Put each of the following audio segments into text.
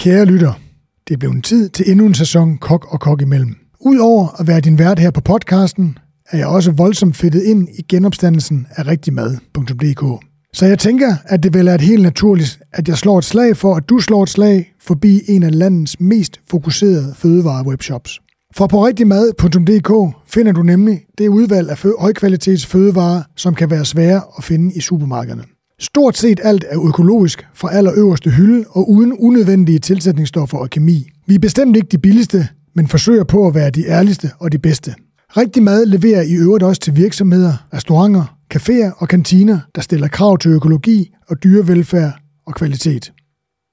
Kære lytter, det er blevet en tid til endnu en sæson Kok og Kok imellem. Udover at være din vært her på podcasten, er jeg også voldsomt fedtet ind i genopstandelsen af rigtigmad.dk. Så jeg tænker, at det vel er et helt naturligt, at jeg slår et slag for, at du slår et slag forbi en af landets mest fokuserede fødevarewebshops. For på rigtigmad.dk finder du nemlig det udvalg af højkvalitets fødevarer, som kan være svære at finde i supermarkederne. Stort set alt er økologisk fra allerøverste hylde og uden unødvendige tilsætningsstoffer og kemi. Vi er bestemt ikke de billigste, men forsøger på at være de ærligste og de bedste. Rigtig mad leverer i øvrigt også til virksomheder, restauranter, caféer og kantiner, der stiller krav til økologi og dyrevelfærd og kvalitet.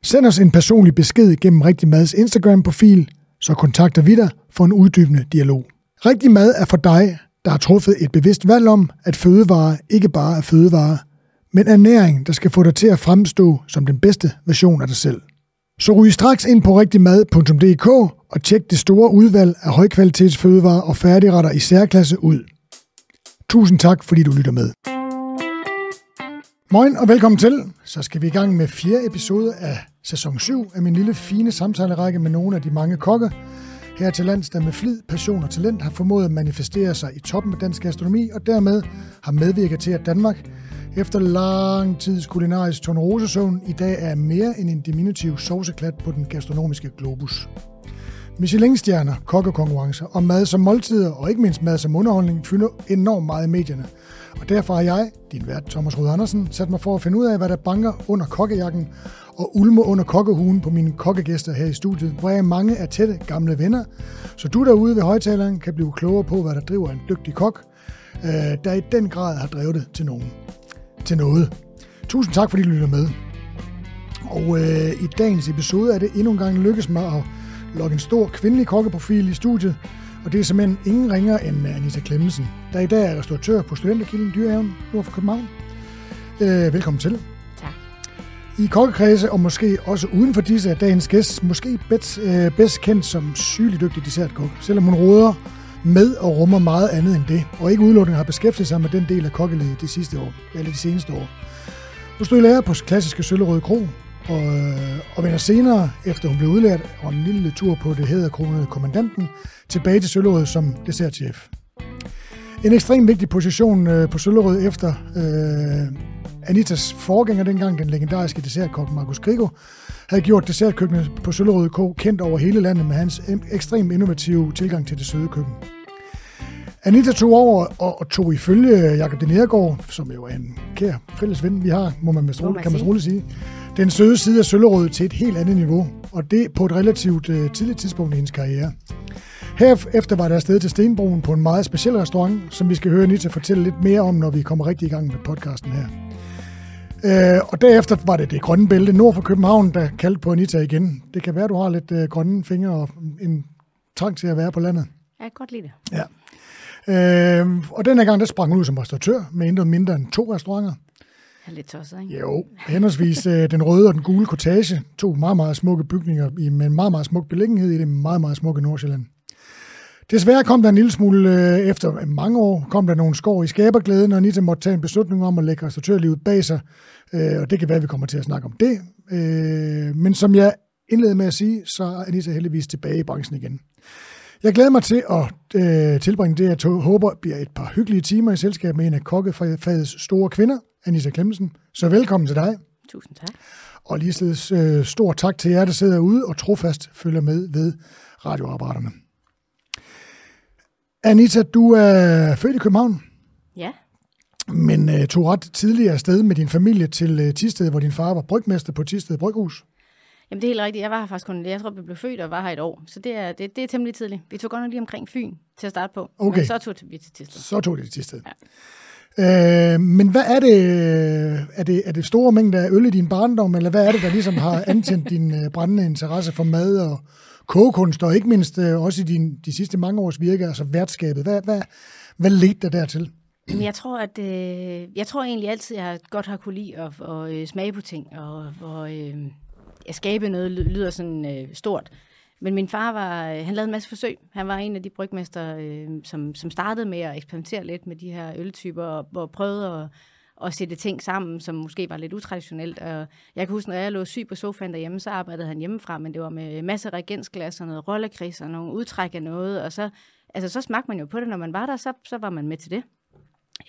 Send os en personlig besked gennem Rigtig Mads Instagram-profil, så kontakter vi dig for en uddybende dialog. Rigtig Mad er for dig, der har truffet et bevidst valg om, at fødevarer ikke bare er fødevarer, men ernæring, der skal få dig til at fremstå som den bedste version af dig selv. Så ryg straks ind på rigtigmad.dk og tjek det store udvalg af højkvalitetsfødevarer og færdigretter i særklasse ud. Tusind tak, fordi du lytter med. Moin og velkommen til. Så skal vi i gang med fjerde episode af sæson 7 af min lille fine samtalerække med nogle af de mange kokke, her til lands, der med flid, passion og talent har formået at manifestere sig i toppen af dansk gastronomi, og dermed har medvirket til, at Danmark efter lang tids kulinarisk tornerosesøvn i dag er mere end en diminutiv sovseklat på den gastronomiske globus. Michelin-stjerner, kokkekonkurrencer og mad som måltider, og ikke mindst mad som underholdning, fylder enormt meget i medierne. Og derfor har jeg, din vært Thomas Rød Andersen, sat mig for at finde ud af, hvad der banker under kokkejakken og ulmer under kokkehuen på mine kokkegæster her i studiet, hvor jeg mange er tætte gamle venner, så du derude ved højtaleren kan blive klogere på, hvad der driver en dygtig kok, øh, der i den grad har drevet det til nogen. Til noget. Tusind tak, fordi du lytter med. Og øh, i dagens episode er det endnu en gang lykkes mig at logge en stor kvindelig kokkeprofil i studiet, og det er simpelthen ingen ringer end Anita Klemmensen, der i dag er restauratør på Studenterkilden Dyrehaven nord for København. Øh, velkommen til. Tak. I kokkekredse, og måske også uden for disse, er dagens gæst måske bedst, øh, bedst kendt som sygelig dygtig dessertkok, selvom hun råder med og rummer meget andet end det, og ikke udelukkende har beskæftiget sig med den del af kokkelivet de sidste år, eller de seneste år. Hun stod i lærer på klassiske Søllerøde Kro, og, øh, og vender senere, efter hun blev udlært og en lille tur på det hedderkronede kommandanten, tilbage til Søllerød som dessertchef. En ekstremt vigtig position øh, på Søllerød efter øh, Anitas forgænger dengang, den legendariske dessertkok Markus Grigo, havde gjort dessertkøkkenet på Søllerød K kendt over hele landet med hans ekstremt innovative tilgang til det søde køkken. Anita tog over og, og tog ifølge Jakob Denergaard, som jo er en kær fælles ven, vi har, må man, roligt, kan man roligt sige, den søde side af Søllerød til et helt andet niveau, og det på et relativt uh, tidligt tidspunkt i hendes karriere. Herefter var der afsted til Stenbroen på en meget speciel restaurant, som vi skal høre Anita fortælle lidt mere om, når vi kommer rigtig i gang med podcasten her. Uh, og derefter var det det grønne bælte nord for København, der kaldte på Anita igen. Det kan være, du har lidt uh, grønne fingre og en trang til at være på landet. Jeg kan godt lide det. Ja. Uh, og denne gang, der sprang hun ud som restauratør med intet mindre end to restauranter. Jeg er lidt tosset, ikke? Jo, henholdsvis øh, den røde og den gule kortage, to meget, meget smukke bygninger i, med en meget, meget smuk beliggenhed i det meget, meget smukke Nordsjælland. Desværre kom der en lille smule, øh, efter mange år, kom der nogle skår i skaberglæden, og Anita måtte tage en beslutning om at lægge restauratørlivet bag sig, øh, og det kan være, at vi kommer til at snakke om det. Øh, men som jeg indledte med at sige, så er Anita heldigvis tilbage i branchen igen. Jeg glæder mig til at øh, tilbringe det, jeg håber bliver et par hyggelige timer i selskab med en af kokkefagets store kvinder, Anita Klemmensen. Så velkommen til dig. Tusind tak. Og lige øh, stor tak til jer, der sidder ude og trofast følger med ved radioapparaterne. Anita, du er født i København. Ja. Men øh, tog ret tidligere afsted med din familie til øh, Tisted, hvor din far var brygmester på Tisted Bryghus. Jamen det er helt rigtigt. Jeg var her faktisk kun, jeg tror, vi blev født og var her et år. Så det er, det, det er temmelig tidligt. Vi tog godt nok lige omkring Fyn til at starte på. Okay. Men så tog vi til Tisted. Så tog det til Tisted. Ja. Øh, men hvad er det, er det? Er det store mængder af øl i din barndom, eller hvad er det, der ligesom har antændt din øh, brændende interesse for mad og kogekunst, og ikke mindst øh, også i din, de sidste mange års virke, altså værtskabet? Hvad, hvad, hvad ledte dig dertil? Jeg tror, at øh, jeg tror egentlig altid, at jeg godt har kunne lide at, at, at øh, smage på ting, og, og øh, at skabe noget lyder sådan øh, stort. Men min far var, øh, han lavede en masse forsøg. Han var en af de brygmester, øh, som, som startede med at eksperimentere lidt med de her øltyper, og, og prøvede at, og sætte ting sammen, som måske var lidt utraditionelt. Og jeg kan huske, når jeg lå syg på sofaen derhjemme, så arbejdede han hjemmefra, men det var med masser af reagensglas og noget rollekris og nogle udtræk af noget, og så, altså, så smagte man jo på det, når man var der, så, så var man med til det.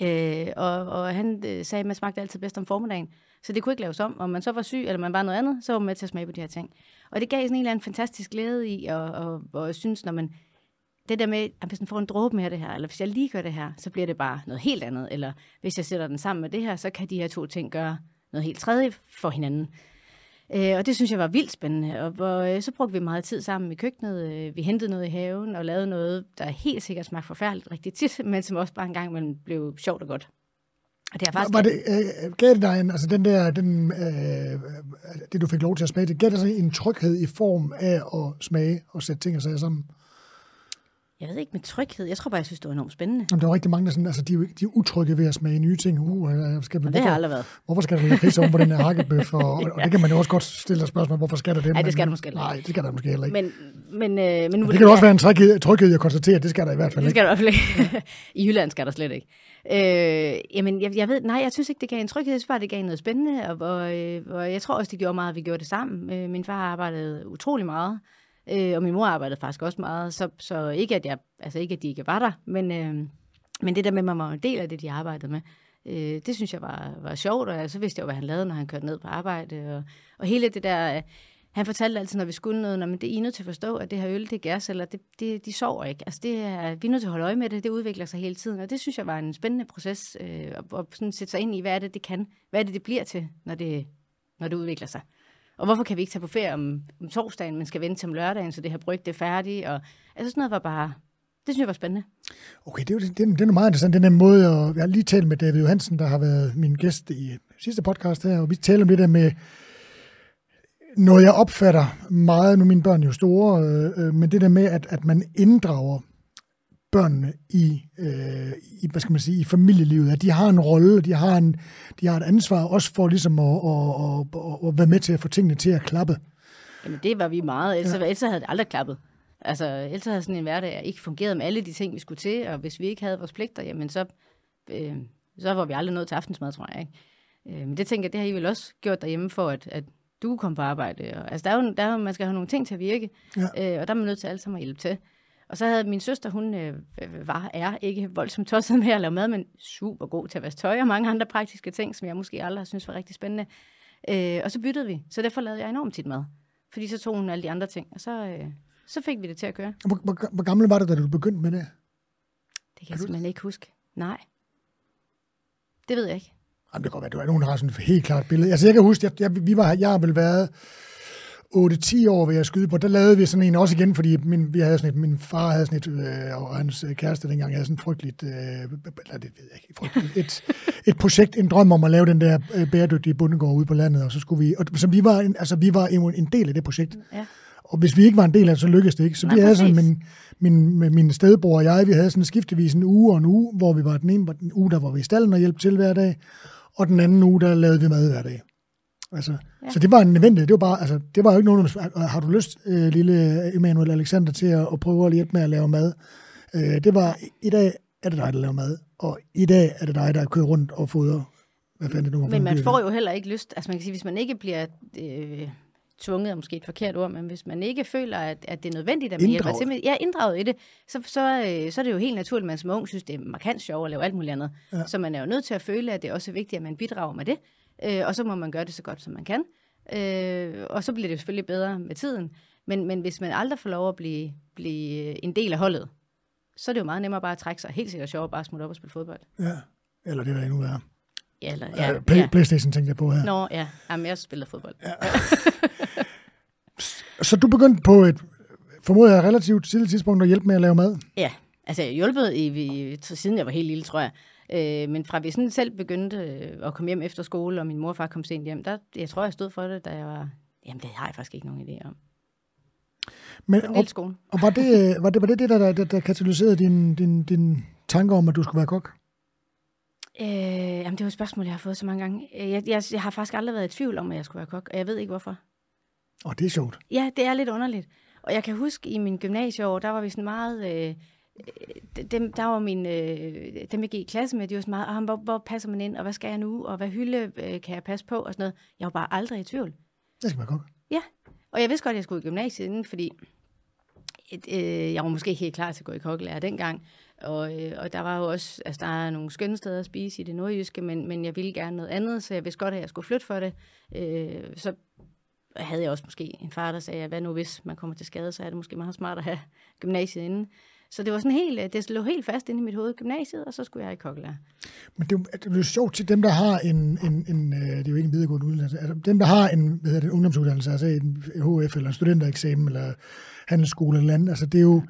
Øh, og, og han øh, sagde, at man smagte altid bedst om formiddagen. Så det kunne ikke laves om. Om man så var syg, eller man var noget andet, så var man med til at smage på de her ting. Og det gav sådan en eller anden fantastisk glæde i, og, og, og synes, når man, det der med, at hvis man får en dråbe med det her, eller hvis jeg lige gør det her, så bliver det bare noget helt andet. Eller hvis jeg sætter den sammen med det her, så kan de her to ting gøre noget helt tredje for hinanden. Øh, og det synes jeg var vildt spændende. Og hvor, øh, så brugte vi meget tid sammen i køkkenet. Øh, vi hentede noget i haven og lavede noget, der helt sikkert smagte forfærdeligt rigtig tit, men som også bare en gang imellem blev sjovt og godt. Og det har faktisk... Var det, øh, gav det dig en, altså den der, den, øh, det du fik lov til at smage, det gav dig en tryghed i form af at smage og sætte ting og sager sammen? Jeg ved ikke med tryghed. Jeg tror bare, jeg synes, det var enormt spændende. Jamen, der er rigtig mange, der, sådan, altså, de, de er utrygge ved at smage nye ting. Uh, skal, det hvorfor, har aldrig været. Hvorfor skal der være pris på den her hakkebøf? Og, ja. og, det kan man jo også godt stille dig spørgsmål, hvorfor skal der det? Nej, det skal der måske ikke. Nej, det skal der måske heller ikke. Men, men, øh, men det kan jo også være en tryghed, tryghed at konstatere, det skal der i hvert fald ikke. Det skal der i hvert fald ikke. I Jylland skal der slet ikke. Øh, jamen, jeg, jeg ved, nej, jeg synes ikke, det gav en tryghed. Jeg synes bare, det gav noget spændende. Og, og, øh, og jeg tror også, det gjorde meget, at vi gjorde det sammen. Øh, min far arbejdede utrolig meget. Øh, og min mor arbejdede faktisk også meget, så, så ikke, at jeg, altså ikke, at de ikke var der, men, øh, men det der med, at man var en del af det, de arbejdede med, øh, det synes jeg var, var sjovt, og så vidste jeg jo, hvad han lavede, når han kørte ned på arbejde, og, og hele det der, øh, han fortalte altid, når vi skulle noget, men det er I nødt til at forstå, at det her øl, det er gasceller, det, det, de sover ikke. Altså det er, vi er nødt til at holde øje med det, det udvikler sig hele tiden, og det synes jeg var en spændende proces, øh, at, at sådan sætte sig ind i, hvad er det, det kan, hvad er det, det bliver til, når det, når det udvikler sig. Og hvorfor kan vi ikke tage på ferie om, om torsdagen, men skal vente til om lørdagen, så det her bryg det er færdigt? Og, altså sådan noget var bare, det synes jeg var spændende. Okay, det er, det, det er meget interessant, den der måde, og jeg har lige talt med David Johansen, der har været min gæst i øh, sidste podcast her, og vi taler om det der med, noget jeg opfatter meget, nu mine børn er jo store, øh, øh men det der med, at, at man inddrager børnene i, øh, i, hvad skal man sige, i familielivet, at de har en rolle, de har, en, de har et ansvar også for ligesom at, at, at, at, være med til at få tingene til at klappe. Jamen det var vi meget. Ellers, ja. ellers havde det aldrig klappet. Altså, ellers havde sådan en hverdag ikke fungeret med alle de ting, vi skulle til, og hvis vi ikke havde vores pligter, jamen så, øh, så var vi aldrig nået til aftensmad, tror jeg. Ikke? Øh, men det tænker jeg, det har I vel også gjort derhjemme for, at, at du komme på arbejde. Og, altså, der er jo, der er, man skal have nogle ting til at virke, ja. øh, og der er man nødt til alle sammen at hjælpe til. Og så havde min søster, hun øh, var, er ikke voldsomt tosset med at lave mad, men super god til at vaske tøj og mange andre praktiske ting, som jeg måske aldrig har synes var rigtig spændende. Øh, og så byttede vi, så derfor lavede jeg enormt tit mad. Fordi så tog hun alle de andre ting, og så, øh, så fik vi det til at køre. Hvor, hvor, hvor gammel var det, da du begyndte med det? Det kan jeg simpelthen ikke huske. Nej. Det ved jeg ikke. Jamen, det kan godt være, du er nogen, der har sådan et helt klart billede. Altså, jeg kan huske, jeg, jeg, vi var, jeg har vel været 8-10 år vil jeg skyde på, der lavede vi sådan en også igen, fordi min, vi havde sådan et, min far havde sådan et, øh, og hans kæreste dengang havde sådan et frygteligt, øh, eller det ved jeg ikke, frygteligt, et, et projekt, en drøm om at lave den der øh, bæredygtige bundegård ude på landet, og så skulle vi, og så vi var, en, altså vi var en, en del af det projekt. Ja. Og hvis vi ikke var en del af det, så lykkedes det ikke. Så Nej, vi havde sådan, min, min, min stedbror og jeg, vi havde sådan skiftevis en uge og en uge, hvor vi var den ene den uge, der var vi i stallen og hjælpe til hver dag, og den anden uge, der lavede vi mad hver dag. Altså, ja. Så det var en nødvendighed. Det var, bare, altså, det var jo ikke nogen, der har du lyst, øh, lille Emanuel Alexander, til at, at prøve at hjælpe med at lave mad? Øh, det var, i dag er det dig, der laver mad, og i dag er det dig, der kører rundt og fodrer. Hvad fanden det nu Men man får jo heller ikke lyst, altså man kan sige, hvis man ikke bliver øh, tvunget, er måske et forkert ord, men hvis man ikke føler, at, at det er nødvendigt, at man hjælper til med, ja, inddraget i det, så, så, øh, så er det jo helt naturligt, at man som ung synes, det er markant sjovt at lave alt muligt andet. Ja. Så man er jo nødt til at føle, at det er også vigtigt, at man bidrager med det øh, og så må man gøre det så godt, som man kan. Øh, og så bliver det jo selvfølgelig bedre med tiden. Men, men hvis man aldrig får lov at blive, blive en del af holdet, så er det jo meget nemmere bare at trække sig helt sikkert sjovt og bare smutte op og spille fodbold. Ja, eller det der endnu er. Ja, eller, ja, uh, Play, ja. Playstation tænkte jeg på her. Nå, ja. Jamen, jeg spiller fodbold. Ja. så du begyndte på et, formoder jeg, relativt tidligt tidspunkt at hjælpe med at lave mad? Ja, altså jeg har hjulpet i, i, siden jeg var helt lille, tror jeg. Øh, men fra vi sådan selv begyndte øh, at komme hjem efter skole, og min mor og far kom sent hjem, der, jeg tror, jeg stod for det, da jeg var... Jamen, det har jeg faktisk ikke nogen idé om. Men, og, og var, det, øh, var, det, var det det, der, der, der katalyserede din, din, din tanke om, at du skulle være kok? Øh, jamen, det er jo et spørgsmål, jeg har fået så mange gange. Øh, jeg, jeg, jeg har faktisk aldrig været i tvivl om, at jeg skulle være kok, og jeg ved ikke hvorfor. Og det er sjovt. Ja, det er lidt underligt. Og jeg kan huske, i min gymnasieår, der var vi sådan meget... Øh, dem, der var min, øh, dem jeg gik i klasse med, de var så meget, ah, hvor, hvor passer man ind, og hvad skal jeg nu, og hvad hylde øh, kan jeg passe på, og sådan noget. Jeg var bare aldrig i tvivl. Det skal være godt. Ja, og jeg vidste godt, at jeg skulle i gymnasiet inden, fordi et, øh, jeg var måske ikke helt klar til at gå i kokkelærer dengang. Og, øh, og der var jo også, altså der er nogle skønne steder at spise i det nordjyske, men, men jeg ville gerne noget andet, så jeg vidste godt, at jeg skulle flytte for det. Øh, så havde jeg også måske en far, der sagde, hvad nu hvis man kommer til skade, så er det måske meget smart at have gymnasiet inden. Så det var sådan helt, øh, det lå helt fast inde i mit hoved, gymnasiet, og så skulle jeg i kokkelærer. Men det er, jo, det er jo sjovt til dem, der har en, en, en øh, det er jo ikke en videregående uddannelse, altså dem, der har en, hvad hedder det, en ungdomsuddannelse, altså en HF eller en studentereksamen eller handelsskole eller andet, altså det er jo,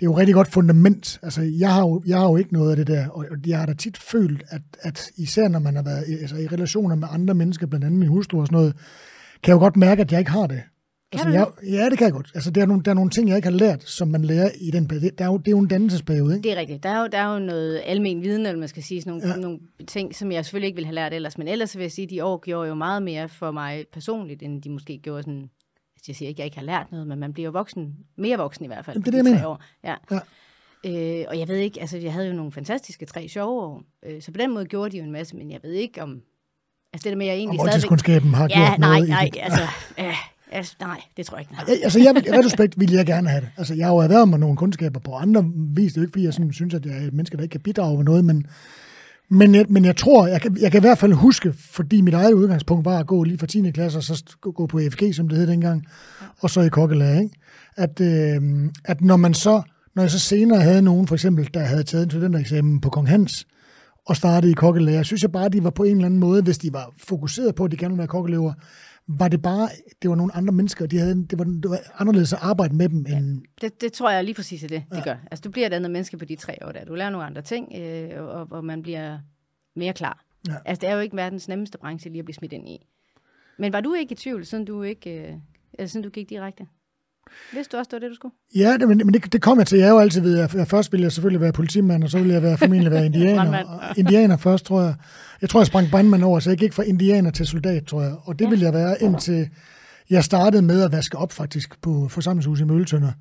det er jo et rigtig godt fundament. Altså, jeg har, jo, jeg har jo ikke noget af det der, og jeg har da tit følt, at, at især når man har været altså, i relationer med andre mennesker, blandt andet min hustru og sådan noget, kan jeg jo godt mærke, at jeg ikke har det. Altså, jeg, ja, det kan jeg godt. Altså, der, er nogle, der er nogle ting, jeg ikke har lært, som man lærer i den periode. Det er jo, det er jo en dannelsesperiode, ikke? Det er rigtigt. Der er jo, der er jo noget almen viden, eller man skal sige, sådan nogle, ja. nogle ting, som jeg selvfølgelig ikke ville have lært ellers. Men ellers vil jeg sige, at de år gjorde jo meget mere for mig personligt, end de måske gjorde sådan... Altså, jeg siger ikke, at jeg ikke har lært noget, men man bliver jo voksen, mere voksen i hvert fald. Jamen, det er det, jeg mener. År. Ja. ja. Øh, og jeg ved ikke, altså jeg havde jo nogle fantastiske tre sjove år, øh, så på den måde gjorde de jo en masse, men jeg ved ikke om, altså det der med, at jeg egentlig stadigvæk... har ja, gjort nej, noget nej, i det. altså, øh, altså, nej, det tror jeg ikke. Nej. Jeg, altså, jeg, vil, ville jeg gerne have det. Altså, jeg har jo erhvervet mig nogle kundskaber på andre vis. Det er jo ikke, fordi jeg sådan, synes, at jeg er et menneske, der ikke kan bidrage med noget, men, men, jeg, men jeg tror, jeg kan, jeg kan i hvert fald huske, fordi mit eget udgangspunkt var at gå lige fra 10. klasse, og så gå på EFG, som det hed dengang, og så i kokkelærer, ikke? At, øh, at når man så når jeg så senere havde nogen, for eksempel, der havde taget en studentereksamen på Kong Hans, og startede i kokkelærer, synes jeg bare, at de var på en eller anden måde, hvis de var fokuseret på, at de gerne ville være kokkeløver, var det bare, det var nogle andre mennesker, de havde, det, var, det var anderledes at arbejde med dem. End... Ja, det, det tror jeg lige præcis er det, det ja. gør. Altså, du bliver et andet menneske på de tre år der. Du lærer nogle andre ting, øh, og, og man bliver mere klar. Ja. Altså, det er jo ikke verdens nemmeste branche lige at blive smidt ind i. Men var du ikke i tvivl, siden du, ikke, øh, siden du gik direkte? Vidste du også, det var det, du skulle? Ja, det, men, men det, det kom jeg til. Jeg er jo altid ved, at først ville jeg selvfølgelig være politimand, og så ville jeg være, formentlig være indianer. indianer først, tror jeg. Jeg tror, jeg sprang brandmand over, så jeg gik fra indianer til soldat, tror jeg. Og det ja. ville jeg være indtil jeg startede med at vaske op faktisk på forsamlingshuset i Mølletønder.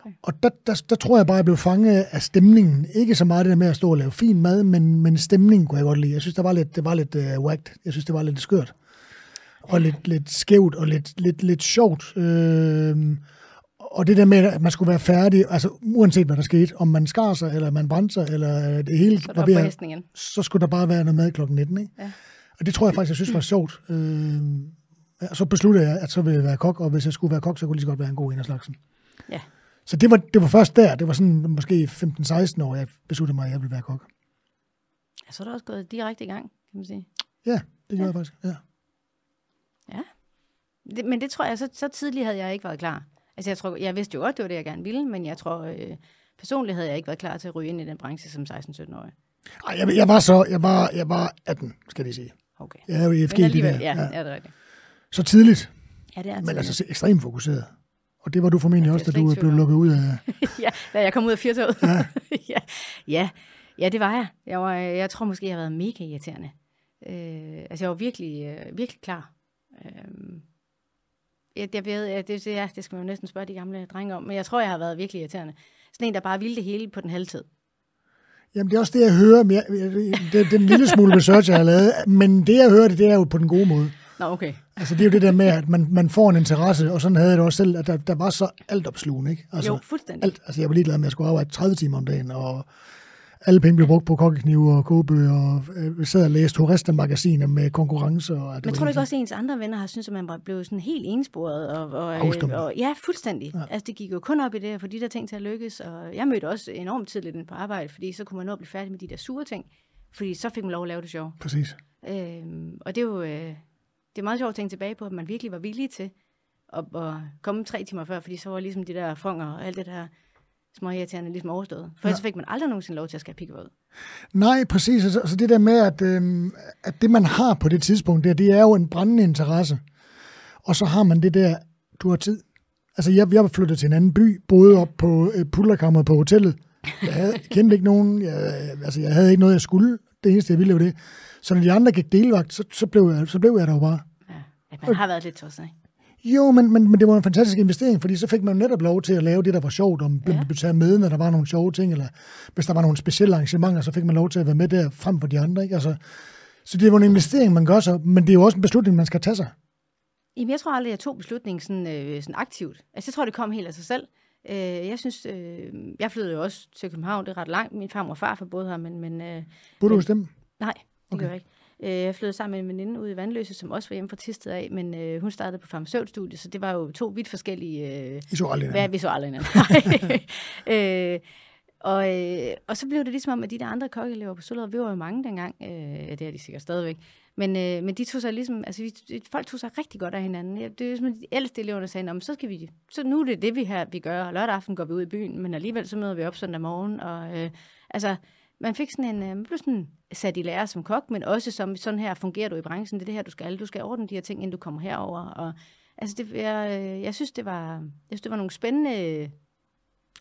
Okay. Og der, der, der tror jeg bare, jeg blev fanget af stemningen. Ikke så meget det der med at stå og lave fin mad, men, men stemningen kunne jeg godt lide. Jeg synes, det var lidt, det var lidt uh, whacked. Jeg synes, det var lidt skørt. Og lidt, lidt skævt og lidt, lidt, lidt sjovt. Øh, og det der med, at man skulle være færdig, altså uanset hvad der skete, om man skar sig, eller man brændte sig, eller det hele så, var ved så skulle der bare være noget mad klokken 19. Ikke? Ja. Og det tror jeg faktisk, jeg synes var sjovt. Øh, så besluttede jeg, at så ville jeg være kok, og hvis jeg skulle være kok, så kunne lige så godt være en god en af slagsen. Ja. Så det var, det var først der, det var sådan måske 15-16 år, jeg besluttede mig, at jeg ville være kok. Ja, så er du også gået direkte i gang, kan man sige. Ja, det gjorde ja. jeg faktisk, ja. Ja, det, men det tror jeg, så, så tidligt havde jeg ikke været klar. Altså jeg, tror, jeg vidste jo godt, det var det, jeg gerne ville, men jeg tror, øh, personligt havde jeg ikke været klar til at ryge ind i den branche som 16-17-årig. Ej, jeg, jeg, var så, jeg var, jeg var 18, skal de sige. Okay. Jeg er jo i FG. Men det der. Ja, ja. ja, det er rigtigt. Så tidligt. Ja, det er tidligt. Men altså ekstremt fokuseret. Og det var du formentlig ja, også, da du blev lukket ud af... ja, da jeg kom ud af fyrtåget. Ja. ja. ja. ja, det var jeg. Jeg, var, jeg tror måske, jeg har været mega irriterende. Øh, altså, jeg var virkelig, øh, virkelig klar. Øh, jeg, jeg ved, det, det, ja, det skal man jo næsten spørge de gamle drenge om, men jeg tror, jeg har været virkelig irriterende. Sådan en, der bare ville det hele på den halve tid. Jamen, det er også det, jeg hører. Men jeg, det, er den lille smule research, jeg har lavet. Men det, jeg hører, det, det er jo på den gode måde. Nå, okay. Altså, det er jo det der med, at man, man får en interesse, og sådan havde jeg det også selv, at der, der var så altopslugende, ikke? Altså, jo, fuldstændig. Alt, altså, jeg var ligeglad med, at jeg skulle arbejde 30 timer om dagen, og alle penge blev brugt på kokkeknive og kogebøger, og øh, vi sad og læste turistermagasiner med konkurrencer. Og Men tror du ikke også, at ens andre venner har syntes, at man blevet sådan helt ensporet? Og, og, og, og, ja, fuldstændig. Ja. Altså, det gik jo kun op i det at få de der ting til at lykkes, og jeg mødte også enormt tidligt ind på arbejde, fordi så kunne man nå at blive færdig med de der sure ting, fordi så fik man lov at lave det sjov. Præcis. Øhm, og det er jo øh, det er meget sjovt at tænke tilbage på, at man virkelig var villig til at, at komme tre timer før, fordi så var ligesom de der fonger og alt det der småirriterende ligesom overstået. For ja. så fik man aldrig nogensinde lov til at skære ud. Nej, præcis. Altså, altså det der med, at, øh, at det man har på det tidspunkt der, det er jo en brændende interesse. Og så har man det der, du har tid. Altså jeg, jeg var flyttet til en anden by, boede op på øh, pullerkammeret på hotellet. Jeg havde, kendte ikke nogen, jeg, altså jeg havde ikke noget, jeg skulle. Det eneste, jeg ville, var det. Så når de andre gik delvagt, så, så, blev, jeg, så blev jeg der jo bare. Ja, man har været lidt tosset, ikke? Jo, men, men, men det var en fantastisk investering, fordi så fik man netop lov til at lave det, der var sjovt, om ja. taget med, når der var nogle sjove ting, eller hvis der var nogle specielle arrangementer, så fik man lov til at være med der frem for de andre. Ikke? Altså, så det var en investering, man gør sig, men det er jo også en beslutning, man skal tage sig. Jamen, jeg tror aldrig, jeg tog beslutningen sådan, øh, sådan aktivt. Altså, jeg tror, det kom helt af sig selv. Øh, jeg synes, øh, jeg flyttede jo også til København, det er ret langt. Min far og far for både her, men... men øh, Burde du hos dem? Nej, det okay. gør jeg ikke. Øh, jeg flyttede sammen med en veninde ude i Vandløse, som også var hjemme fra Tisted af, men øh, hun startede på farmaceutstudiet, så det var jo to vidt forskellige... Øh, I så aldrig Hvad, vi så aldrig øh, og, øh, og så blev det ligesom om, at de der andre kokkeelever på Sølvred, vi var jo mange dengang, øh, det er de sikkert stadigvæk, men, øh, men de tog sig ligesom, altså vi, folk tog sig rigtig godt af hinanden. Det er som de ældste eleverne sagde, så skal vi, så nu er det det, vi her, vi gør, og lørdag aften går vi ud i byen, men alligevel så møder vi op søndag morgen, og øh, altså, man fik sådan en, øh, man blev sådan sat i lære som kok, men også som sådan her fungerer du i branchen, det er det her, du skal, du skal ordne de her ting, inden du kommer herover. Og, altså, det, jeg, øh, jeg, synes, det var, jeg synes, det var nogle spændende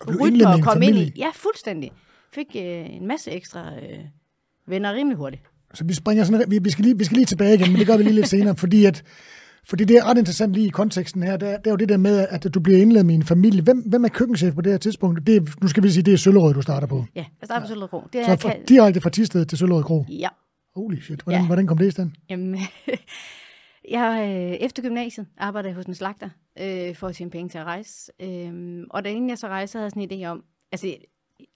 rytmer at komme ind i. Ja, fuldstændig. Fik øh, en masse ekstra øh, venner rimelig hurtigt. Så vi springer sådan, vi, vi, skal lige, vi skal lige tilbage igen, men det gør vi lige lidt senere, fordi at fordi det er ret interessant lige i konteksten her, det er, det er jo det der med, at du bliver indledt med en familie. Hvem, hvem er køkkenchef på det her tidspunkt? Det er, nu skal vi sige, det er Søllerød, du starter på. Ja, jeg starter på Søllerød Kro. Det er, Så fra, kan... direkte fra Tisted til Søllerød Kro? Ja. Holy shit, hvordan, ja. hvordan kom det i stand? Jamen, jeg, øh, efter gymnasiet arbejdede jeg hos en slagter øh, for at tjene penge til at rejse. Øh, og da inden jeg så rejste, havde jeg sådan en idé om, altså,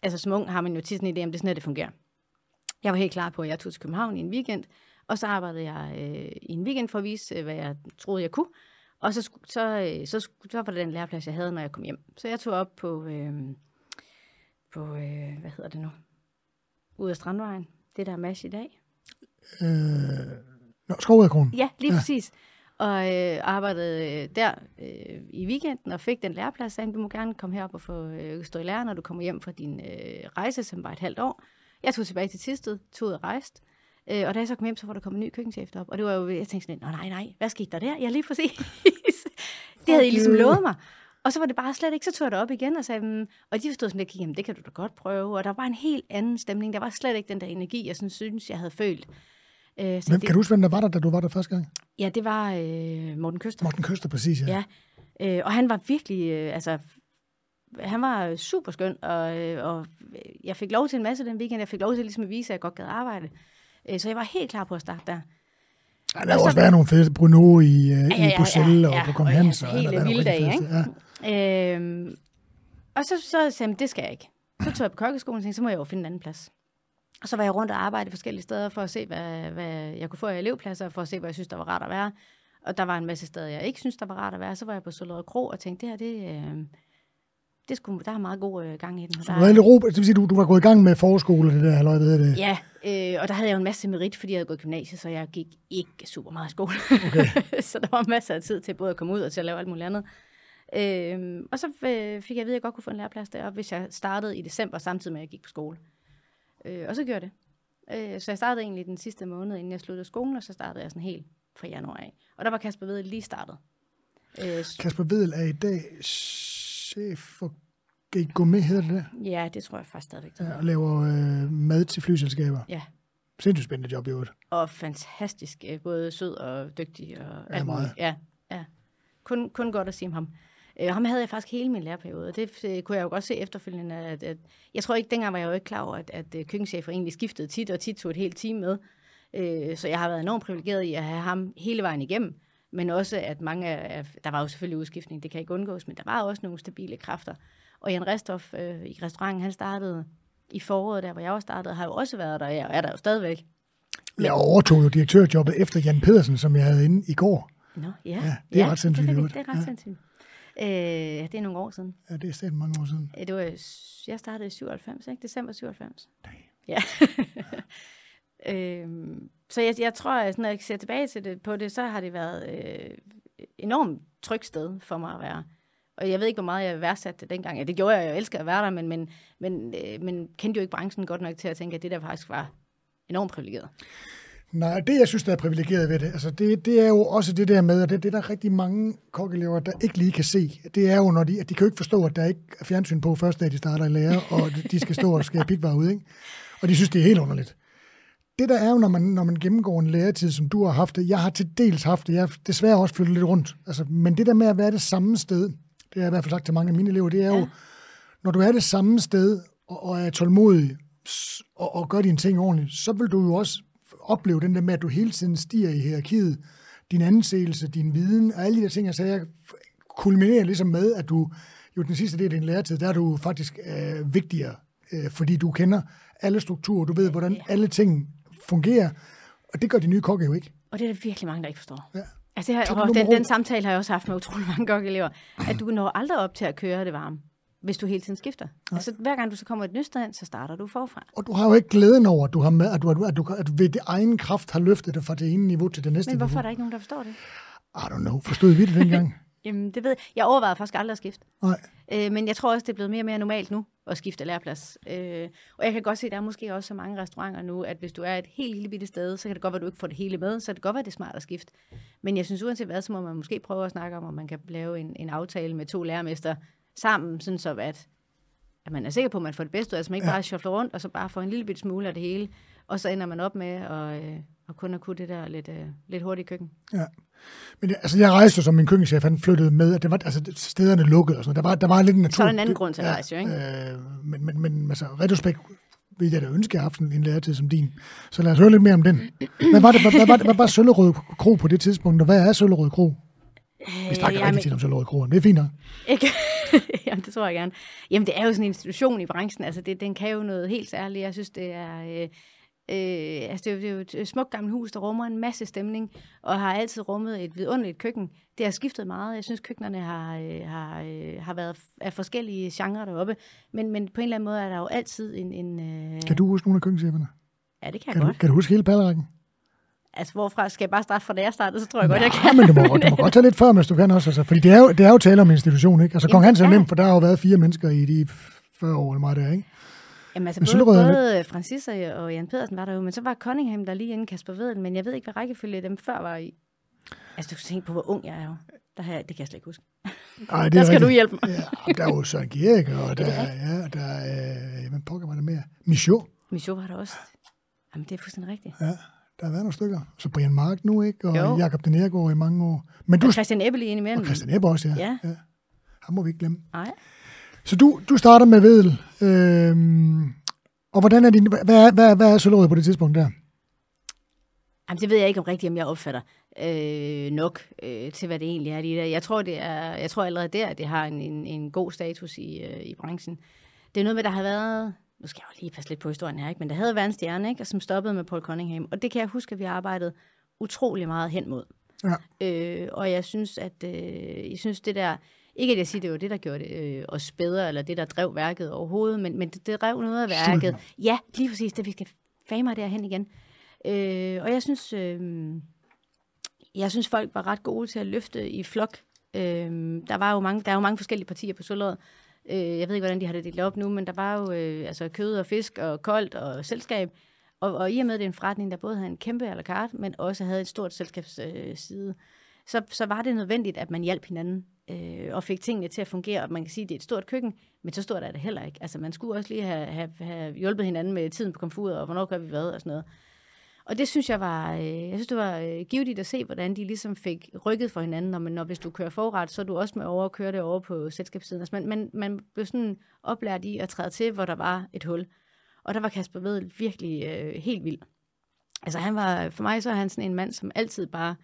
altså som ung har man jo tit en idé om, det er sådan, at det fungerer. Jeg var helt klar på, at jeg tog til København i en weekend, og så arbejdede jeg øh, i en weekend for at vise, øh, hvad jeg troede, jeg kunne. Og så, så, øh, så, så, så var det den læreplads, jeg havde, når jeg kom hjem. Så jeg tog op på, øh, på øh, hvad hedder det nu? Ud af Strandvejen. Det der er mash i dag. Øh, no, Skovvedkronen. Ja, lige ja. præcis. Og øh, arbejdede øh, der øh, i weekenden og fik den læreplads. Sagde, du må gerne komme herop og få øh, stå i lære, når du kommer hjem fra din øh, rejse, som var et halvt år. Jeg tog tilbage til Tisted, tog ud og rejste. Øh, og da jeg så kom hjem, så var der kommet en ny køkkenchef op. Og det var jo, jeg tænkte sådan, nej, nej, hvad skete der der? Ja, lige præcis. det havde I ligesom lovet mig. Og så var det bare slet ikke, så tog jeg det op igen og sagde, mm, og de forstod sådan lidt, jamen det kan du da godt prøve. Og der var en helt anden stemning. Der var slet ikke den der energi, jeg sådan, synes, jeg havde følt. Øh, hvem, det, kan du huske, hvem der var der, da du var der første gang? Ja, det var øh, Morten Køster. Morten Køster, præcis, ja. ja. Øh, og han var virkelig, øh, altså, han var super skøn, og, øh, og jeg fik lov til en masse den weekend. Jeg fik lov til ligesom at vise, at jeg godt gad arbejde. Øh, så jeg var helt klar på at starte der. Ja, der har også været nogle fede Bruno i, uh, ja, ja, i Bruxelles ja, ja, og på Kong Hans. Og, ja, helt vilde dag, ikke? Ja. Øhm, og så, så sagde jeg, det skal jeg ikke. Så tog jeg på kokkeskolen og tænkte, så må jeg jo finde en anden plads. Og så var jeg rundt og arbejde forskellige steder for at se, hvad, hvad jeg kunne få af elevpladser, for at se, hvad jeg synes, der var rart at være. Og der var en masse steder, jeg ikke synes, der var rart at være. Så var jeg på Søllerød Kro og tænkte, det her, det, øh, det skulle, der er meget god øh, gang i den. Så du, var ro, det vil sige, du, du var gået i gang med forskole, det der, eller hvad det? Ja, øh, og der havde jeg jo en masse merit, fordi jeg havde gået i gymnasiet, så jeg gik ikke super meget i skole. Okay. så der var masser af tid til både at komme ud og til at lave alt muligt andet. Øh, og så øh, fik jeg at vide, at jeg godt kunne få en læreplads der, hvis jeg startede i december, samtidig med, at jeg gik på skole. Øh, og så gjorde jeg det. Øh, så jeg startede egentlig den sidste måned, inden jeg sluttede skolen, og så startede jeg sådan helt fra januar af. Og der var Kasper Vedel lige startet. Øh, Kasper Vedel er i dag chef for Gourmet, hedder det der? Ja, det tror jeg faktisk stadigvæk. Ja, og laver øh, mad til flyselskaber. Ja. Sindssygt spændende job i øvrigt. Og fantastisk. Øh, både sød og dygtig. Og ja, meget. Ja, ja. Kun, kun godt at sige om ham. Øh, ham havde jeg faktisk hele min læreperiode, og det øh, kunne jeg jo godt se efterfølgende. At, at, jeg tror ikke, dengang var jeg jo ikke klar over, at, at øh, køkkenchefer egentlig skiftede tit, og tit tog et helt team med. Øh, så jeg har været enormt privilegeret i at have ham hele vejen igennem. Men også, at mange af, der var jo selvfølgelig udskiftning, det kan ikke undgås, men der var også nogle stabile kræfter. Og Jan Restoff øh, i restauranten, han startede i foråret, der hvor jeg også startede, har jo også været der, og er der jo stadigvæk. Men... Jeg overtog jo direktørjobbet efter Jan Pedersen, som jeg havde inde i går. Nå, ja. ja det er ja, ret sindssygt. Det, det, det er ret ja. sindssygt. Øh, det er nogle år siden. Ja, det er stadig mange år siden. Det var, jeg startede i 97, ikke? December 97. Nej. Ja. øhm, så jeg, jeg tror, at når jeg ser tilbage til det, på det, så har det været øh, enormt trygt sted for mig at være. Og jeg ved ikke, hvor meget jeg værdsatte det dengang. Ja, det gjorde jeg, jeg elsker at være der, men, men, men, øh, men kendte jo ikke branchen godt nok til at tænke, at det der faktisk var enormt privilegeret. Nej, det jeg synes, der er privilegeret ved det, altså det, det er jo også det der med, at det, det er der rigtig mange kokkelever, der ikke lige kan se. Det er jo, når de, at de kan jo ikke forstå, at der ikke er fjernsyn på første dag, de starter i lære, og de skal stå og skære pikvarer ud, ikke? Og de synes, det er helt underligt det der er jo, når man, når man gennemgår en læretid, som du har haft det, jeg har til dels haft det, jeg har desværre også flyttet lidt rundt, altså, men det der med at være det samme sted, det har jeg i hvert fald sagt til mange af mine elever, det er ja. jo, når du er det samme sted, og, og er tålmodig, og, og gør dine ting ordentligt, så vil du jo også opleve den der med, at du hele tiden stiger i hierarkiet, din anseelse, din viden, og alle de der ting, altså jeg kulminerer ligesom med, at du jo den sidste del af din læretid, der er du faktisk øh, vigtigere, øh, fordi du kender alle strukturer, du ved, hvordan alle ting fungerer, og det gør de nye kokke jo ikke. Og det er der virkelig mange, der ikke forstår. Ja. Altså, har, og den, den samtale har jeg også haft med utrolig mange kokkeelever, at du når aldrig op til at køre det varme hvis du hele tiden skifter. Ja. Altså, hver gang du så kommer et nyt sted så starter du forfra. Og du har jo ikke glæden over, at du, har med, at du, at du, at du ved det egen kraft har løftet det fra det ene niveau til det næste Men hvorfor niveau. er der ikke nogen, der forstår det? I don't know. Forstod vi det dengang? Jamen, det ved jeg. Jeg overvejede faktisk aldrig at skifte. Nej. Øh, men jeg tror også, det er blevet mere og mere normalt nu at skifte læreplads. Øh, og jeg kan godt se, at der er måske også så mange restauranter nu, at hvis du er et helt lille bitte sted, så kan det godt være, at du ikke får det hele med, så kan det godt være, det er smart at skifte. Men jeg synes uanset hvad, så må man måske prøve at snakke om, om man kan lave en, en aftale med to lærermester sammen, sådan så at at man er sikker på, at man får det bedste ud af, så man ikke ja. bare shuffler rundt, og så bare får en lille bit smule af det hele, og så ender man op med at, øh, at kun at kunne det der lidt, øh, lidt hurtigt køkken. Ja. Men jeg, altså, jeg rejste som min køkkenchef, han flyttede med, at det var, altså, stederne lukkede og sådan Der var, der var lidt en natur. Så er der en anden grund til at rejse, ja, ikke? Øh, men, men, men altså, retrospekt vil jeg da ønske, at jeg haft en læretid som din. Så lad os høre lidt mere om den. Hvad var det, hvad, hvad, hvad, hvad var Søllerød Kro på det tidspunkt, og hvad er Søllerød Kro? Vi snakker øh, rigtig tit om Søllerød Kro, det er fint nok. Ikke? Jamen, det tror jeg gerne. Jamen, det er jo sådan en institution i branchen. Altså, det, den kan jo noget helt særligt. Jeg synes, det er... Øh, Øh, altså det, er jo, det er jo et smukt gammelt hus, der rummer en masse stemning, og har altid rummet et vidunderligt køkken. Det har skiftet meget. Jeg synes, køkkenerne har, øh, har, øh, har været af forskellige genrer deroppe, men, men på en eller anden måde er der jo altid en... en øh... Kan du huske nogle af køkkencheferne? Ja, det kan jeg kan godt. Du, kan du huske hele pallerækken? Altså, hvorfra skal jeg bare starte fra da jeg startede, så tror jeg Nej, godt, jeg kan. men du må, du må godt tage lidt før, hvis du kan også. Altså, fordi det er, jo, det er jo tale om en institution, ikke? Altså, Kong Hans er nemt, for der har jo været fire mennesker i de 40 år eller meget der, ikke? Jamen altså, både, både Francis og Jan Pedersen var der jo, men så var Cunningham der lige inden Kasper Vedel, men jeg ved ikke, hvad rækkefølge dem før var i. Altså, du kan tænke på, hvor ung jeg er jo. Der her, det kan jeg slet ikke huske. Ej, det der skal rigtigt. du hjælpe mig. ja, der er jo Søren Gierik, og der, ja, der er, øh, hvad pokker var der mere? Michaud. Michaud var der også. Jamen, det er fuldstændig rigtigt. Ja, der har været nogle stykker. Så Brian Mark nu, ikke? Og jo. Jakob Den Ergaard i mange år. Men du, og Christian Ebbe lige imellem. Og Christian Ebbe også, ja. ja. ja. Ham må vi ikke glemme. Nej. Så du, du starter med Vedel. Øhm, og hvordan er din, hvad, er, hvad, hvad er Søllerød på det tidspunkt der? Jamen, det ved jeg ikke om rigtigt, om jeg opfatter øh, nok øh, til, hvad det egentlig er. Lige der. Jeg tror, det er, jeg tror allerede der, at det har en, en, en god status i, øh, i branchen. Det er noget med, der har været, nu skal jeg jo lige passe lidt på historien her, ikke? men der havde været en stjerne, ikke? som stoppede med Paul Cunningham. Og det kan jeg huske, at vi har arbejdet utrolig meget hen mod. Ja. Øh, og jeg synes, at øh, jeg synes, det der ikke at jeg siger, det var det, der gjorde det øh, os bedre, eller det, der drev værket overhovedet, men, men det, det drev noget af værket. Ja, lige præcis, det vi skal fame derhen igen. Øh, og jeg synes, øh, jeg synes, folk var ret gode til at løfte i flok. Øh, der var jo mange, der er jo mange forskellige partier på Sølvåret. Øh, jeg ved ikke, hvordan de har det delt op nu, men der var jo øh, altså kød og fisk og koldt og selskab. Og, og i og med, at det er en forretning, der både havde en kæmpe à la carte, men også havde et stort selskabsside, øh, så, så var det nødvendigt, at man hjalp hinanden øh, og fik tingene til at fungere. Og man kan sige, at det er et stort køkken, men så stort er det heller ikke. Altså, man skulle også lige have, have, have hjulpet hinanden med tiden på komfuret, og hvornår gør vi hvad, og sådan noget. Og det synes jeg var, øh, jeg synes, det var øh, givetigt at se, hvordan de ligesom fik rykket for hinanden. Når, man, når hvis du kører forret, så er du også med over at køre det over på selskabssiden. Altså, man, man, man blev sådan oplært i at træde til, hvor der var et hul. Og der var Kasper Vedel virkelig øh, helt vild. Altså han var, for mig så er han sådan en mand, som altid bare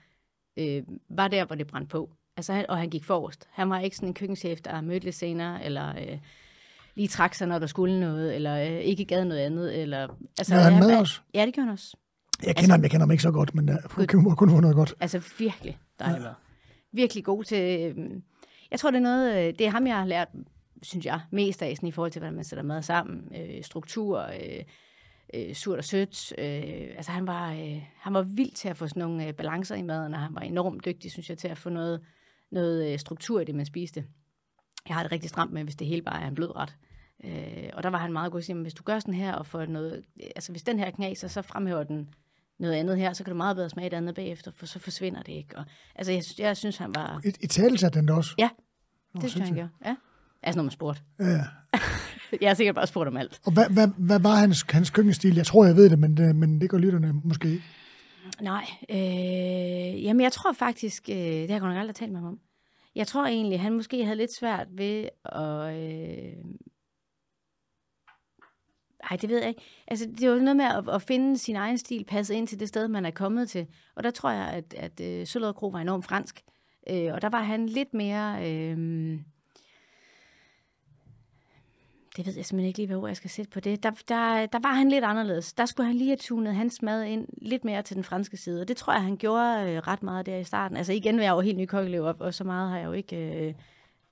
øh, var der, hvor det brændte på. Altså, han, og han gik forrest. Han var ikke sådan en køkkenchef, der mødte lidt senere, eller øh, lige trak sig, når der skulle noget, eller øh, ikke gad noget andet. Eller, altså, ja, han med os? Ja, det gjorde han også. Jeg kender altså, ham, jeg kender ham ikke så godt, men jeg uh, kan kun få noget godt. Altså virkelig dejligt. Ja. Virkelig god til... Øh, jeg tror, det er noget... Øh, det er ham, jeg har lært, synes jeg, mest af sådan, i forhold til, hvordan man sætter mad sammen. Øh, struktur, øh, øh, surt og sødt. Øh, altså han var, øh, han var vild til at få sådan nogle øh, balancer i maden, og han var enormt dygtig, synes jeg, til at få noget, noget øh, struktur i det, man spiste. Jeg har det rigtig stramt med, hvis det hele bare er en blød ret. Øh, og der var han meget god at sige, hvis du gør sådan her, og får noget, altså hvis den her knaser, så fremhæver den noget andet her, så kan du meget bedre smage det andet bagefter, for så forsvinder det ikke. Og, altså jeg, jeg synes, han var... I, i tale den også? Ja, det Nå, synes jeg, han gjorde. Ja. Altså, når man spurgte. Ja, Jeg har sikkert bare spurgt om alt. Og hvad, hvad, hvad var hans, hans køkkenstil? Jeg tror, jeg ved det, men, det, men det gør lytterne måske ikke. Nej, øh, jamen jeg tror faktisk, øh, det har jeg godt nok aldrig talt med ham om. Jeg tror egentlig, han måske havde lidt svært ved at... Øh, ej, det ved jeg ikke. Altså, det var noget med at, at finde sin egen stil, passe ind til det sted, man er kommet til. Og der tror jeg, at, at øh, Søllerød Kro var enormt fransk. Øh, og der var han lidt mere... Øh, det ved jeg simpelthen ikke lige, hvad ord jeg skal sætte på det. Der, der, der var han lidt anderledes. Der skulle han lige have tunet hans mad ind lidt mere til den franske side. Og det tror jeg, han gjorde øh, ret meget der i starten. Altså igen vil jeg jo helt ny kokkelev op, og så meget har jeg jo ikke øh,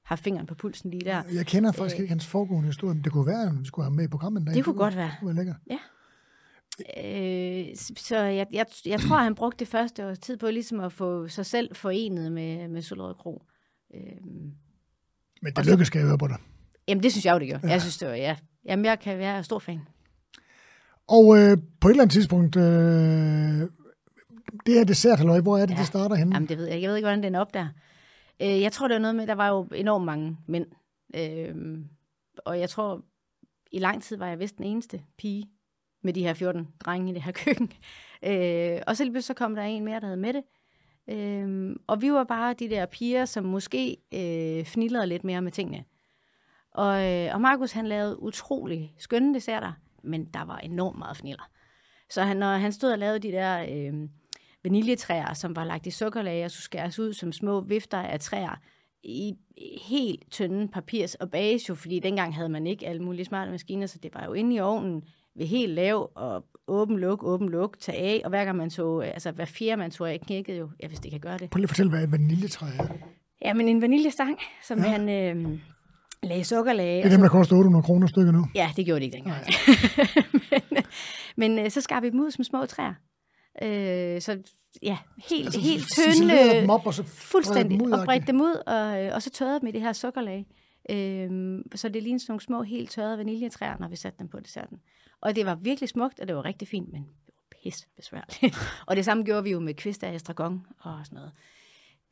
haft fingeren på pulsen lige der. Jeg kender faktisk øh, ikke hans foregående historie, men det kunne være, at vi skulle have med i programmet. Det, det kunne godt være. Det kunne være lækkert. Ja. Øh, så jeg, jeg, jeg tror, han brugte det første års tid på ligesom at få sig selv forenet med, med Solrød Kro. Øh, men det lykkedes, skal jeg høre på dig. Jamen, det synes jeg jo, det gør. Ja. Jeg synes, det var, ja. Jamen, jeg kan være stor fan. Og øh, på et eller andet tidspunkt, øh, det her dessert, halløj, hvor er det, ja. det starter henne? Jamen, det ved jeg. Jeg ved ikke, hvordan den er op der. Øh, jeg tror, det var noget med, der var jo enormt mange mænd. Øh, og jeg tror, i lang tid var jeg vist den eneste pige med de her 14 drenge i det her køkken. Øh, og så lige så kom der en mere, der havde med det. Øh, og vi var bare de der piger, som måske øh, fnillede lidt mere med tingene. Og, øh, og Markus han lavede utrolig skønne desserter, men der var enormt meget fniller. Så han, når han stod og lavede de der øh, vaniljetræer, som var lagt i sukkerlag og skulle skæres ud som små vifter af træer, i helt tynde papirs og bage, fordi dengang havde man ikke alle mulige smarte maskiner, så det var jo inde i ovnen ved helt lav og åben luk, åben luk, tage af, og hver gang man tog, altså hver fjerde man tog af, knækkede jo, ja, hvis det kan gøre det. Prøv lige at fortælle, hvad et vaniljetræ er. Ja, men en vaniljestang, som ja. han, øh, lagde sukkerlage. Det er dem, der koster 800 kroner stykker nu. Ja, det gjorde det ikke dengang. men men øh, så skar vi dem ud som små træer. Øh, så ja, helt, altså, helt tynde. dem op, og så fuldstændig, dem ud, og bredte dem ud, og, øh, og så tørrede dem i det her sukkerlag. Øh, så det lignede sådan nogle små, helt tørrede vaniljetræer, når vi satte dem på desserten. Og det var virkelig smukt, og det var rigtig fint, men det var pis besværligt. og det samme gjorde vi jo med kvist af estragon og sådan noget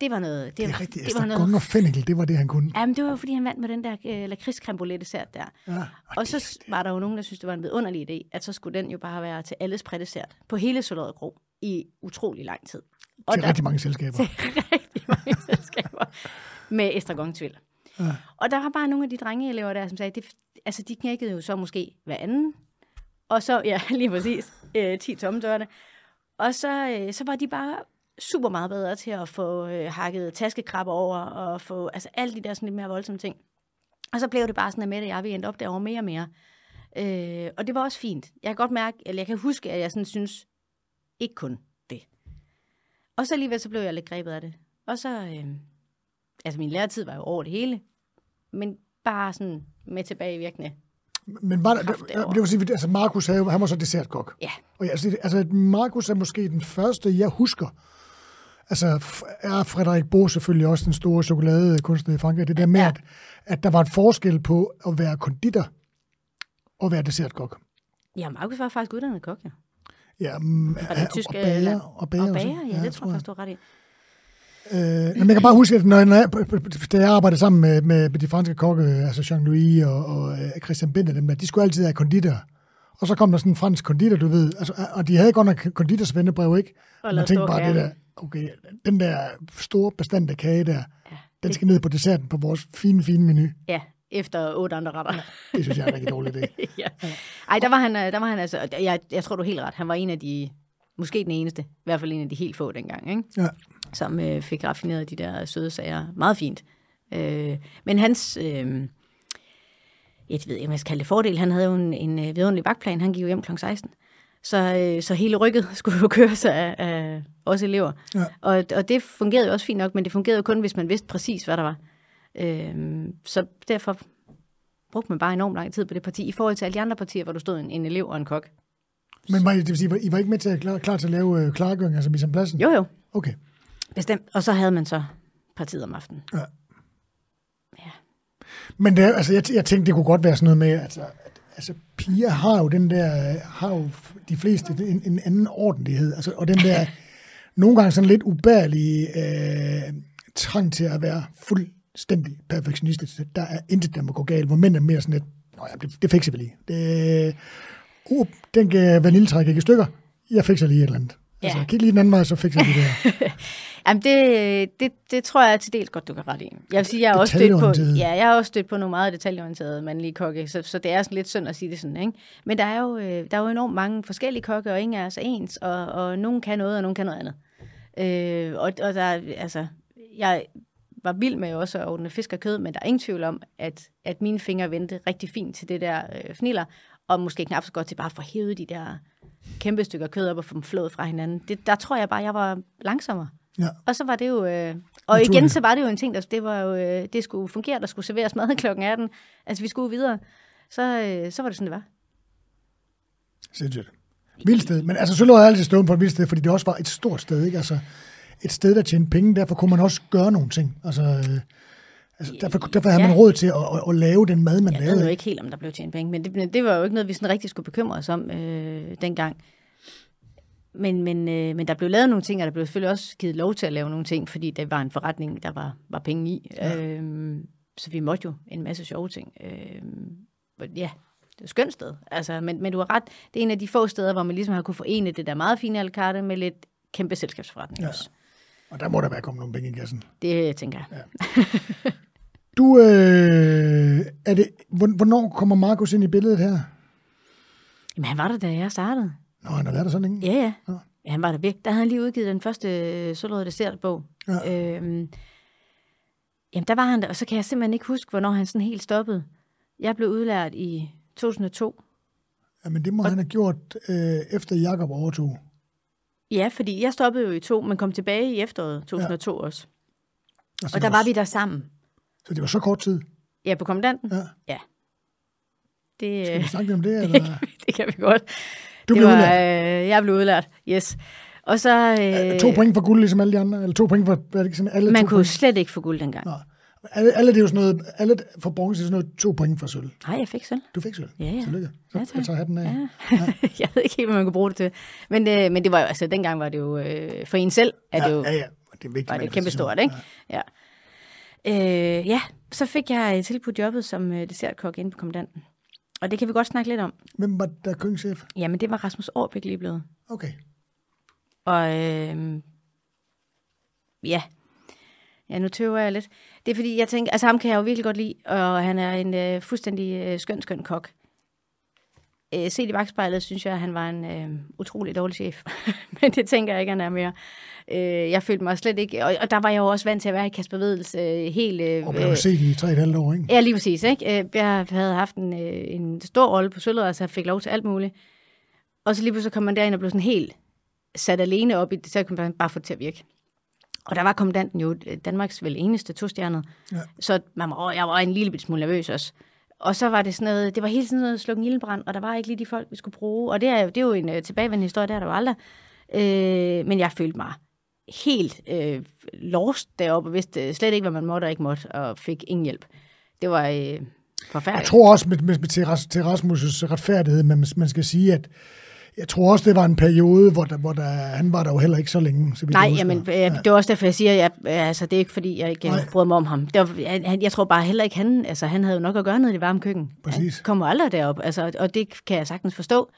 det var noget... Det, det er rigtigt. Det var noget, og fennikel, det var det, han kunne. Jamen, det var jo, fordi han vandt med den der øh, lakridskrembolette dessert der. Ja, og, og så var der jo nogen, der synes det var en vidunderlig idé, at så skulle den jo bare være til alles prædessert på hele Soløret Gro i utrolig lang tid. Og til der, rigtig mange selskaber. Til rigtig mange selskaber med estragon-tvil. Ja. Og der var bare nogle af de drengeelever der, som sagde, det, altså de knækkede jo så måske hver anden, og så, ja, lige præcis, øh, 10 tomme dørene. Og så, øh, så var de bare super meget bedre til at få øh, hakket taskekrabber over, og få altså alle de der sådan lidt mere voldsomme ting. Og så blev det bare sådan, at Mette og jeg, vi endte op derovre mere og mere. Øh, og det var også fint. Jeg kan godt mærke, eller jeg kan huske, at jeg sådan synes, ikke kun det. Og så alligevel så blev jeg lidt grebet af det. Og så, øh, altså min læretid var jo over det hele, men bare sådan med tilbage virkende. Men var der, det, det vil sige, altså Markus havde, han var så dessertkok. Ja. Og altså, altså Markus er måske den første, jeg husker, altså er Frederik Bo selvfølgelig også den store chokoladekunstner i Frankrig. Det der med, ja. at, at der var et forskel på at være konditor og være dessertkok. Ja, Markus var faktisk uddannet kok, ja. Ja, um, og, det tyske, og bager. Og bager, og bager ja, ja, det tror jeg faktisk, du ret i. Øh, men jeg kan bare huske, at når, når jeg, da jeg arbejdede sammen med, med, med de franske kokke, altså Jean-Louis og, og øh, Christian Binder, dem der, de skulle altid have konditor. Og så kom der sådan en fransk konditor, du ved. Altså, og de havde godt nok konditorsvendebrev, ikke? Og man tænkte bare, det der, okay, den der store bestand af kage der, ja, den skal ned på desserten på vores fine, fine menu. Ja, efter otte andre retter. Ja, det synes jeg er en rigtig dårlig idé. ja. Ej, der var han, øh, der var han altså, jeg, jeg tror du er helt ret, han var en af de, måske den eneste, i hvert fald en af de helt få dengang, ikke? Ja. som øh, fik raffineret de der søde sager meget fint. Øh, men hans, øh, jeg ved ikke, om jeg skal kalde det fordel, han havde jo en, en øh, vidunderlig vagtplan, han gik jo hjem kl. 16. Så, øh, så hele rykket skulle jo køres af, af os elever. Ja. Og, og det fungerede jo også fint nok, men det fungerede jo kun, hvis man vidste præcis, hvad der var. Øh, så derfor brugte man bare enormt lang tid på det parti, i forhold til alle de andre partier, hvor du stod en, en elev og en kok. Men I, det vil sige, I var ikke med til at klar, klar til at lave øh, klargøring, altså mise pladsen? Jo, jo. Okay. Bestemt. Og så havde man så partiet om aftenen. Ja. ja. Men det, altså, jeg, jeg tænkte, det kunne godt være sådan noget med, altså, altså piger har jo den der, har jo de fleste en, en anden ordentlighed, altså, og den der nogle gange sådan lidt ubærlige øh, trang til at være fuldstændig perfektionistisk. Der er intet, der må gå galt, hvor mænd er mere sådan lidt, Nå ja, det, det fikser vi lige. Det, uh, den kan vaniljetræk ikke i stykker. Jeg fikser lige et eller andet. Altså, Ja. kig lige den anden vej, så fikser vi det her. Jamen, det, det, det tror jeg til dels godt, du kan ret i. Jeg vil sige, jeg har også stødt på, ja, jeg har også stødt på nogle meget detaljeorienterede mandlige kokke, så, så det er sådan lidt synd at sige det sådan, ikke? Men der er jo, øh, der er jo enormt mange forskellige kokke, og ingen er så ens, og, og nogen kan noget, og nogen kan noget andet. Øh, og, og der, er, altså, jeg var vild med også at ordne fisk og kød, men der er ingen tvivl om, at, at mine fingre vendte rigtig fint til det der øh, fniller, og måske knap så godt til bare at få hævet de der kæmpe stykker kød op og få dem flået fra hinanden. Det, der tror jeg bare, jeg var langsommere. Ja. Og så var det jo... Øh, og igen, så var det jo en ting, der det var jo, øh, det skulle fungere, der skulle serveres mad klokken 18. Altså, vi skulle videre. Så, øh, så var det sådan, det var. Sindssygt. Vildt sted. Men altså, Søllerød er altid stået på et vildt sted, fordi det også var et stort sted, ikke? Altså, et sted, der tjente penge, derfor kunne man også gøre nogle ting. Altså, øh, altså derfor, derfor havde Ja. man råd til at, at, at lave den mad, man Jeg ved lavede. jo ikke helt, om der blev tjent penge, men det, det var jo ikke noget, vi sådan rigtig skulle bekymre os om øh, dengang. Men, men, øh, men der blev lavet nogle ting, og der blev selvfølgelig også givet lov til at lave nogle ting, fordi det var en forretning, der var, var penge i. Ja. Øhm, så vi måtte jo en masse sjove ting. Øhm, ja, det er et skønt sted. Altså, men, men du har ret, det er en af de få steder, hvor man ligesom har kunne forene det der meget fine alkarte med lidt kæmpe selskabsforretning Ja. også. Og der må der være kommet nogle penge i kassen. Det tænker jeg. Ja. Du, øh, er det, hvor- hvornår kommer Markus ind i billedet her? Jamen, han var der, da jeg startede. Nå, han har været der så længe. Ja, ja. Ja. ja han var der virkelig. Der havde han lige udgivet den første øh, Sølvrøde Dessertbog. Ja. Øhm, jamen, der var han der, og så kan jeg simpelthen ikke huske, hvornår han sådan helt stoppede. Jeg blev udlært i 2002. Jamen, det må han have gjort øh, efter Jakob overtog. Ja, fordi jeg stoppede jo i to, men kom tilbage i efteråret 2002 ja. også. Altså, Og der var vi der sammen. Så det var så kort tid. Ja, på kommandanten. Ja. Ja. Det, Skal øh, vi snakke lidt om det? Eller? det kan vi godt. Du blev var, udlært. øh, jeg blev udlært, yes. Og så... Øh, To point for guld, ligesom alle de andre? Eller to point for... Er det sådan, alle man to kunne point? slet ikke få guld dengang. Nå. Alle, alle, det er jo sådan noget... Alle for bronze er sådan noget to point for sølv. Nej, jeg fik selv. Du fik sølv. Ja, ja. Tillykke. Så Ja, tak. jeg tager hatten af. Ja. jeg ved ikke helt, hvad man kunne bruge det til. Men, øh, men det var jo, altså dengang var det jo, øh, for en selv, at ja, det jo, ja, ja. Det er vigtigt. var det kæmpe stort, ikke? Ja. Øh, ja, så fik jeg tilbudt jobbet som øh, dessertkok inde på kommandanten. Og det kan vi godt snakke lidt om. Hvem var der køkkenchef? Jamen, det var Rasmus Aarbæk lige blevet. Okay. Og øh, ja, ja, nu tøver jeg lidt. Det er fordi, jeg tænker, altså ham kan jeg jo virkelig godt lide, og han er en øh, fuldstændig øh, skøn, skøn kok. Øh, set i bagspejlet, synes jeg, at han var en øh, utrolig dårlig chef. Men det tænker jeg ikke, han er mere. Øh, jeg følte mig slet ikke, og, og der var jeg jo også vant til at være i Kasper Vedels øh, helt... Øh, Og blev set i tre et halvt år, ikke? Ja, lige præcis. Ikke? Øh, Jeg havde haft en, øh, en stor rolle på Sølvred, så jeg fik lov til alt muligt. Og så lige pludselig kom man derind og blev sådan helt sat alene op i det, så kunne man bare få det til at virke. Og der var kommandanten jo øh, Danmarks vel eneste tostjernet. Ja. Så man var, jeg var en lille smule nervøs også. Og så var det sådan noget, det var hele tiden noget slukken ildebrand, og der var ikke lige de folk, vi skulle bruge. Og det er, jo- det er jo en øh, tilbagevendende historie, der er der jo aldrig. Øh, men jeg følte mig helt øh, lost deroppe, og vidste øh, slet ikke, hvad man måtte og ikke måtte, og fik ingen hjælp. Det var øh, Jeg tror også med, med, med til, til Rasmus' retfærdighed, men man skal sige, at jeg tror også, det var en periode, hvor, der, hvor der, han var der jo heller ikke så længe. Så Nej, jeg jamen, øh, det er også derfor, jeg siger, at jeg, altså, det er ikke, fordi jeg ikke øh, bryder mig om ham. Det var, han, jeg tror bare heller ikke, han, altså, han havde jo nok at gøre noget i det varme køkken. Præcis. Han kommer aldrig derop, altså, og det kan jeg sagtens forstå.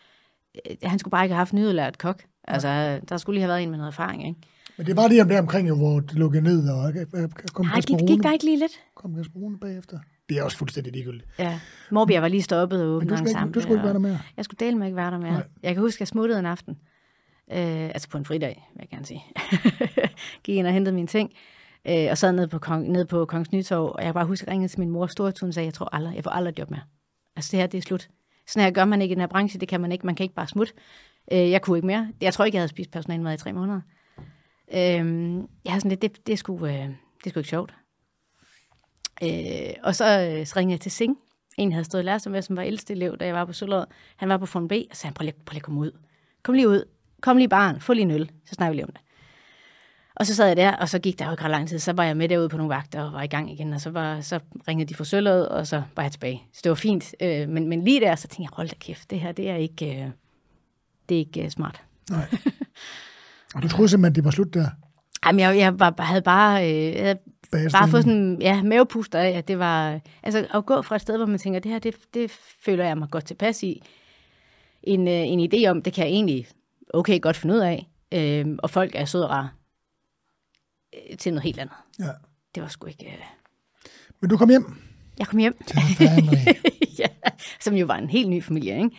Øh, Han skulle bare ikke have haft nyudlært kok. Altså, der skulle lige have været en med noget erfaring, ikke? Men det var det der omkring, jo, hvor det lukkede ned, og øh, øh, kom Nej, gik, gik der ikke lige lidt? kom Kasper Rune bagefter. Det er også fuldstændig ligegyldigt. Ja. Morbjerg var lige stoppet og åbnet ensemble, du skulle ikke være der mere. Jeg skulle dele med ikke være der mere. Nej. Jeg kan huske, at jeg smuttede en aften. Øh, altså på en fridag, vil jeg gerne sige. Gik ind og hentede mine ting. Øh, og sad nede på, Kong, nede på Kongens Nytorv, og jeg bare huske, at jeg ringede til min mor stortun og sagde, jeg tror aldrig, jeg får aldrig job mere. Altså det her, det er slut. Sådan her gør man ikke i den her branche, det kan man ikke, man kan ikke bare smutte. Øh, jeg kunne ikke mere. Jeg tror ikke, jeg havde spist personalemad i tre måneder. Øh, jeg har sådan lidt, det, det, er sgu, øh, det er sgu ikke sjovt. Øh, og så, øh, så ringede jeg til Sing, en jeg havde stået lærer med, som var ældste elev, da jeg var på Sølvred. Han var på Form B, og sagde, prøv lige, prøv lige at komme ud. Kom lige ud. Kom lige barn. Få lige en øl. Så snakker vi lige om det. Og så sad jeg der, og så gik der jo ikke ret lang tid. Så var jeg med derude på nogle vagter og var i gang igen. Og så, var, så ringede de fra Sølvred, og så var jeg tilbage. Så det var fint. Øh, men, men lige der, så tænkte jeg, hold da kæft, det her, det er ikke, øh, det er ikke øh, smart. Nej. Og du troede simpelthen, det var slut der? Jamen, jeg, jeg var, havde bare, øh, jeg havde bare fået sådan ja, mavepuster af, at det var... Altså, at gå fra et sted, hvor man tænker, det her, det, det føler jeg mig godt tilpas i. En, øh, en idé om, det kan jeg egentlig okay godt finde ud af. Øh, og folk er søde og rare. Øh, til noget helt andet. Ja. Det var sgu ikke... Øh... Men du kom hjem? Jeg kom hjem. Til ja, som jo var en helt ny familie, ikke?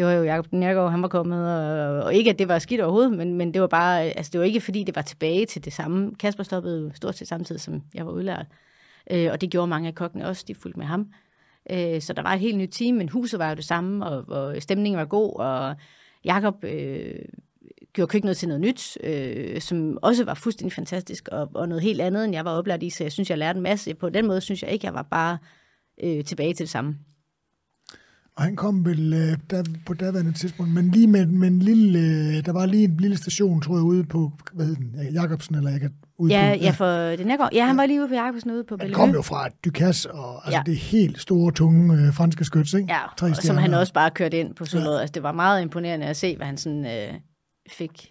Det var jo Jacob Nærgaard, han var kommet, og, og ikke, at det var skidt overhovedet, men, men det var bare, altså det var ikke, fordi det var tilbage til det samme. Kasper stoppede stort set samtidig, som jeg var udlært. Øh, og det gjorde mange af kokkene også, de fulgte med ham. Øh, så der var et helt nyt team, men huset var jo det samme, og, og stemningen var god, og Jacob øh, gjorde køkkenet til noget nyt, øh, som også var fuldstændig fantastisk, og, og noget helt andet, end jeg var oplært i, så jeg synes, jeg lærte en masse. På den måde synes jeg ikke, jeg var bare øh, tilbage til det samme. Og han kom vel øh, der, på daværende tidspunkt, men lige med, med en lille, øh, der var lige en lille station, tror jeg, ude på, hvad hed den, Jacobsen, eller jeg kan ude ja, på, ja, for den her. Ja, han var lige ude på Jacobsen ude på Han kom jo fra Ducasse, og altså, ja. det helt store, tunge øh, franske skyts, ikke? Ja, Tre som han også bare kørte ind på sådan noget. Ja. Altså, det var meget imponerende at se, hvad han sådan øh, fik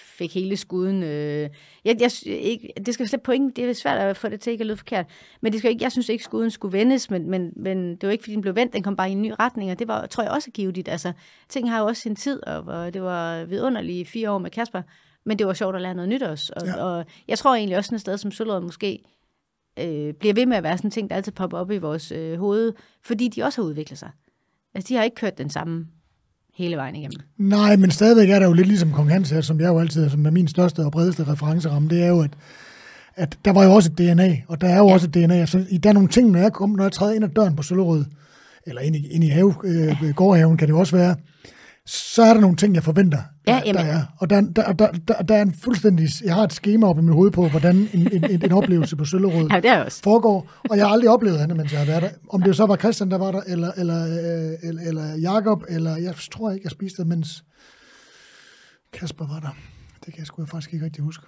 fik hele skuden. Øh, jeg, jeg, ikke, det skal slet point, det er svært at få det til ikke at lyde forkert, men det skal ikke, jeg synes ikke, skuden skulle vendes, men, men, men det var ikke, fordi den blev vendt, den kom bare i en ny retning, og det var, tror jeg også givet Altså, ting har jo også sin tid, og, og det var vidunderlige fire år med Kasper, men det var sjovt at lære noget nyt også. Og, ja. og jeg tror egentlig også, at sted som Sølvåret måske øh, bliver ved med at være sådan en ting, der altid popper op i vores øh, hoved, fordi de også har udviklet sig. Altså, de har ikke kørt den samme hele vejen igennem. Nej, men stadigvæk er der jo lidt ligesom Kong Hans her, som jeg jo altid som er min største og bredeste referenceramme, det er jo, at, at der var jo også et DNA, og der er jo ja. også et DNA. Altså, der er nogle ting, når jeg, kom, når jeg træder ind ad døren på Søllerød, eller ind i, ind i have, øh, gårdhaven kan det også være, så er der nogle ting, jeg forventer, der, ja, der er. Og der, der, der, der, der er en fuldstændig... Jeg har et schema op i mit hoved på, hvordan en, en, en, en oplevelse på Søllerød ja, det også. foregår, og jeg har aldrig oplevet andet, mens jeg har været der. Om det så var Christian, der var der, eller, eller, øh, eller, eller Jakob, eller jeg tror ikke, jeg spiste det, mens Kasper var der. Det kan jeg sgu faktisk ikke rigtig huske.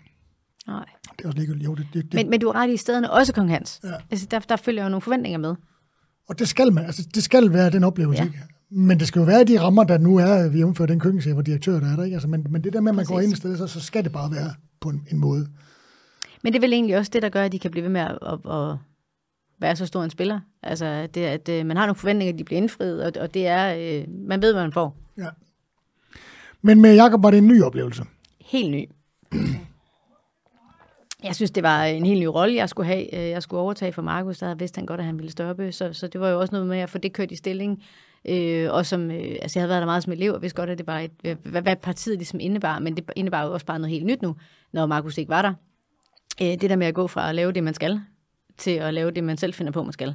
Nej. Det er også ligegyldigt. Jo, det, det, det. Men, men du er ret i stederne også, Kong Hans. Ja. Altså, der, der følger jo nogle forventninger med. Og det skal man. Altså, det skal være den oplevelse, ja. ikke? Men det skal jo være de rammer, der nu er, vi har den køkkenchef og direktør, der er der. Ikke? Altså, men, men det der med, at man Præcis. går ind i stedet, så, så skal det bare være på en, en måde. Men det er vel egentlig også det, der gør, at de kan blive ved med at, at, at være så stor en spiller. Altså, det, at øh, man har nogle forventninger, de bliver indfriet, og, og det er, øh, man ved, hvad man får. Ja. Men med Jacob var det en ny oplevelse? Helt ny. Jeg synes, det var en helt ny rolle, jeg skulle have. Øh, jeg skulle overtage for Markus, der vidste han godt, at han ville større så, så det var jo også noget med at få det kørt i stilling. Øh, og som, øh, altså jeg havde været der meget som elev, og vidste godt, at det var et, hvad, hvad partiet ligesom indebar, men det indebar jo også bare noget helt nyt nu, når Markus ikke var der. Øh, det der med at gå fra at lave det, man skal, til at lave det, man selv finder på, man skal,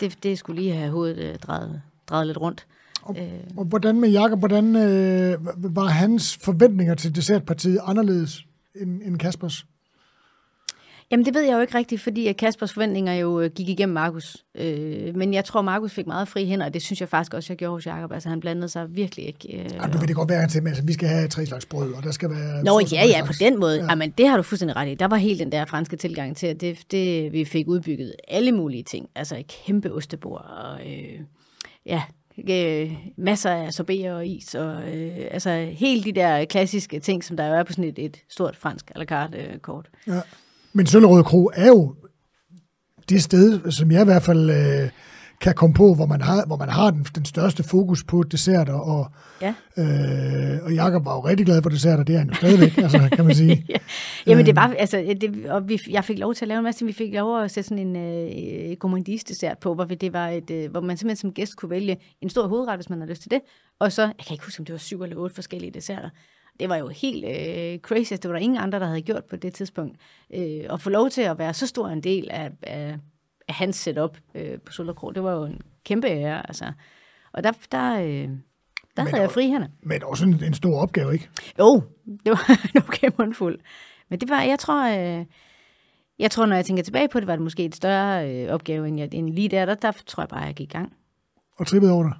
det, det skulle lige have hovedet øh, drejet, drejet lidt rundt. Og, øh. og hvordan med Jakob, hvordan øh, var hans forventninger til dessertpartiet anderledes end, end Kaspers? Jamen det ved jeg jo ikke rigtigt, fordi Kaspers forventninger jo øh, gik igennem Markus. Øh, men jeg tror, Markus fik meget fri hænder, og det synes jeg faktisk også, jeg gjorde hos Jacob. Altså han blandede sig virkelig ikke. Øh, ja, du vil det godt være, at altså, vi skal have tre slags brød, og der skal være... Nå ja, ja, på den måde. Ja. Jamen det har du fuldstændig ret i. Der var helt den der franske tilgang til, at det, det, vi fik udbygget alle mulige ting. Altså et kæmpe ostebord, og øh, ja, øh, masser af sorbeter og is, og øh, altså helt de der klassiske ting, som der jo er på sådan et, et stort fransk à la carte øh, kort. Ja. Men Søllerød Kro er jo det sted, som jeg i hvert fald øh, kan komme på, hvor man har, hvor man har den, den største fokus på desserter, og, ja. øh, og Jakob var jo rigtig glad for desserter, det er han jo stadigvæk, altså, kan man sige. ja. Jamen det var, øh. altså, det, og vi, jeg fik lov til at lave en masse, vi fik lov at sætte sådan en øh, gourmandise-dessert på, hvor, det var et, øh, hvor man simpelthen som gæst kunne vælge en stor hovedret, hvis man har lyst til det, og så, jeg kan ikke huske, om det var syv eller otte forskellige desserter, det var jo helt øh, crazy. Det var der ingen andre, der havde gjort på det tidspunkt. Øh, at få lov til at være så stor en del af, af, af hans setup øh, på Sullerkro, det var jo en kæmpe ære. Altså. Og der, der, øh, der men havde jeg frihænder. Men også en, en stor opgave, ikke? Jo, det var en okay mundfuld. Men det var, jeg tror, øh, jeg tror, når jeg tænker tilbage på det, var det måske et større øh, opgave, end, jeg, end lige der, der. Der tror jeg bare, jeg gik i gang. Og trippede over dig?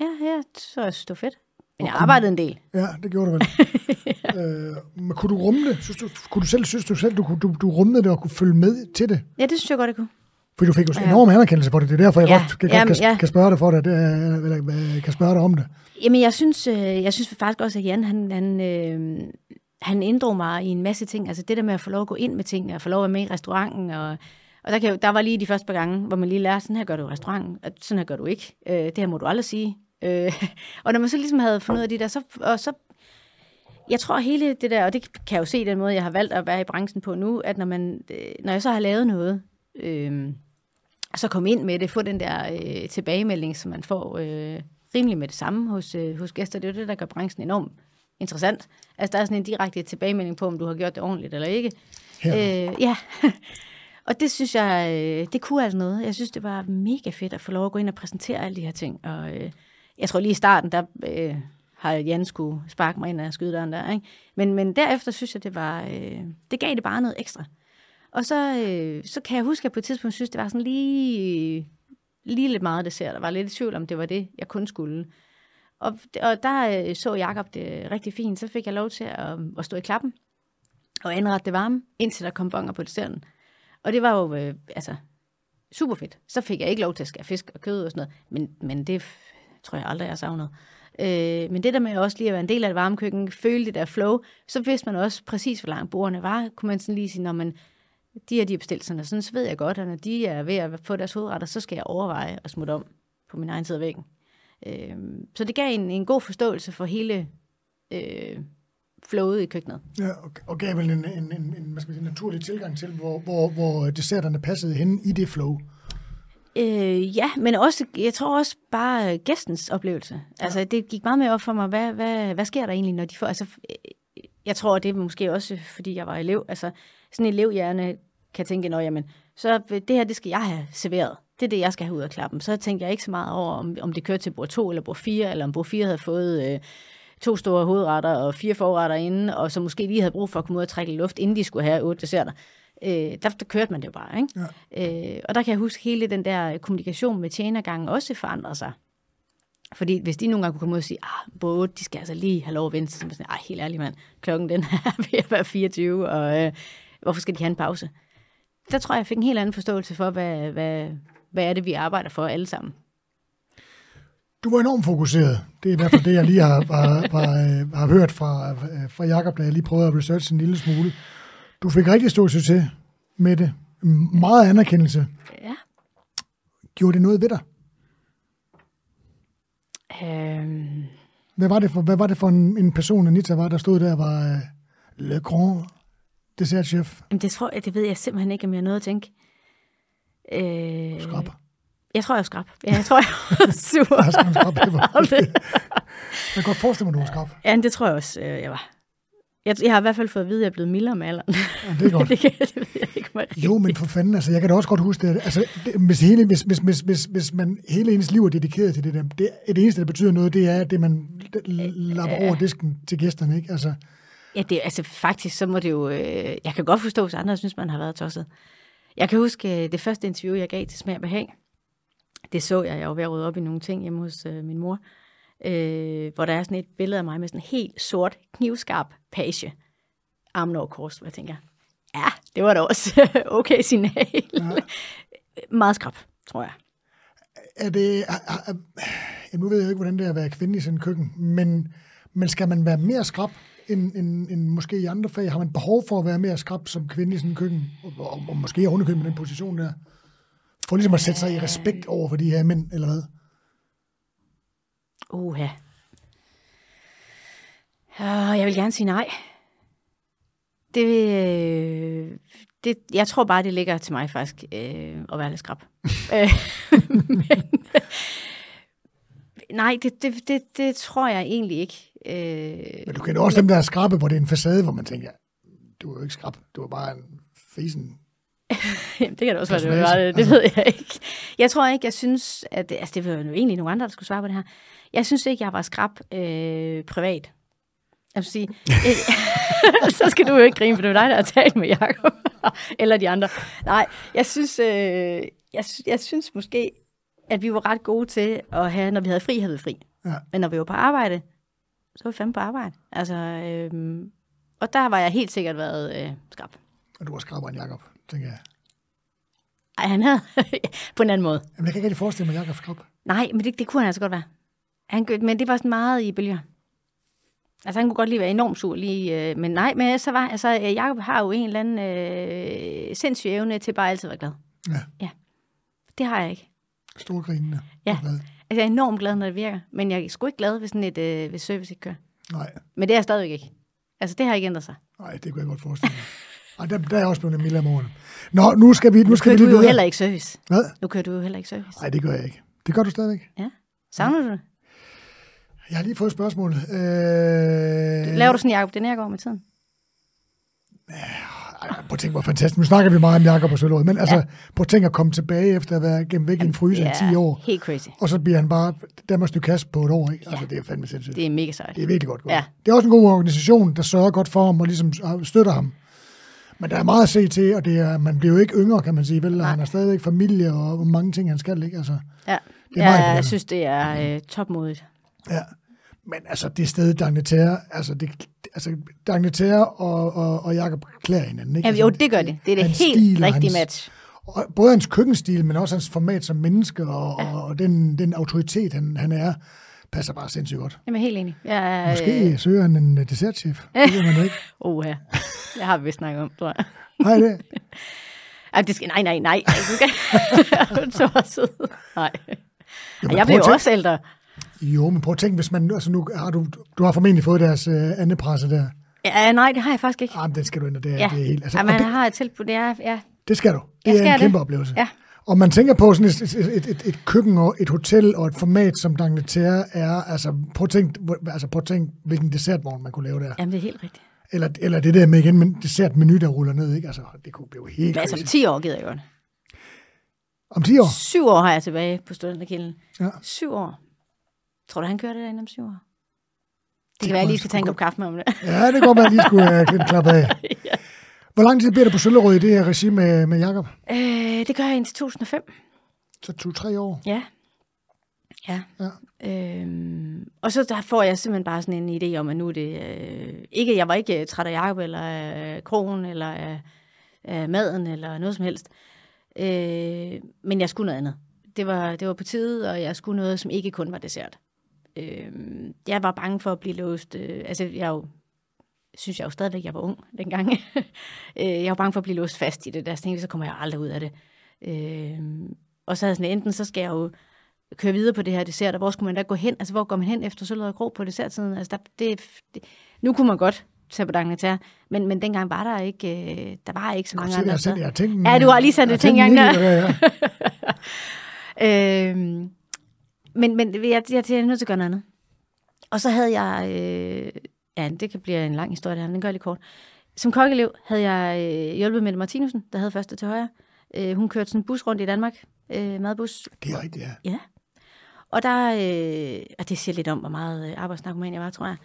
Ja, ja, så jeg synes, det var fedt. Men jeg arbejdede en del. Ja, det gjorde du vel. ja. øh, men kunne du rumme det? Synes du, kunne du selv, synes du selv, du, du, du rummede det og kunne følge med til det? Ja, det synes jeg godt, jeg kunne. For du fik jo enorm anerkendelse for det. Det er derfor, jeg ja. godt, kan, Jamen, kan, ja. kan spørge dig for det, det eller kan spørge dig om det. Jamen, jeg synes, øh, jeg synes faktisk også, at Jan, han, han, øh, han inddrog mig i en masse ting. Altså det der med at få lov at gå ind med tingene, og få lov at være med i restauranten, og, og der, kan, der var lige de første par gange, hvor man lige lærer, sådan her gør du i restauranten, og sådan her gør du ikke. Øh, det her må du aldrig sige. Øh, og når man så ligesom havde fundet ud af de der, så, og så jeg tror hele det der, og det kan jeg jo se den måde, jeg har valgt at være i branchen på nu, at når, man, øh, når jeg så har lavet noget, øh, så komme ind med det, få den der øh, tilbagemelding, som man får øh, rimelig med det samme hos, øh, hos gæster, det er jo det, der gør branchen enormt interessant. Altså der er sådan en direkte tilbagemelding på, om du har gjort det ordentligt eller ikke. Her. Øh, ja, og det synes jeg, øh, det kunne altså noget. Jeg synes, det var mega fedt at få lov at gå ind og præsentere alle de her ting. Og øh, jeg tror lige i starten, der øh, har Jan skulle sparke mig ind af skyderen der. Ikke? Men, men derefter synes jeg, det var, øh, det gav det bare noget ekstra. Og så, øh, så kan jeg huske, at jeg på et tidspunkt synes, det var sådan lige, lige lidt meget dessert. Der var lidt i tvivl om, det var det, jeg kun skulle. Og, og der øh, så Jakob det rigtig fint. Så fik jeg lov til at, øh, at stå i klappen og anrette det varme, indtil der kom bonger på desserten. Og det var jo øh, altså, super fedt. Så fik jeg ikke lov til at skære fisk og kød og sådan noget, men, men det tror jeg aldrig, jeg har savnet. Øh, men det der med også lige at være en del af et varmekøkken, føle det der flow, så vidste man også præcis, hvor langt bordene var. Kunne man sådan lige sige, når man, de her de bestilt sådan, og sådan, så ved jeg godt, at når de er ved at få deres hovedretter, så skal jeg overveje at smutte om på min egen side af væggen. Øh, så det gav en, en god forståelse for hele øh, flowet i køkkenet. Ja, og, og gav vel en, en, en, en hvad skal man sige, naturlig tilgang til, hvor, hvor, hvor desserterne passede hen i det flow. Øh, ja, men også, jeg tror også bare øh, gæstens oplevelse. Altså, det gik meget mere op for mig, hvad, hvad, hvad sker der egentlig, når de får... Altså, øh, jeg tror, det er måske også, fordi jeg var elev. Altså, sådan en elevhjerne kan tænke, nå, jamen, så det her, det skal jeg have serveret. Det er det, jeg skal have ud af klappen. Så tænker jeg ikke så meget over, om, om det kører til bord 2 eller bord 4, eller om bord 4 havde fået øh, to store hovedretter og fire forretter inden, og så måske lige havde brug for at komme ud og trække luft, inden de skulle have otte desserter. Øh, der, der kørte man det jo bare, ikke? Ja. Øh, og der kan jeg huske, hele den der kommunikation med tjenergangen også forandrede sig. Fordi hvis de nogle gange kunne komme ud og sige, ah, både de skal altså lige have lov at vente, så er sådan, ej, helt ærligt mand, klokken den er ved at være 24, og øh, hvorfor skal de have en pause? Der tror jeg, jeg fik en helt anden forståelse for, hvad, hvad, hvad er det, vi arbejder for alle sammen. Du var enormt fokuseret. Det er i hvert fald det, jeg lige har, har, har, har hørt fra, fra Jacob, da jeg lige prøvede at researche en lille smule. Du fik rigtig stor succes med det. Meget anerkendelse. Ja. Gjorde det noget ved dig? Øhm, Hvad var det for, hvad var det for en, en person, Anita var, der stod der, var uh, Le Grand dessertchef? jamen, det, tror jeg, det ved jeg simpelthen ikke, om jeg nåede at tænke. Øh, Skrab. Jeg tror, jeg er skrab. Ja, jeg tror, jeg er. Der skal man skrab. Det var- Jeg kan godt forestille mig, du var skrab. Ja, det tror jeg også, øh, jeg var. Jeg, jeg har i hvert fald fået at vide, at jeg er blevet mildere med alderen. Ja, det er godt. det, kan, det ved jeg ikke, mig. Jo, men for fanden, altså, jeg kan da også godt huske det. Altså, det, hvis, hele, hvis, hvis, hvis, hvis, hvis man hele ens liv er dedikeret til det der, det, det eneste, der betyder noget, det er det, man lapper over disken til gæsterne, ikke? Altså, Ja, det, altså faktisk, så må det jo... Øh, jeg kan godt forstå, hvis andre synes, man har været tosset. Jeg kan huske øh, det første interview, jeg gav til Smag og Behag. Det så jeg, jeg var ved at rydde op i nogle ting hjemme hos øh, min mor. Øh, hvor der er sådan et billede af mig med sådan en helt sort, knivskarp page. Armen over kors, hvor jeg tænker, ja, det var da også okay signal. Ja. Meget skrab, tror jeg. er det... Er, er, er, nu ved jeg ikke, hvordan det er at være kvinde i en køkken, men, men skal man være mere skrab end, end, end måske i andre fag? Har man behov for at være mere skrab som kvinde i en køkken? Og, og, og måske underkøbe med den position der? For ligesom at sætte sig i respekt over for de her mænd, eller hvad? Uha. Uh, jeg vil gerne sige nej. Det, øh, det, jeg tror bare, det ligger til mig faktisk øh, at være lidt skrab. Øh, Men, nej, det, det, det, det tror jeg egentlig ikke. Øh, Men du kender også dem, der er skrabe, hvor det er en facade, hvor man tænker, du er jo ikke skrab, du er bare en fesen. Jamen, det kan da også være, det var det. Det altså. ved jeg ikke. Jeg tror ikke, jeg synes, at... Altså, det var jo egentlig nogle andre, der skulle svare på det her. Jeg synes ikke, jeg var skrab øh, privat. Jeg vil sige, øh, så skal du jo ikke grine, for det er dig, der har talt med Jacob. Eller de andre. Nej, jeg synes, øh, jeg, jeg synes måske, at vi var ret gode til at have, når vi havde fri, havde vi fri. Ja. Men når vi var på arbejde, så var vi fandme på arbejde. Altså, øh, og der var jeg helt sikkert været øh, skrab. Og du var skrabere end Jacob, tænker jeg. Ej, han havde på en anden måde. Jamen, jeg kan ikke rigtig forestille mig, at Jacob er skrab. Nej, men det, det kunne han altså godt være. Han, men det var sådan meget i bølger. Altså, han kunne godt lige være enormt sur lige, øh, men nej, men så var, altså, Jacob har jo en eller anden øh, sindssyg evne til bare altid at være glad. Ja. Ja. Det har jeg ikke. Storgrinende. Ja. glad. Altså, jeg er enormt glad, når det virker, men jeg er sgu ikke glad, hvis, sådan et, øh, hvis service ikke kører. Nej, Men det er jeg stadigvæk ikke. Altså, det har ikke ændret sig. nej, det kunne jeg godt forestille mig. Ej, der, der er også blevet en mild om årene. Nå, nu skal vi, nu skal vi kører lige du jo videre. heller ikke service. Hvad? Nu kører du jo heller ikke service. Nej, det gør jeg ikke. Det gør du stadigvæk. Ja. Savner du det? Jeg har lige fået et spørgsmål. Øh, Laver du sådan Jacob den her går med tiden? Ej, prøv at tænke, hvor fantastisk. Nu snakker vi meget om Jakob og Søllerød, men altså, prøv at tænke at komme tilbage efter at være gemt væk i en fryser i 10 år, helt crazy. og så bliver han bare Danmarks Nykast på et år, ikke? Altså, det er fandme sindssygt. Det er mega sejt. Det er virkelig godt gået. Ja. Det er også en god organisation, der sørger godt for ham og ligesom støtter ham. Men der er meget at se til, og det er, man bliver jo ikke yngre, kan man sige, vel? Han har stadigvæk familie og mange ting, han skal, ikke? Altså, Ja. Det er meget ja, imponerende. jeg synes, det er øh, topmodigt. ja. Men altså, det sted, Dagnetær, altså, det, altså Dagnetær og, og, og Jakob klæder hinanden, ikke? Ja, altså, jo, det gør det. Det er det helt stil rigtige hans- match. Og både hans køkkenstil, men også hans format som menneske, og, ja. og den, den autoritet, han, han er, passer bare sindssygt godt. Jamen, helt enig. Jeg, Måske øh... søger han en øh, dessertchef. Det ved man ikke. Oh, ja. Det har vi vist snakket om, tror jeg. Nej, det. Ej, det skal, nej, nej, nej. Ej, Du. Tosset. Nej. men Ej, jeg at jo også ældre. Jo, men prøv at tænke, hvis man, altså nu har du, du har formentlig fået deres øh, andepresse der. Ja, nej, det har jeg faktisk ikke. Ah, men den skal du ind, og det er, Ja, det er helt, altså, ja man det, har et tilbud. Det er, ja. det skal du. Det Jeg er en kæmpe det. oplevelse. Ja. Og man tænker på sådan et, et, et, et, køkken og et hotel og et format som D'Angleterre er, altså prøv at hvor- altså prøv at tænke, hvilken dessertvogn man kunne lave der. Jamen, det er helt rigtigt. Eller, eller det der med igen, men dessertmenu, der ruller ned, ikke? Altså, det kunne blive helt Men altså, om crazy. 10 år gider jeg godt. Om 10 år? Syv år har jeg tilbage på studenterkilden. Ja. Syv år. Tror du, han kører det derinde om syv år? Det, Det kan være, jeg kunne lige skal tage en kop kaffe med om det. Ja, det godt være, at jeg lige skulle uh, klappe af. Hvor lang tid bliver der på Søllerød i det her regi med, med Jakob? øh, det gør jeg indtil 2005. Så to-tre år. Ja. Ja. Ja. Øhm, og så der får jeg simpelthen bare sådan en idé om, at nu er det øh, ikke, jeg var ikke øh, træt af Jacob, eller af krogen, eller af, af maden, eller noget som helst. Øh, men jeg skulle noget andet. Det var, det var på tide, og jeg skulle noget, som ikke kun var dessert. Øh, jeg var bange for at blive låst. Øh, altså, jeg er jo, synes jeg jo stadigvæk, jeg var ung dengang. øh, jeg var bange for at blive låst fast i det der. Så tænkte jeg, så kommer jeg aldrig ud af det. Øh, og så jeg sådan, enten så skal jeg jo køre videre på det her dessert, og hvor skulle man da gå hen? Altså, hvor går man hen efter Sølvred og Grå på dessertsiden? Altså, der, det, det, nu kunne man godt tage på Dangletær, men, men dengang var der ikke, øh, der var ikke så mange andre jeg, selv, jeg har tænkt, Ja, du har lige sendt jeg det har gang der. Ja, ja. øhm, men, men jeg, jeg, jeg er nødt til at gøre noget andet. Og så havde jeg, øh, ja, det kan blive en lang historie, det her, men den gør jeg lige kort. Som kokkelev havde jeg øh, hjulpet Mette Martinussen, der havde første til højre. Øh, hun kørte sådan en bus rundt i Danmark, øh, madbus. Det er rigtigt, ja. Ja. Og der, øh, og det siger lidt om, hvor meget øh, arbejdsnarkoman jeg var, tror jeg.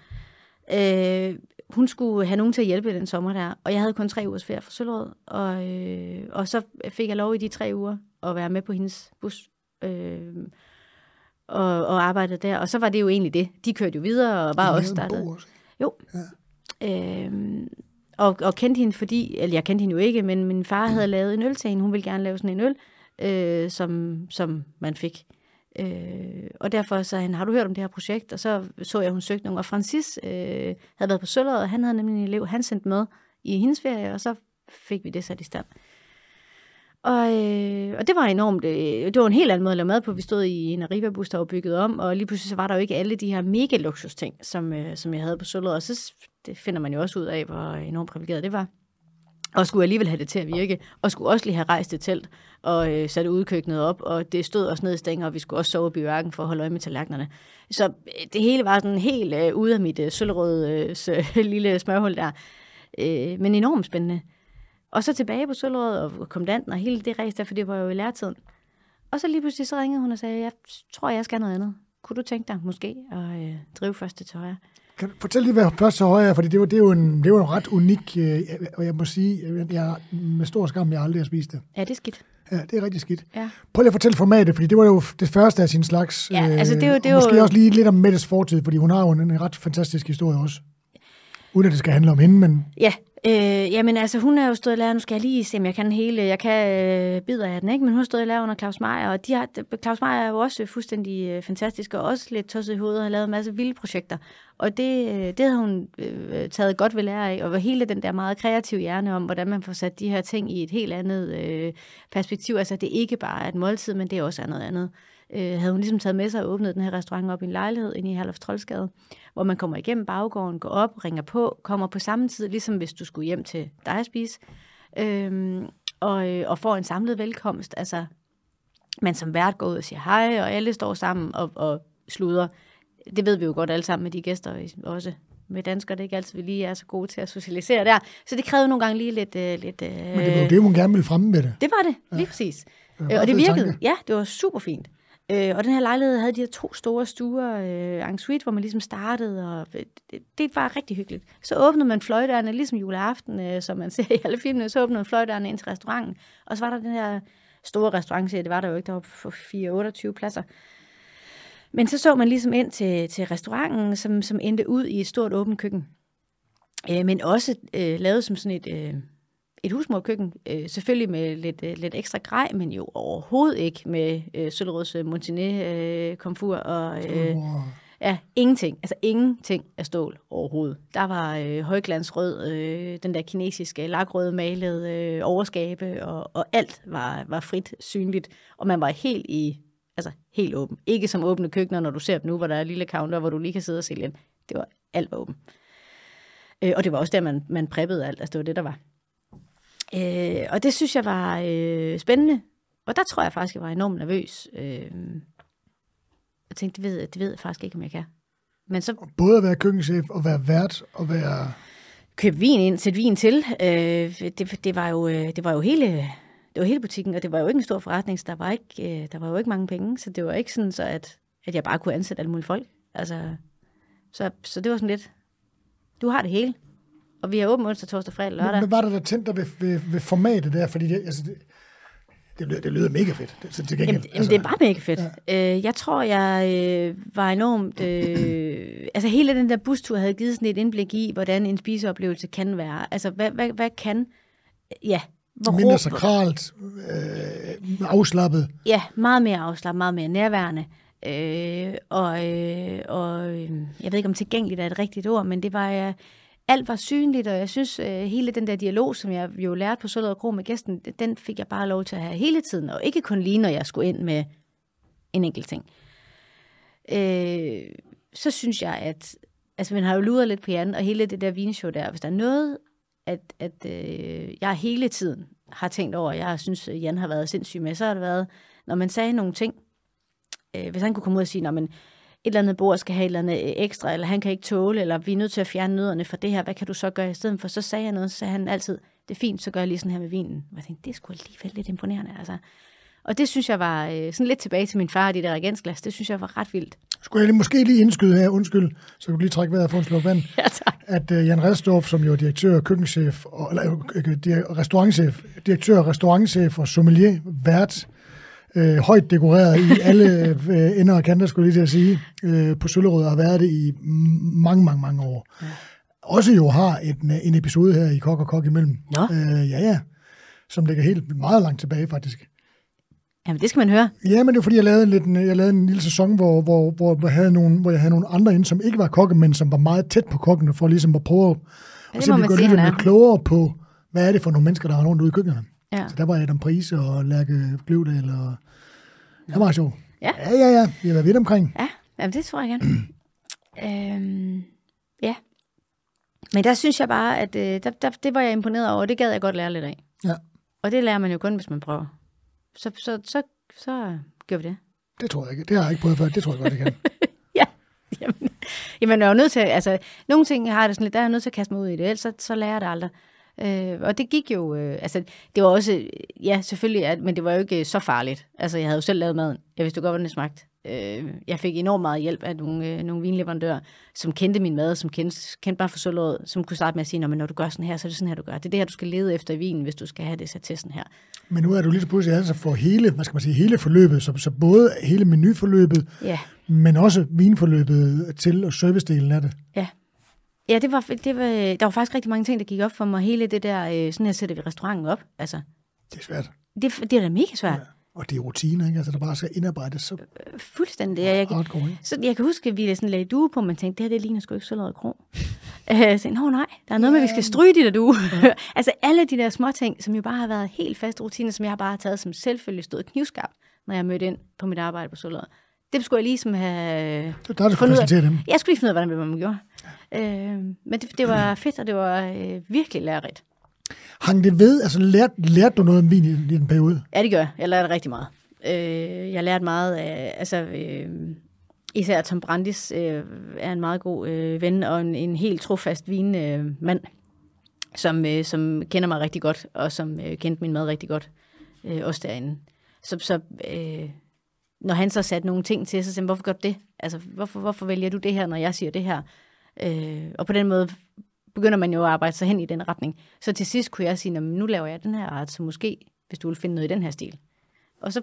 Øh, hun skulle have nogen til at hjælpe den sommer der, og jeg havde kun tre ugers ferie for Søllerød, og, øh, og så fik jeg lov i de tre uger at være med på hendes bus øh, og, og arbejde der. Og så var det jo egentlig det. De kørte jo videre, og bare også startede. også. Jo. Ja. Øhm, og, og kendte hende, fordi, eller jeg kendte hende jo ikke, men min far havde lavet en øl til hende. Hun ville gerne lave sådan en øl, øh, som, som man fik. Øh, og derfor sagde han, har du hørt om det her projekt? Og så så jeg, hun søgte nogen. Og Francis øh, havde været på Søllerød, og han havde nemlig en elev, han sendte med i hendes ferie, og så fik vi det sat i stand. Og, øh, og det var enormt, øh, det var en helt anden måde at lave mad på. Vi stod i en Arriva-bus, der var bygget om, og lige pludselig så var der jo ikke alle de her mega luksus ting, som, øh, som jeg havde på Sølvet. Og så det finder man jo også ud af, hvor enormt privilegeret det var. Og skulle alligevel have det til at virke, og skulle også lige have rejst et telt og øh, sat udkøkkenet op, og det stod også ned i stænger, og vi skulle også sove i biværken for at holde øje med tallerkenerne. Så øh, det hele var sådan helt øh, ude af mit øh, sølvrøde øh, lille smørhul der. Øh, men enormt spændende. Og så tilbage på Sølvrød og kommandanten og hele det race der, for det var jo i lærtiden. Og så lige pludselig så ringede hun og sagde, jeg tror, jeg skal noget andet. Kunne du tænke dig måske at øh, drive første til højre? Kan du fortælle lige, hvad først til højre er, fordi det var, det er jo en, det var en ret unik, øh, og jeg må sige, jeg, med stor skam, jeg aldrig har spist det. Ja, det er skidt. Ja, det er rigtig skidt. Ja. Prøv lige at fortælle formatet, fordi det var jo det første af sin slags. Ja, altså, det er jo- det er og måske jo- også lige lidt om Mettes fortid, fordi hun har jo en, en ret fantastisk historie også. Uden at det skal handle om hende, men Ja, Øh, jamen altså, hun er jo stået i lære, nu skal jeg lige se, om jeg kan hele, jeg kan øh, bidder af den, ikke? Men hun har stået i lære under Claus Meier, og de har, Claus Meier er jo også fuldstændig øh, fantastisk, og også lidt tosset i hovedet, og har lavet en masse vilde projekter. Og det, øh, det havde hun øh, taget godt ved lære af, og hele den der meget kreative hjerne om, hvordan man får sat de her ting i et helt andet øh, perspektiv. Altså, det er ikke bare et måltid, men det er også noget andet øh, havde hun ligesom taget med sig og åbnet den her restaurant op i en lejlighed inde i Herlofs Troldsgade, hvor man kommer igennem baggården, går op, ringer på, kommer på samme tid, ligesom hvis du skulle hjem til dig at spise, øh, og, øh, og får en samlet velkomst. Altså, man som vært går ud og siger hej, og alle står sammen og, og sluder. Det ved vi jo godt alle sammen med de gæster også med danskere, det er ikke altid, vi lige er så gode til at socialisere der. Så det krævede nogle gange lige lidt... Øh, lidt øh, Men det var det, hun gerne ville fremme med det. Det var det, lige ja. præcis. Det og det virkede. Tanke. Ja, det var super fint. Øh, og den her lejlighed havde de her to store stuer, øh, en suite, hvor man ligesom startede, og det, det var rigtig hyggeligt. Så åbnede man fløjdørene, ligesom juleaften, øh, som man ser i alle filmene, så åbnede man fløjdørene ind til restauranten. Og så var der den her store restaurant, det var der jo ikke, der var for 4-28 pladser. Men så så man ligesom ind til, til restauranten, som, som endte ud i et stort åbent køkken. Øh, men også øh, lavet som sådan et... Øh, et husmorkøkken, øh, selvfølgelig med lidt, øh, lidt ekstra grej, men jo overhovedet ikke med øh, Søllerøds øh, Montinet øh, komfur og øh, ja, ingenting. Altså ingenting af stål overhovedet. Der var øh, højglansrød, øh, den der kinesiske lakrøde malede øh, overskabe, og, og alt var, var frit synligt, og man var helt i altså helt åben. Ikke som åbne køkkener, når du ser dem nu, hvor der er lille counter, hvor du lige kan sidde og sælge ind. Det var alt var åben. Øh, og det var også der, man, man preppede alt. Altså det var det, der var. Øh, og det synes jeg var øh, spændende. Og der tror jeg faktisk, jeg var enormt nervøs. Øh, jeg tænkte, det ved, det ved jeg faktisk ikke, om jeg kan. Men så, Både at være køkkenchef og være vært og være... Købe vin ind, sætte vin til. Øh, det, det, var jo, øh, det var jo hele det var hele butikken, og det var jo ikke en stor forretning, så der var, ikke, øh, der var jo ikke mange penge, så det var ikke sådan, så at, at jeg bare kunne ansætte alle mulige folk. Altså, så, så det var sådan lidt, du har det hele. Og vi har åbent onsdag, torsdag, fredag, lørdag. Men var der, der tændte ved, ved, ved formatet der? Fordi det, altså, det, det, lyder, det lyder mega fedt. Det, så til gengæld, jamen, altså, det er bare mega fedt. Ja. Øh, jeg tror, jeg øh, var enormt... Øh, altså hele den der bustur havde givet sådan et indblik i, hvordan en spiseoplevelse kan være. Altså hvad, hvad, hvad kan... Ja, hvor Mindre sakralt, øh, afslappet. Ja, meget mere afslappet, meget mere nærværende. Øh, og, øh, og øh, jeg ved ikke, om tilgængeligt er et rigtigt ord, men det var... Øh, alt var synligt, og jeg synes, øh, hele den der dialog, som jeg jo lærte på Sølvred Kro med gæsten, den fik jeg bare lov til at have hele tiden, og ikke kun lige, når jeg skulle ind med en enkelt ting. Øh, så synes jeg, at altså, man har jo luret lidt på Jan, og hele det der vinshow der, hvis der er noget, at, at øh, jeg hele tiden har tænkt over, jeg synes, øh, Jan har været sindssyg med, så har det været, når man sagde nogle ting, øh, hvis han kunne komme ud og sige, men et eller andet bord skal have et eller andet øh, ekstra, eller han kan ikke tåle, eller vi er nødt til at fjerne nødderne for det her, hvad kan du så gøre i stedet for? Så sagde jeg noget, så sagde han altid, det er fint, så gør jeg lige sådan her med vinen. Og jeg tænkte, det skulle alligevel lidt imponerende, altså. Og det synes jeg var øh, sådan lidt tilbage til min far, de der regensglas, det synes jeg var ret vildt. Skulle jeg måske lige indskyde her, undskyld, så kan du lige trække vejret og få en slå vand. ja, tak. At uh, Jan Redstorff, som jo er direktør, køkkenchef, og, eller, uh, restaurantchef, direktør, restaurantchef og sommelier, vært, øh, højt dekoreret i alle øh, ender og kanter, skulle jeg lige til at sige, øh, på Søllerød, og har været det i mange, mange, mange år. Ja. Også jo har et, en episode her i Kok og Kok imellem. Nå. Øh, ja, ja. Som ligger helt meget langt tilbage, faktisk. Jamen, det skal man høre. Ja, men det var fordi, jeg lavede, lidt, jeg lavede en lille sæson, hvor, hvor, hvor, jeg havde nogle, hvor jeg havde nogle andre ind, som ikke var kokke, men som var meget tæt på kokkene, for ligesom at prøve at ja, gå lidt, lidt klogere på, hvad er det for nogle mennesker, der har rundt ude i køkkenerne. Ja. Så der var Adam Prise og Lærke Gløvdal, og det var sjovt. Ja. ja, ja, ja. Vi har været vidt omkring. Ja, jamen, det tror jeg gerne. øhm, ja. Men der synes jeg bare, at øh, der, der, det var jeg imponeret over, og det gad jeg godt lære lidt af. Ja. Og det lærer man jo kun, hvis man prøver. Så, så, så, så gør vi det. Det tror jeg ikke. Det har jeg ikke prøvet før. Det tror jeg godt, det kan. ja. Jamen, jamen, jeg er jo nødt til, altså, nogle ting har det sådan lidt, der er jeg nødt til at kaste mig ud i det, ellers så, så lærer jeg det aldrig. Øh, og det gik jo, øh, altså det var også, ja selvfølgelig, at, men det var jo ikke så farligt. Altså jeg havde jo selv lavet maden. Jeg vidste jo godt, hvordan det smagte. Øh, jeg fik enormt meget hjælp af nogle, øh, nogle vinleverandører, som kendte min mad, som kendte, kendte bare for sølvåret, som kunne starte med at sige, når du gør sådan her, så er det sådan her, du gør. Det er det her, du skal lede efter i vinen, hvis du skal have det sat til sådan her. Men nu er du lige så pludselig altså for hele, hvad skal man sige, hele forløbet, så, så både hele menuforløbet, ja. men også vinforløbet til og servicedelen af det. Ja, Ja, det var, det var, der var faktisk rigtig mange ting, der gik op for mig. Hele det der, øh, sådan her sætter vi restauranten op. Altså, Det er svært. det, det er da mega svært. Ja. Og det er rutiner, ikke? Altså, der bare skal indarbejdes så Fuldstændig. Jeg, jeg, hardcore, ikke? så jeg kan huske, at vi sådan lagde due på, men tænkte, det her det ligner sgu ikke Søllerød Kro. Øh, så tænkte, Nå nej, der er noget med, at vi skal stryge de der due. altså alle de der små ting, som jo bare har været helt faste rutiner, som jeg bare har taget som selvfølgelig stod knivskarpt, når jeg mødte ind på mit arbejde på Søllerød. Det skulle jeg ligesom have... Der er det fundet ud af- præsentere dem. Jeg skulle lige finde ud af, hvordan man gjorde. Øh, men det, det var fedt, og det var øh, virkelig lærerigt. Hang det ved? Altså, lærte, lærte du noget om vin i, i den periode? Ja, det gør jeg. Jeg lærte rigtig meget. Øh, jeg lærte meget af, altså, øh, især Tom Brandis øh, er en meget god øh, ven og en, en helt trofast vinmand, øh, mand, som, øh, som kender mig rigtig godt, og som øh, kendte min mad rigtig godt, øh, også derinde. Så, så øh, når han så satte nogle ting til, så sagde han, hvorfor gør du det? Altså, hvorfor, hvorfor vælger du det her, når jeg siger det her? Øh, og på den måde begynder man jo at arbejde sig hen i den retning. Så til sidst kunne jeg sige, "Nå, men nu laver jeg den her art, så måske, hvis du vil finde noget i den her stil. Og så,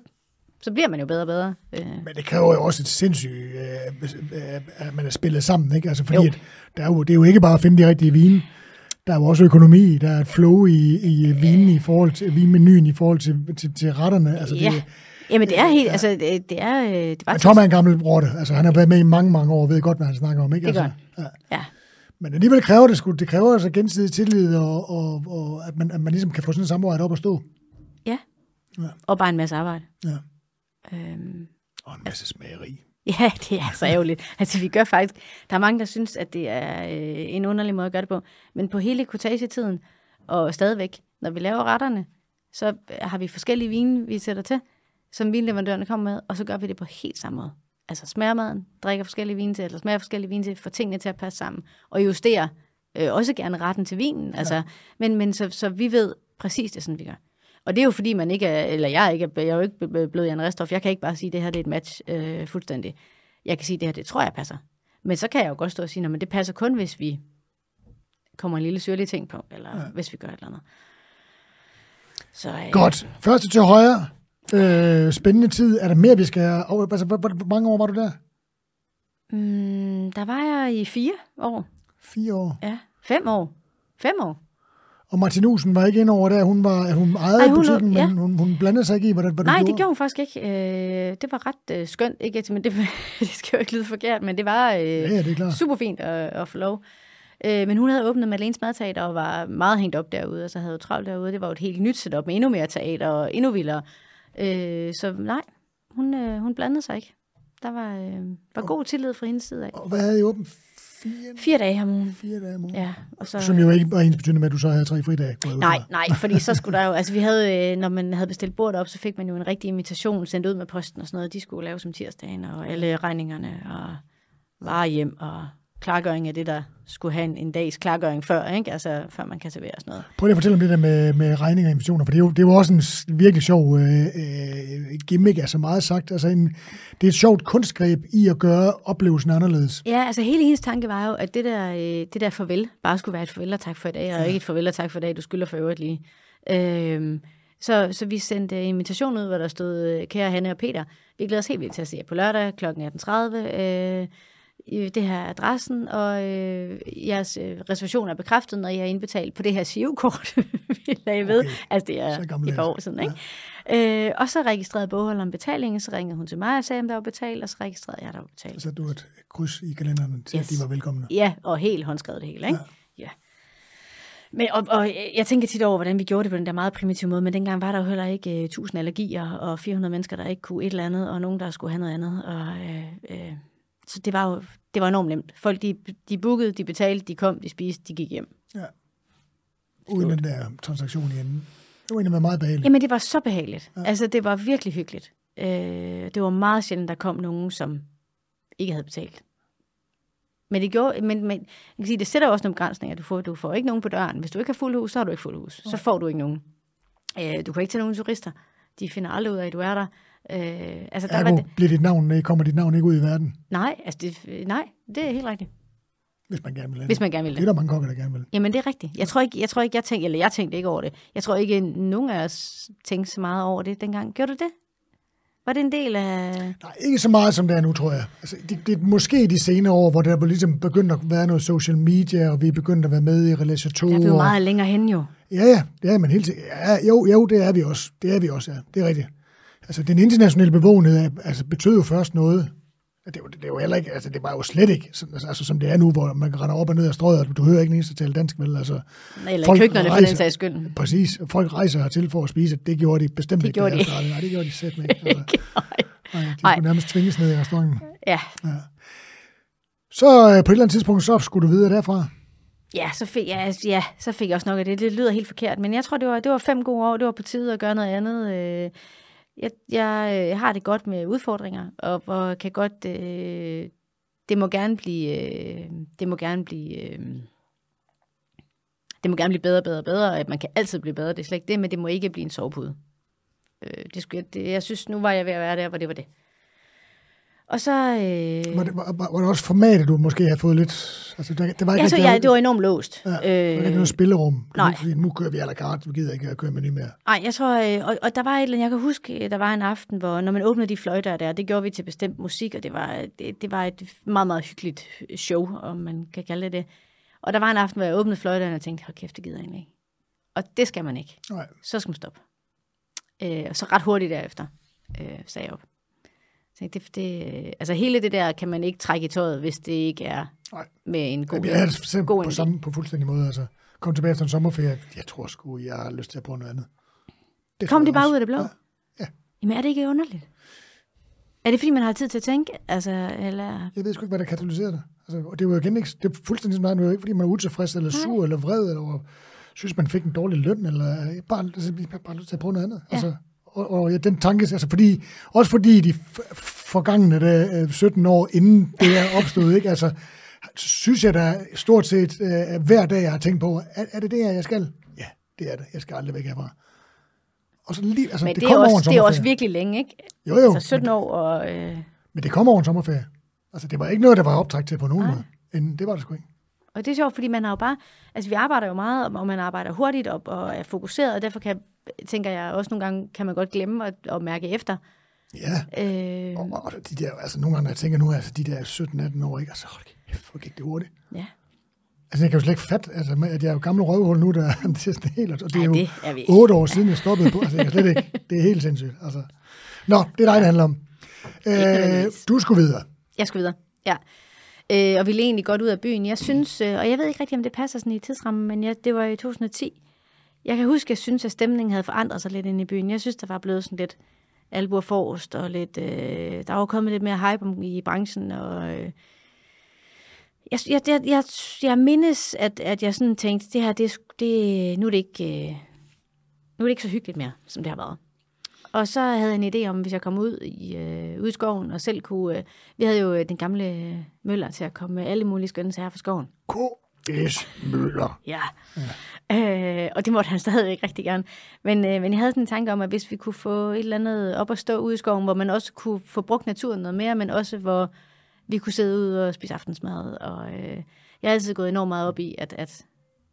så bliver man jo bedre og bedre. Øh, Men det kræver jo også et sindssygt, øh, øh, at man er spillet sammen, ikke? Altså, fordi Jo. at der er jo, det er jo ikke bare at finde de rigtige vine. Der er jo også økonomi, der er et flow i, i vinen i forhold til vinmenuen, i forhold til, til, til retterne. Altså, ja. det, Jamen, det er helt, altså, det, det er, øh, det var men Tom er en gammel rotte. Altså, han har været med i mange, mange år ved godt, hvad han snakker om. Ikke? Det gør altså, ja. Ja, Men alligevel kræver det, sgu, det kræver altså gensidig tillid, og, og, og at, man, at man ligesom kan få sådan et samarbejde op at stå. ja. Ja. Og bare en masse arbejde. Ja. Øhm, Og en masse smageri. Ja, det er så ærgerligt. Altså, vi gør faktisk... Der er mange, der synes, at det er øh, en underlig måde at gøre det på. Men på hele kortagetiden, og stadigvæk, når vi laver retterne, så har vi forskellige vine, vi sætter til, som vinleverandørerne kommer med, og så gør vi det på helt samme måde. Altså smager maden, drikker forskellige vine til, eller smager forskellige vine til, får tingene til at passe sammen, og justere øh, også gerne retten til vinen. Altså, men men så, så vi ved præcis det, er sådan vi gør. Og det er jo fordi, man ikke er, eller jeg er, ikke, jeg er jo ikke blevet Jan Restoff. Jeg kan ikke bare sige, at det her det er et match øh, fuldstændig. Jeg kan sige, at det her, det tror jeg passer. Men så kan jeg jo godt stå og sige, at det passer kun, hvis vi kommer en lille syrlig ting på, eller ja. hvis vi gør et eller andet. Så, øh, Godt. Første til højre. Øh, spændende tid. Er der mere, vi skal... Altså, hvor, hvor, mange år var du der? Mm, der var jeg i fire år. Fire år. Ja, fem år. Fem år. Og Martinusen var ikke ind over der. Hun, var, hun ejede Ej, hun- butikken, ja. men hun, hun blandede sig ikke i, hvordan, hvad du Nej, gjorde. det gjorde hun faktisk ikke. Øh, det var ret øh, skønt. Ikke? Men det, det skal jo ikke lyde forkert, men det var øh, Ja, det er super fint at, at få lov. Øh, men hun havde åbnet Madeleines Madteater og var meget hængt op derude, og så havde jo travlt derude. Det var jo et helt nyt setup med endnu mere teater og endnu vildere. Øh, så nej, hun, øh, hun blandede sig ikke. Der var, øh, var god tillid fra hendes side af. Og hvad havde I åbent? Fire, Fire dage om ugen. fire dage om ugen? Ja, og så, Som jo ikke var ens betydende med, at du så havde tre fridage. Nej, nej, fordi så skulle der jo, altså vi havde, øh, når man havde bestilt bordet op, så fik man jo en rigtig invitation sendt ud med posten og sådan noget. De skulle lave som tirsdagen, og alle regningerne og varer hjem og klargøring af det, der skulle have en, en dags klargøring før, ikke? Altså, før man kan servere sådan noget. Prøv lige at fortælle om det der med, med regninger og invitationer, for det er jo, det er jo også en virkelig sjov øh, øh, gimmick, altså meget sagt. Altså en, det er et sjovt kunstgreb i at gøre oplevelsen anderledes. Ja, altså hele hendes tanke var jo, at det der, øh, det der farvel bare skulle være et farvel og tak for i dag, og ikke et farvel og tak for i dag, du skylder for øvrigt lige. Øhm, så, så vi sendte invitation ud, hvor der stod, øh, kære Hanne og Peter, vi glæder os helt vildt til at se jer på lørdag kl. 18.30. Øh, i det her er adressen, og øh, jeres øh, reservation er bekræftet, når I har indbetalt på det her SIO-kort, vi lagde ved. Okay. Altså, det er et par år siden, ikke? Øh, og så registrerede bogholderen betalingen, så ringede hun til mig og sagde, om der var betalt, og så registrerede jeg, der var betalt. Så du et kryds i kalenderen til, yes. At de var velkomne. Ja, og helt håndskrevet det hele, ikke? Ja. ja. Men, og, og jeg tænker tit over, hvordan vi gjorde det på den der meget primitive måde, men dengang var der jo heller ikke uh, 1000 allergier og 400 mennesker, der ikke kunne et eller andet, og nogen, der skulle have noget andet. Og, uh, uh, så det var jo det var enormt nemt. Folk, de, de bookede, de betalte, de kom, de spiste, de gik hjem. Ja. Uden den der transaktion i enden. Det var egentlig meget behageligt. Jamen, det var så behageligt. Ja. Altså, det var virkelig hyggeligt. Uh, det var meget sjældent, der kom nogen, som ikke havde betalt. Men det gjorde, men, men jeg kan sige, det sætter også nogle begrænsninger. Du får, du får ikke nogen på døren. Hvis du ikke har fuld hus, så har du ikke fuld hus. Så får du ikke nogen. Øh, du kan ikke tage nogen turister. De finder aldrig ud af, at du er der. Øh, altså, der var Ergo det, bliver dit navn, kommer dit navn ikke ud i verden, nej, altså det, nej, det er helt rigtigt. hvis man gerne vil Hvis man gerne vil Det er der mange kokker, der gerne vil. Jamen, det er rigtigt. Jeg tror ikke, jeg, tror ikke, jeg tænkte, eller jeg tænkte ikke over det. Jeg tror ikke, nogen af os tænkte så meget over det dengang. Gjorde du det? Var det en del af... Nej, ikke så meget, som det er nu, tror jeg. Altså, det, det er måske de senere år, hvor der var ligesom begyndt at være noget social media, og vi er begyndt at være med i relation er vi jo meget længere hen jo. Ja, ja, det er man helt sikkert. Ja, jo, jo, det er vi også. Det er vi også, ja. Det er rigtigt. Altså, den internationale bevågenhed altså, betød jo først noget. Det, var, det, var heller ikke, altså, det var jo slet ikke, altså, altså, som det er nu, hvor man kan rende op og ned af strøget, og du hører ikke en eneste tale dansk, vel? Altså, Eller Folk i køkkenerne for rejser. den sags skyld. præcis. Folk rejser hertil for at spise. Det gjorde de bestemt Det ikke. gjorde de startede. Nej, det gjorde de sæt med. Altså, nej, de Nej. nærmest tvinges ned i restauranten. Ja. Så øh, på et eller andet tidspunkt, så skulle du videre derfra. Ja, så fik, jeg, ja, så fik jeg også nok af det. Det lyder helt forkert, men jeg tror, det var, det var fem gode år. Det var på tide at gøre noget andet. Øh, jeg, jeg øh, har det godt med udfordringer, og, og kan godt... Øh, det må gerne blive... Øh, det må gerne blive... Øh, det må gerne blive bedre, bedre, bedre, at man kan altid blive bedre, det er slet ikke det, men det må ikke blive en sovepude. Øh, det skulle, jeg, det, jeg synes, nu var jeg ved at være der, hvor det var det. Og så... Øh, Var det, var, var det også formatet, du måske havde fået lidt... Altså, der, det var ikke jeg så, rigtig- ja, det var enormt låst. Ja, der var ikke noget spillerum. Det nej. fordi, Nu kører vi la carte, vi gider ikke at køre menu mere. Nej, jeg tror, øh, og, og der var et eller andet, jeg kan huske, øh, der var en aften, hvor når man åbnede de fløjter der, det gjorde vi til bestemt musik, og det var, det, det var et meget, meget hyggeligt show, om man kan kalde det det. Og der var en aften, hvor jeg åbnede fløjterne og tænkte, hold kæft, det gider jeg egentlig ikke. Og det skal man ikke. Nej. Så skal man stoppe. Øh, og så ret hurtigt derefter øh, sagde jeg op. Så det, det, altså hele det der kan man ikke trække i tøjet, hvis det ikke er Nej. med en god, Jamen, jeg er selv god på, samme, på fuldstændig måde. Altså, kom tilbage efter en sommerferie. Jeg tror sgu, jeg har lyst til at prøve noget andet. Det Kom det bare også. ud af det blå? Ja. Ja. Jamen er det ikke underligt? Er det fordi, man har tid til at tænke? Altså, eller... Jeg ved sgu ikke, hvad der katalyserer det. Altså, og det er jo igen ikke, det er fuldstændig sådan, det er jo ikke, fordi man er utilfreds, eller sur, eller vred, eller synes, man fik en dårlig løn, eller bare, altså, bare lyst til at prøve noget andet. Ja. Altså, og, og ja, den tanke, altså fordi, også fordi de forgangne der, øh, 17 år inden det er opstået, ikke? Altså, synes jeg da stort set øh, hver dag, jeg har tænkt på, er, er det det her, jeg skal? Ja, det er det. Jeg skal aldrig væk herfra. Og så lige, altså, Men det, det, er også, det er også virkelig længe, ikke? Jo, jo. Altså 17 år og... Øh, Men det kommer over en sommerferie. Altså, det var ikke noget, der var optræk til på nogen Nej. måde. Inden, det var det sgu ikke. og det er sjovt, fordi man har jo bare... Altså, vi arbejder jo meget, og man arbejder hurtigt og, og er fokuseret, og derfor kan, tænker jeg også nogle gange, kan man godt glemme at, at mærke efter. Ja, Øh, og, og de der, altså nogle gange, når jeg tænker nu, altså de der 17-18 år, ikke? Altså, hold kæft, hvor gik det hurtigt. ja, Altså, jeg kan jo slet ikke fatte, altså, med, at jeg er jo gammel røvhul nu, der er sådan helt, og det er Ej, jo det er ikke. otte år siden, jeg stoppede på. Altså, jeg kan slet ikke, det er helt sindssygt. Altså. Nå, det er dig, det handler om. Øh, du skulle videre. jeg skal videre. Ja. Øh, og ville egentlig godt ud af byen. Jeg synes, øh, og jeg ved ikke rigtig, om det passer sådan i tidsrammen, men jeg, det var i 2010. Jeg kan huske, jeg synes, at stemningen havde forandret sig lidt inde i byen. Jeg synes, der var blevet sådan lidt albuer forrest, og lidt, øh, der var kommet lidt mere hype om, i branchen, og øh, jeg, jeg, jeg, jeg, jeg mindes, at, at jeg sådan tænkte, det her, det, det, nu, er det ikke, øh, nu er det ikke så hyggeligt mere, som det har været. Og så havde jeg en idé om, hvis jeg kom ud i, øh, ud i skoven og selv kunne... Øh, vi havde jo den gamle øh, møller til at komme med alle mulige skønne sager fra skoven. K.S. Møller. Ja. ja. Øh, og det måtte han stadigvæk rigtig gerne. Men, øh, men jeg havde sådan en tanke om, at hvis vi kunne få et eller andet op at stå ude i skoven, hvor man også kunne få brugt naturen noget mere, men også hvor vi kunne sidde ude og spise aftensmad. Og øh, jeg har altid gået enormt meget op i, at, at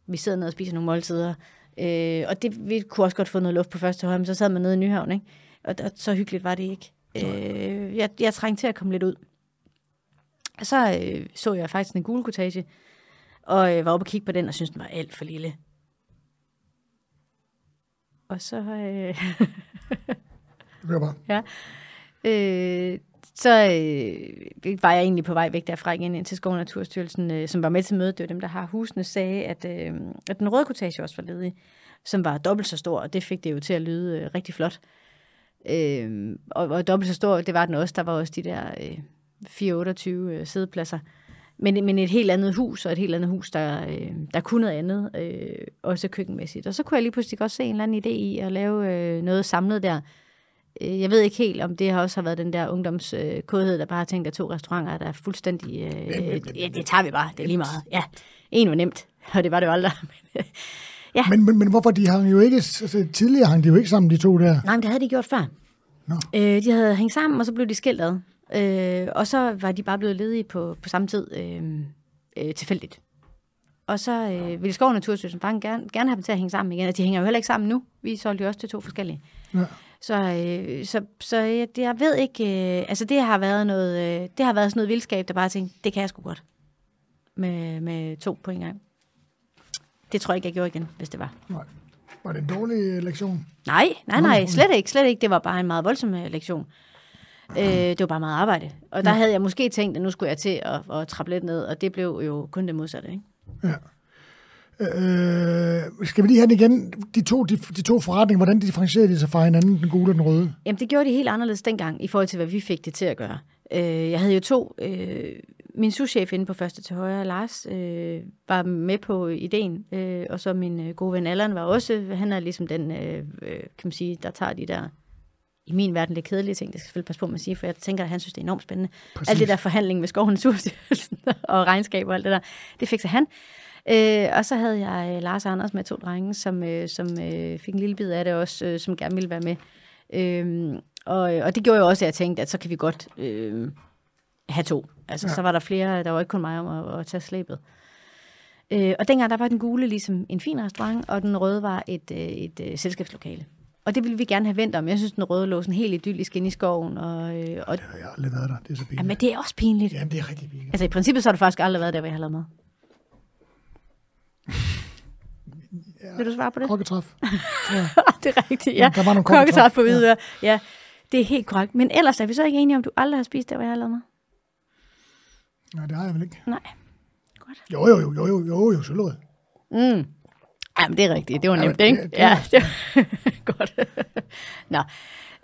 vi sidder ned og spiser nogle måltider. Øh, og det, vi kunne også godt få noget luft på første høj, men så sad man nede i Nyhavn, ikke? Og, og så hyggeligt var det ikke. Øh, jeg, jeg trængte til at komme lidt ud. Og så øh, så jeg faktisk en gul cottage, og øh, var oppe og kigge på den, og syntes, den var alt for lille. Og så, øh, Det bare. ja, øh, så øh, var jeg egentlig på vej væk derfra igen ind til Skov Naturstyrelsen, øh, som var med til mødet. Det var dem, der har husene, sagde, at, øh, at den røde cottage også var ledig, som var dobbelt så stor, og det fik det jo til at lyde øh, rigtig flot. Øh, og, og dobbelt så stor, det var den også. Der var også de der øh, 428 øh, sædepladser. Men, men et helt andet hus, og et helt andet hus, der, øh, der kunne noget andet, øh, også køkkenmæssigt. Og så kunne jeg lige pludselig godt se en eller anden idé i at lave øh, noget samlet der. Øh, Jeg ved ikke helt, om det har også har været den der ungdomskodhed, der bare har tænkt, at to restauranter, der er fuldstændig... Øh, ja, det tager vi bare, det er lige meget. Ja, en var nemt, og det var det jo aldrig. Men, Men, men, men hvorfor de hang jo ikke, altså, tidligere hang de jo ikke sammen, de to der. Nej, men det havde de gjort før. Nå. Øh, de havde hængt sammen, og så blev de skilt ad. Øh, og så var de bare blevet ledige på, på samme tid øh, øh, tilfældigt. Og så øh, ville Skov og Naturstyrelsen bare gerne, gerne have dem til at hænge sammen igen. Og de hænger jo heller ikke sammen nu. Vi solgte jo også til to forskellige. Ja. Så, øh, så, så jeg, jeg ved ikke, øh, altså det har været noget, øh, det har været sådan noget vildskab, der bare tænkte, det kan jeg sgu godt. Med, med to på en gang. Det tror jeg ikke, jeg gjorde igen, hvis det var. Nej. Var det en dårlig øh, lektion? Nej, nej, nej, slet ikke, slet ikke. Det var bare en meget voldsom øh, lektion. Øh, det var bare meget arbejde. Og der Ja. havde jeg måske tænkt, at nu skulle jeg til at, at trappe lidt ned, og det blev jo kun det modsatte. Ikke? Ja. Øh, skal vi lige have den igen? De to, de, de to forretninger, hvordan differentierer de sig fra hinanden, den gule og den røde? Jamen, det gjorde de helt anderledes dengang, i forhold til, hvad vi fik det til at gøre. Øh, jeg havde jo to... Øh, min souschef inde på første til højre, Lars, øh, var med på ideen, øh, og så min øh, gode ven Allan var også, han er ligesom den, øh, øh, kan man sige, der tager de der, i min verden, lidt kedelige ting, det skal jeg selvfølgelig passe på at sige, for jeg tænker, at han synes, det er enormt spændende. Præcis. Alt det der forhandling med Skovens Naturstyrelsen og regnskab og alt det der, det fikser han. Øh, og så havde jeg øh, Lars Anders med to drenge, som, øh, som øh, fik en lille bid af det også, øh, som gerne ville være med. Øh, og, og det gjorde jo også, at jeg tænkte, at så kan vi godt øh, have to. Altså, Ja. så var der flere, der var ikke kun mig om at, at tage slæbet. Øh, og dengang der var den gule ligesom en fin restaurant, og den røde var et, øh, et, et selskabslokale. Og det ville vi gerne have vendt om. Jeg synes, den røde lå sådan helt idyllisk inde i skoven. Og, øh, og, Jeg har aldrig været der, det er så pinligt. jamen, det er også pinligt. Jamen, det er rigtig pinligt. Altså i princippet så har du faktisk aldrig været der, hvor jeg har lavet mad. ja. Vil du svare på det? Kokketræf. det er rigtigt, ja. Der var nogle Kokketræt kokketræf, på Hvidøre. Ja. ja, det er helt korrekt. Men ellers er vi så ikke enige om, du aldrig har spist der, hvor jeg har lavet mad? Nej, det har jeg vel ikke. Nej. Jo, jo, jo, jo, jo, jo, jo, sølvrød. Mm. Jamen, det er rigtigt. Det var Jamen, nemt, ikke? det- det- Ja, det var godt. Nå.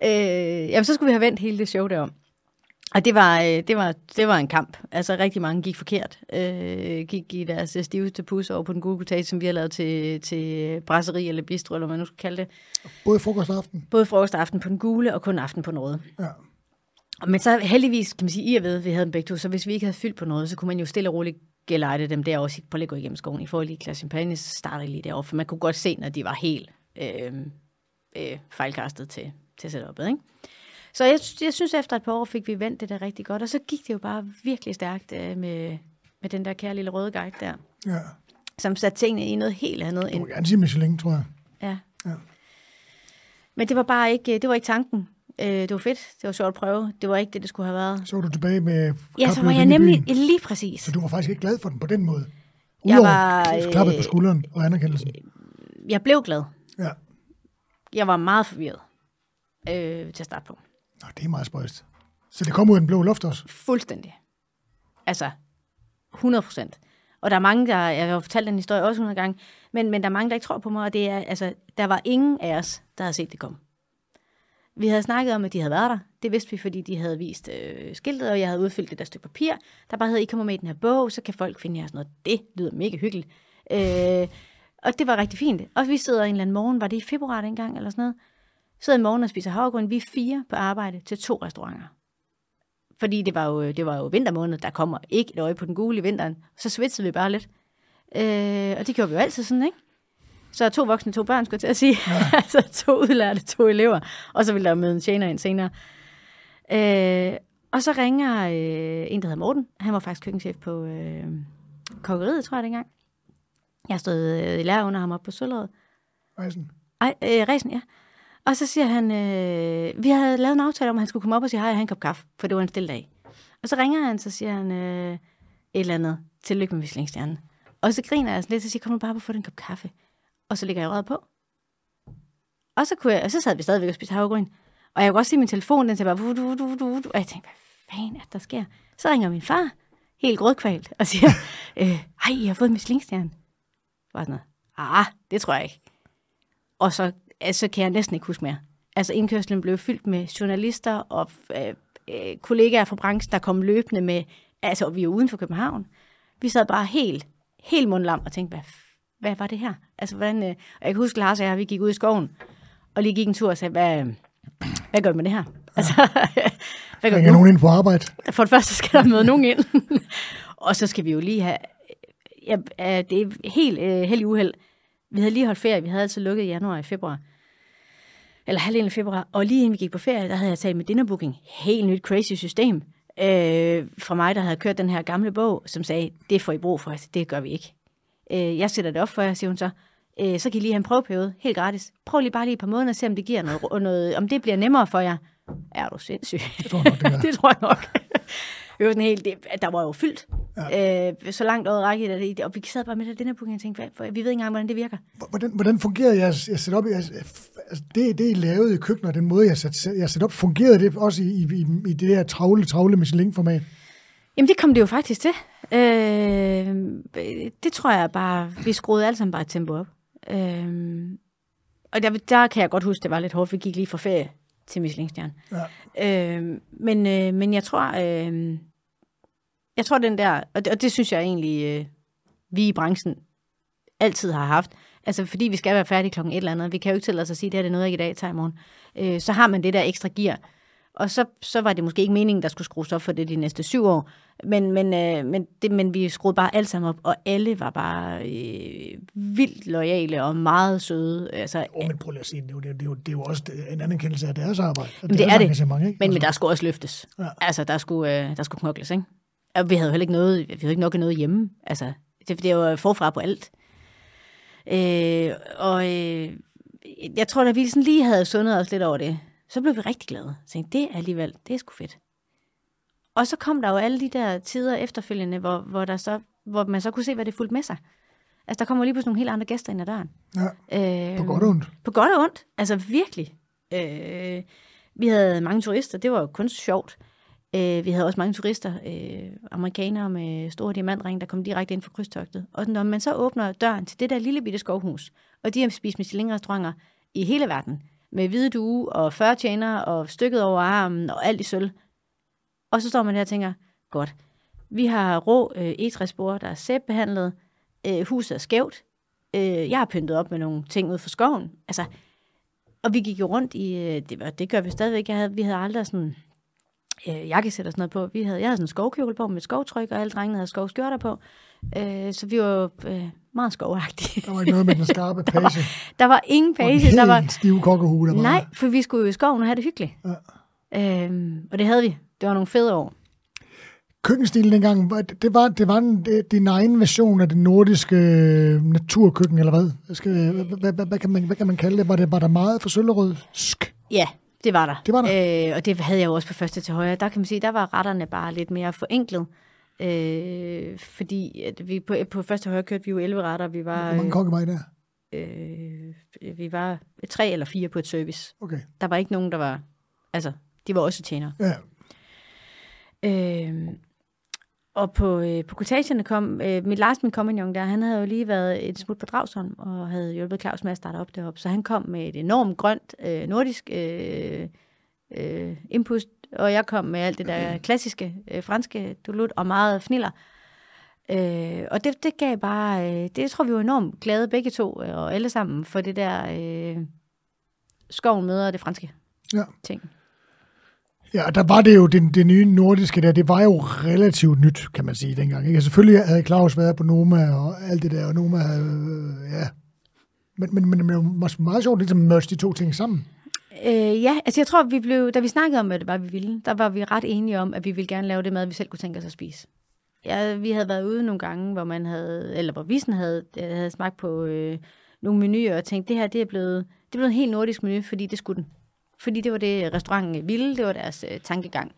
Øh, jamen, så skulle vi have vendt hele det show derom. Og det var, øh, det, var, det var en kamp. Altså, rigtig mange gik forkert. Øh, gik i deres øh, stiveste pus over på den gode potato, som vi har lavet til, til brasseri eller bistro, eller hvad man nu skal kalde det. Både frokost og aften. Både frokost og aften på den gule, og kun aften på den røde. Ja. Men så heldigvis, kan man sige, i og ved, at vi havde dem begge to, så hvis vi ikke havde fyldt på noget, så kunne man jo stille og roligt gelejte dem derovre, og sige, prøv lige at gå igennem skoven, I får lige et glas champagne, så starter I lige derovre, for man kunne godt se, når de var helt øh, øh, fejlkastet til, til setup'et, ikke? Så jeg, jeg synes, efter et par år fik vi vendt det der rigtig godt, og så gik det jo bare virkelig stærkt øh, med, med den der kære lille røde guide der, ja. som satte tingene i noget helt andet Du end må gerne sige Michelin, tror jeg. Ja. Ja. Men det var bare ikke, det var ikke tanken. Øh, Det var fedt, det var sjovt at prøve. Det var ikke det, det skulle have været. Så var du tilbage med Ja, så var jeg nemlig byen. lige præcis. Så du var faktisk ikke glad for den på den måde? Jeg Udover var, øh, klappet på skulderen og anerkendelsen. Jeg blev glad. Ja. Jeg var meget forvirret øh, til at starte på. Nå, det er meget spøjst. Så det kom ud af den blå luft også? Fuldstændig. Altså, 100 procent. Og der er mange, der, jeg har fortalt den historie også 100 gange, men, men der er mange, der ikke tror på mig, og det er, altså, der var ingen af os, der havde set det komme. Vi havde snakket om, at de havde været der. Det vidste vi, fordi de havde vist øh, skiltet, og jeg havde udfyldt det der stykke papir. Der bare havde, I kommer med i den her bog, så kan folk finde jer sådan noget. Det lyder mega hyggeligt. Øh, og det var rigtig fint. Og vi sidder en eller anden morgen, var det i februar dengang, eller sådan noget, sidder en morgen og spiser havregryn. Vi er fire på arbejde til to restauranter. Fordi det var jo, det var jo vintermåned, der kommer ikke et øje på den gule i vinteren. Så svitsede vi bare lidt. Øh, og det gjorde vi jo altid sådan, ikke? Så to voksne, to børn, skulle jeg til at sige. Ja. altså to udlærte, to elever. Og så ville der møde en tjener ind senere. Øh, og så ringer øh, en, der hedder Morten. Han var faktisk køkkenchef på øh, kokkeriet, tror jeg, dengang. Jeg stod øh, i lærer under ham op på Sølvred. Rejsen. Ej, øh, Resen, ja. Og så siger han, øh, vi havde lavet en aftale om, at han skulle komme op og sige hej og have en kop kaffe, for det var en stille dag. Og så ringer han, så siger han øh, et eller andet, tillykke med Michelinstjernen. Og så griner jeg sådan lidt, så siger kom nu bare op og få en kop kaffe. Og så ligger jeg røret på. Og så, kunne jeg, og så sad vi stadigvæk og spiste havregryn. Og jeg kunne også se min telefon, den sagde bare, du, du, du, du. Og jeg tænkte, hvad fanden er der sker? Så ringer min far, helt grødkvalt, og siger, øh, hej, jeg har fået en Michelinstjerne. Var sådan noget, ah, det tror jeg ikke. Og så, altså, kan jeg næsten ikke huske mere. Altså indkørslen blev fyldt med journalister og øh, øh, kollegaer fra branchen, der kom løbende med, altså og vi er uden for København. Vi sad bare helt, helt mundlam og tænkte, hvad, hvad var det her? Altså hvordan, øh, jeg kan huske, Lars og jeg, vi gik ud i skoven, og lige gik en tur og sagde, hvad, hvad gør vi med det her? Altså, hvad gør vi Ringer nogen ind på arbejde? For det første skal der møde nogen ind. og så skal vi jo lige have... Ja, det er helt øh, held i uheld. Vi havde lige holdt ferie. Vi havde altid lukket i januar og i februar. Eller halvdelen af februar. Og lige inden vi gik på ferie, der havde jeg talt med dinnerbooking. Helt nyt crazy system. Øh, fra mig, der havde kørt den her gamle bog, som sagde, det får I brug for. Det gør vi ikke. Øh, jeg sætter det op for jer, siger hun så. Øh, så kan I lige have en prøveperiode, helt gratis. Prøv lige bare lige et par måneder, se om det giver noget, noget om det bliver nemmere for jer. Er du sindssyg? Det tror jeg nok, det det tror jeg nok. Det var sådan helt, det, der var jo fyldt. Ja. Øh, så langt over række, det, og vi sad bare med den her booking, og tænkte, hvad, vi ved ikke engang, hvordan det virker. Hvordan, hvordan fungerede jeres, jeg setup? Altså, det, det, I lavede i køkkenet, den måde, jeg satte jeg set op, fungerede det også i, i, i det der travle, travle Michelin-format? Jamen, det kom det jo faktisk til. Øh, det tror jeg bare, vi skruede alle sammen bare et tempo op. Øh, og der, der kan jeg godt huske, det var lidt hårdt. Vi gik lige fra ferie til Michelin-stjerne. Ja. Øh, men, øh, men jeg tror, øh, jeg tror den der, og det, og det synes jeg egentlig, øh, vi i branchen altid har haft. Altså, fordi vi skal være færdige klokken et eller andet. Vi kan jo ikke tillade os at sige, det er det noget, jeg i dag tager i morgen. Øh, så har man det der ekstra gear. Og så, så var det måske ikke meningen, der skulle skrues op for det de næste syv år. Men, men, øh, men, det, men vi skruede bare alt sammen op, og alle var bare øh, vildt lojale og meget søde. Altså, oh, men prøv lige at sige, det er, jo, det, er jo, det er jo også en anerkendelse af deres arbejde. Men det er det, ikke? men, altså. men der skulle også løftes. Ja. Altså, der skulle, øh, der skulle knokles, ikke? Og vi havde jo heller ikke noget, vi havde ikke nok noget hjemme. Altså, det, det var forfra på alt. Øh, og øh, jeg tror, at vi sådan lige havde sundet os lidt over det, så blev vi rigtig glade. Så tænkte, det er alligevel, det er sgu fedt. Og så kom der jo alle de der tider efterfølgende, hvor, hvor, der så, hvor man så kunne se, hvad det fulgte med sig. Altså, der kommer lige pludselig nogle helt andre gæster ind ad døren. Ja, øh, på godt og ondt. På godt og ondt, altså virkelig. Øh, vi havde mange turister, det var jo kun sjovt. Øh, vi havde også mange turister, øh, amerikanere med store diamantring, der kom direkte ind for krydstogtet. Og når man så åbner døren til det der lille bitte skovhus, og de har spist Michelin-restauranter i hele verden, med hvide due og 40 tjenere og stykket over armen og alt i sølv. Og så står man der og tænker, godt, vi har rå øh, etræsbord, der er sæbbehandlet, øh, huset er skævt, øh, jeg har pyntet op med nogle ting ud for skoven. Altså, og vi gik jo rundt i, øh, det, var, det gør vi stadigvæk, jeg havde, vi havde aldrig sådan øh, jakkesæt og sådan noget på. Vi havde, jeg havde sådan en skovkjole på med skovtryk, og alle drengene havde skovskjorter på. Øh, så vi var øh, meget skovagtige. Der var ikke noget med den skarpe page. der, var, der var ingen page. der var stiv kokkehue, der var. Nej, for vi skulle jo i skoven og have det hyggeligt. Ja. Øh, og det havde vi. Det var nogle fede år. Køkkenstilen dengang, det var, det var en, din egen version af det nordiske øh, naturkøkken, eller hvad? Skal, hvad, hvad, hvad, kan man, hvad kan man kalde det? Var, det, var der meget for søllerødsk? Ja, det var der. Det var der. Øh, og det havde jeg jo også på første til højre. Der kan man sige, der var retterne bare lidt mere forenklet. Øh, fordi at vi på, på første højre kørte vi jo 11 retter. Vi var, Hvor mange kokke var I der? Øh, vi var tre eller fire på et service. Okay. Der var ikke nogen, der var... Altså, de var også tjenere. Ja. Øh, og på, øh, på kortagerne kom, øh, mit last min kompagnon der, han havde jo lige været et smut på Dragsholm, og havde hjulpet Claus med at starte op deroppe. Så han kom med et enormt grønt, øh, nordisk øh, øh, impust, og jeg kom med alt det der klassiske øh, franske dulut, og meget fniller. Øh, og det, det gav bare, øh, det tror vi var enormt glade begge to, øh, og alle sammen, for det der øh, skoven møder det franske ja. ting. Ja, der var det jo, det, det nye nordiske der, det var jo relativt nyt, kan man sige, dengang. Ikke? Selvfølgelig havde Claus været på Noma og alt det der, og Noma havde, øh, ja. Men, men, men det var meget sjovt ligesom at de to ting sammen. Øh, ja, altså jeg tror, vi blev, da vi snakkede om, hvad det var, vi ville, der var vi ret enige om, at vi ville gerne lave det mad, vi selv kunne tænke os at spise. Ja, vi havde været ude nogle gange, hvor man havde, eller hvor Visen havde, øh, havde smagt på øh, nogle menuer og tænkt, det her det er blevet, det er blevet en helt nordisk menu, fordi det skulle den. Fordi det var det, restauranten ville, det var deres øh, tankegang.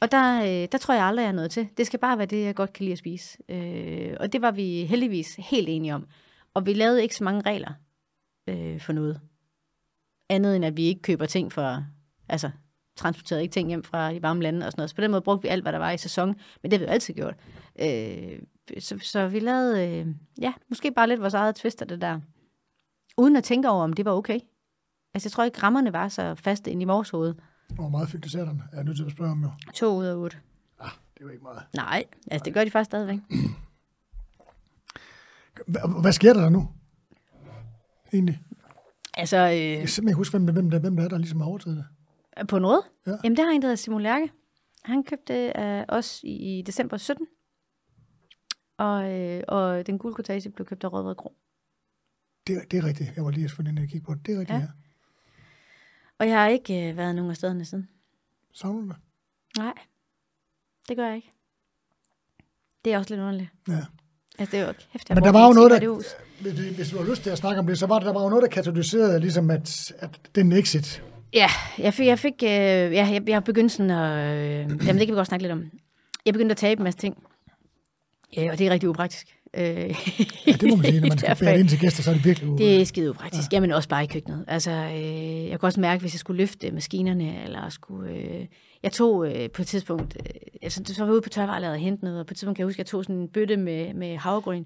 Og der, øh, der tror jeg aldrig, jeg er noget til. Det skal bare være det, jeg godt kan lide at spise. Øh, og det var vi heldigvis helt enige om. Og vi lavede ikke så mange regler øh, for noget. Andet end, at vi ikke køber ting for, altså transporterede ikke ting hjem fra de varme lande og sådan noget. Så på den måde brugte vi alt, hvad der var i sæson. Men det har vi jo altid gjort. Øh, så, så vi lavede, øh, ja, måske bare lidt vores eget twist af det der. Uden at tænke over, om det var okay. Altså, jeg tror ikke, rammerne var så faste ind i vores hoved. Hvor meget fik desserterne? Er jeg nødt til at spørge om jo. To ud af otte. Ah, det var ikke meget. Nej, altså det gør de faktisk stadigvæk. Hvad sker der nu? Egentlig? Altså, øh, jeg kan simpelthen huske, hvem, hvem, der, hvem der er, der ligesom har overtaget det. På noget? Ja. Jamen, det har en, der hedder Simon Lærke. Han købte af os i, i december 17. Og, øh, og den gule kortage blev købt af Rødvred Grå. Det, det er rigtigt. Jeg var lige for den, jeg kigge på det. Det er rigtigt, ja. ja. Og jeg har ikke øh, været nogen af stederne siden. Savner du det? Nej, det gør jeg ikke. Det er også lidt underligt. Ja. Altså, det er jo hæftigt. Men der var jo noget, der, hvis, du har lyst til at snakke om det, så var der, der var jo noget, der katalyserede, ligesom at, at den exit. Ja, jeg fik, jeg fik øh, ja, jeg, jeg begyndte sådan at, øh, jamen det kan vi godt snakke lidt om. Jeg begyndte at tabe en masse ting, ja, og det er rigtig upraktisk. Øh, ja, det må man sige, når man skal bære ind til gæster, så er det virkelig. Det er skide upraktisk, ja. jamen også bare i køkkenet. Altså, øh, jeg kunne også mærke, hvis jeg skulle løfte maskinerne, eller skulle... Øh, jeg tog øh, på et tidspunkt, øh, altså, så var jeg ude på tørvarelaget og hente noget, og på et tidspunkt kan jeg huske, at jeg tog sådan en bøtte med, med havregryn.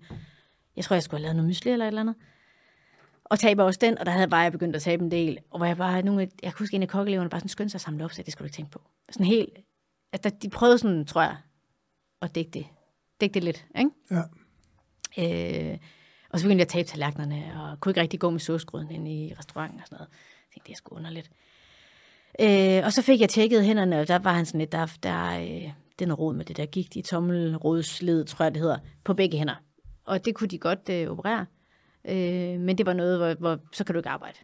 Jeg tror, jeg skulle have lavet noget mysli eller et eller andet. Og taber også den, og der havde bare jeg begyndt at tabe en del. Og hvor jeg bare, nogle, jeg kunne huske, en af kokkeleverne bare sådan skyndte sig at samle op, så det skulle du ikke tænke på. Sådan helt, at de prøvede sådan, tror jeg, at dække det. Dække det lidt, ikke? Ja. Øh, og så begyndte jeg at tabe tallerkenerne, og kunne ikke rigtig gå med såsgryden ind i restauranten og sådan noget. Jeg tænkte, det er sgu underligt. Øh, og så fik jeg tjekket hænderne, og der var han sådan lidt, der, der øh, den råd med det der gik i tommelrodsled, tror jeg det hedder, på begge hænder. Og det kunne de godt øh, operere. Øh, men det var noget, hvor, hvor så kan du ikke arbejde.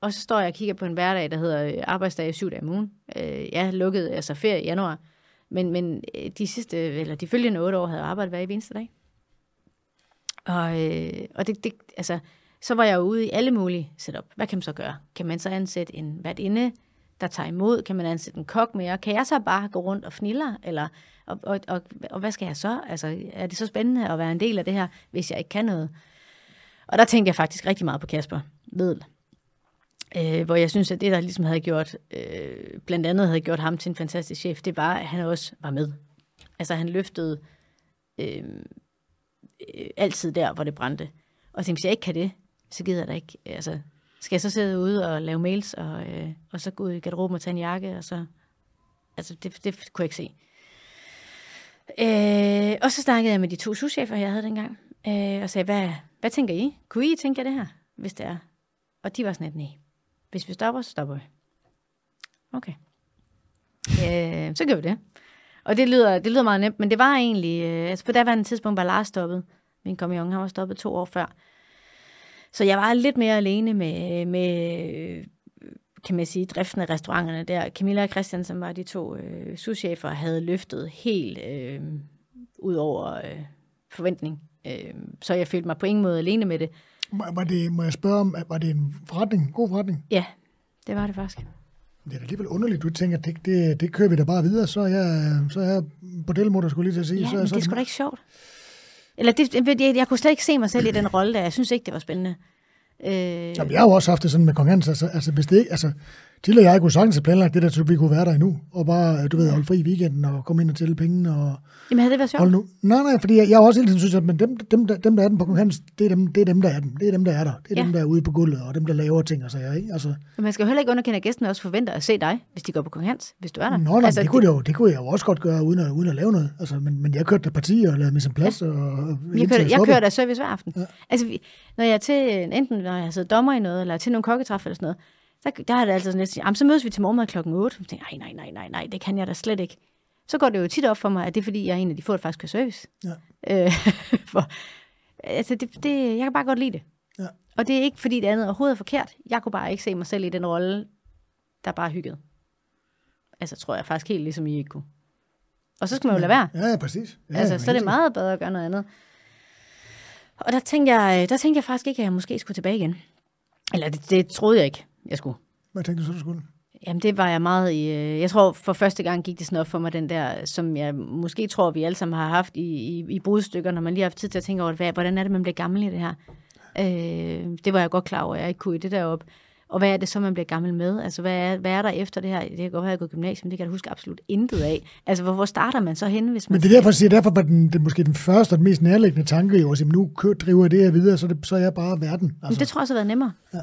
Og så står jeg og kigger på en hverdag, der hedder arbejdsdag arbejdsdag syv dage om ugen. Øh, jeg lukkede altså ferie i januar, men, men øh, de sidste, eller de følgende otte år havde jeg arbejdet hver eneste dag. Og, øh, og det, det, altså, så var jeg ude i alle mulige setup. Hvad kan man så gøre? Kan man så ansætte en værtinde, der tager imod? Kan man ansætte en kok mere? Kan jeg så bare gå rundt og fniller? Eller, og, og, og, og hvad skal jeg så? Altså, er det så spændende at være en del af det her, hvis jeg ikke kan noget? Og der tænkte jeg faktisk rigtig meget på Kasper Vedel. Øh, hvor jeg synes, at det, der ligesom havde gjort, øh, blandt andet havde gjort ham til en fantastisk chef, det var, at han også var med. Altså han løftede øh, øh, altid der, hvor det brændte. Og tænkte, hvis jeg ikke kan det, så gider jeg da ikke. Øh, altså, skal jeg så sidde ude og lave mails, og, øh, og så gå ud i garderoben og tage en jakke, og så... Altså, det, det kunne jeg ikke se. Øh, og så snakkede jeg med de to souschefer, jeg havde dengang, øh, og sagde, hvad, hvad tænker I? Kunne I tænke jer det her, hvis det er? Og de var sådan at nej. Hvis vi stopper, så stopper vi. Okay. Øh, så gør vi det. Og det lyder, det lyder meget nemt, men det var egentlig... Øh, altså på daværende tidspunkt var Lars stoppet. Min kompagnon, han var stoppet to år før. Så jeg var lidt mere alene med, med kan man sige, driften af restauranterne der. Camilla og Christian, som var de to øh, souschefer, havde løftet helt øh, ud over øh, forventning. Øh, så jeg følte mig på ingen måde alene med det. Var det, må jeg spørge om, var det en forretning, god forretning? Ja, det var det faktisk. Det er alligevel underligt, du tænker, det, det, det kører vi da bare videre, så er jeg, så er jeg bordelmutter, skulle lige til at sige. Ja, så, men så, det er sgu da ikke sjovt. Eller det, jeg, jeg kunne slet ikke se mig selv i den rolle der. Jeg synes ikke, det var spændende. Øh... Jamen, jeg har jo også haft det sådan med kong Hans. Altså, altså hvis det ikke, altså, til og jeg kunne sagtens have planlagt det der, så vi kunne være der endnu, og bare, du ved, holde fri i weekenden og komme ind og tælle pengene. Og Jamen havde det været sjovt? Nu. Nej, nej, fordi jeg, jeg har også hele tiden synes, at men dem, dem, der, dem, der er den på kong Hans, det er, dem, det er dem, der er dem. Det er dem, der er der. Det er ja. dem, der er ude på gulvet, og dem, der laver ting og sager, ikke? Altså, Men man skal jo heller ikke underkende, at gæsten også forventer at se dig, hvis de går på kong Hans, hvis du er der. Nå, nej, altså, det, kunne det, jo, det kunne jeg jo også godt gøre, uden at, uden at lave noget. Altså, men, men jeg kørte der partier og lavede mig som plads. Ja. Og, jeg kørte, jeg kørte der service hver aften. Ja. Altså, når jeg er til, enten når jeg har siddet dommer i noget, eller til nogle kokketræf eller sådan noget, der, der er det altid sådan lidt, så mødes vi til morgenmad klokken 8. Jeg tænker, nej, nej, nej, nej, nej, det kan jeg da slet ikke. Så går det jo tit op for mig, at det er fordi, jeg er en af de få, der faktisk kører service. Ja. Øh, for, altså, det, det, jeg kan bare godt lide det. Ja. Og det er ikke, fordi det andet overhovedet er forkert. Jeg kunne bare ikke se mig selv i den rolle, der bare hyggede. Altså, tror jeg faktisk helt ligesom I ikke kunne. Og så skal man jo lade være. Ja, ja præcis. Ja, altså, så er det meget bedre at gøre noget andet. Og der tænkte jeg, der tænkte jeg faktisk ikke, at jeg måske skulle tilbage igen. Eller det, det troede jeg ikke jeg skulle. Hvad tænkte du så, du skulle? Jamen, det var jeg meget i... Øh, jeg tror, for første gang gik det sådan op for mig, den der, som jeg måske tror, vi alle sammen har haft i, i, i brudstykker, når man lige har haft tid til at tænke over, hvad, hvordan er det, man bliver gammel i det her? Øh, det var jeg godt klar over, at jeg ikke kunne i det derop. Og hvad er det så, man bliver gammel med? Altså, hvad er, hvad er der efter det her? Det kan godt være, at jeg gået gymnasium, det kan jeg huske absolut intet af. Altså, hvor, hvor starter man så hen, hvis man... Men det er derfor, siger, derfor var den, det måske den første og den mest nærliggende tanke jo, at nu driver det her videre, så, det, så er jeg bare verden. Altså. Men det tror jeg også har været nemmere. Ja.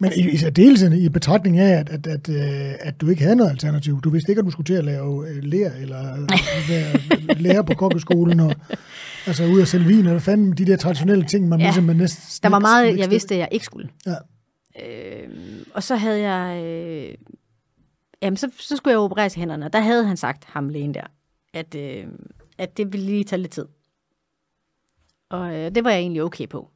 Men i, i særdeleshed i betragtning af, at, at, at, øh, at du ikke havde noget alternativ. Du vidste ikke, at du skulle til at lave uh, lær, eller være lærer på kokkeskolen, og altså ud af sælge vin, eller fanden de der traditionelle ting, man ja. ligesom er næsten... Der var meget, jeg vidste, at jeg ikke skulle. Ja. Øh, og så havde jeg... Øh, jamen, så, så skulle jeg operere til hænderne, og der havde han sagt, ham lægen der, at, øh, at det ville lige tage lidt tid. Og øh, det var jeg egentlig okay på.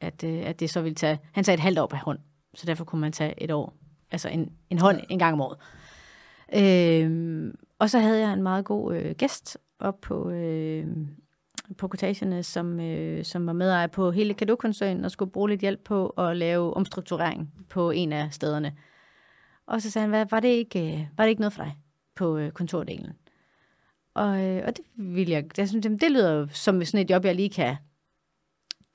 At, øh, at det så ville tage... Han sagde et halvt år på hånd så derfor kunne man tage et år, altså en, en hånd en gang om året. Øh, og så havde jeg en meget god øh, gæst op på, øh, på Quotationes, som, øh, som var medejer på hele Kado-koncernen og skulle bruge lidt hjælp på at lave omstrukturering på en af stederne. Og så sagde han, Hvad, var, det ikke, øh, var det ikke noget for dig på øh, kontordelen? Og, øh, og det ville jeg, jeg synes, det lyder som sådan et job, jeg lige kan,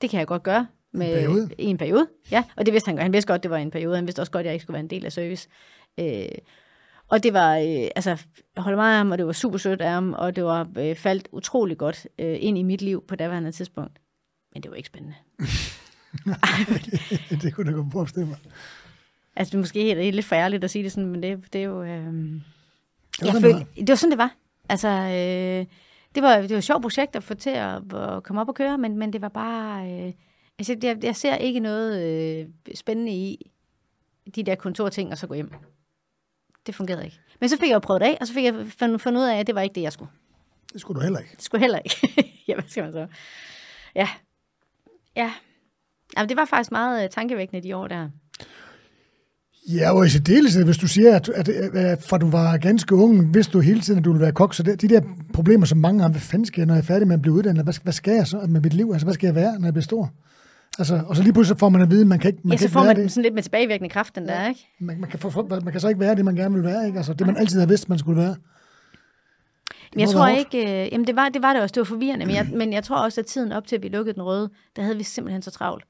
det kan jeg godt gøre. Med, En periode? I en periode, ja. Og det vidste han godt. Han vidste godt, det var en periode. Han vidste også godt, at jeg ikke skulle være en del af service. Øh, og det var, øh, altså, jeg holder meget af ham, og det var super sødt af ham, og det var øh, faldt utrolig godt øh, ind i mit liv på daværende tidspunkt. Men det var ikke spændende. det kunne da godt forestille mig. Altså, det er måske helt, helt lidt forærligt at sige det sådan, men det, det er jo... Øh, Det var jeg sådan, følte, det det var sådan, det var. Altså, øh, det var, det var et sjovt projekt at få til at, at komme op og køre, men, men det var bare... Øh, altså, jeg, jeg ser ikke noget øh, spændende i de der kontorting, og så gå hjem. Det fungerede ikke. Men så fik jeg jo prøvet det af, og så fik jeg fundet, ud af, at det var ikke det, jeg skulle. Det skulle du heller ikke. Det skulle heller ikke. ja, hvad skal man så? Ja. Ja. Jamen, det var faktisk meget øh, tankevækkende de år der. Ja, og i særdeleshed, hvis du siger, at, at, at fra du var ganske ung, vidste du hele tiden, at du ville være kok, så det, de der problemer, som mange har, hvad fanden skal jeg, når jeg er færdig med at blive uddannet, hvad, hvad skal jeg så med mit liv, altså hvad skal jeg være, når jeg bliver stor? Altså, og så lige pludselig får man at vide, at man kan ikke, man ja, kan så ikke får være man det. sådan lidt med tilbagevirkende kraft, den der, ikke? Man, man, kan få, man kan så ikke være det, man gerne vil være, ikke? Altså, det man altid har vidst, man skulle være. Men jeg tror ikke, øh, jamen det var, det var det også, det var forvirrende, men jeg, men jeg tror også, at tiden op til, at vi lukkede den røde, der havde vi simpelthen så travlt.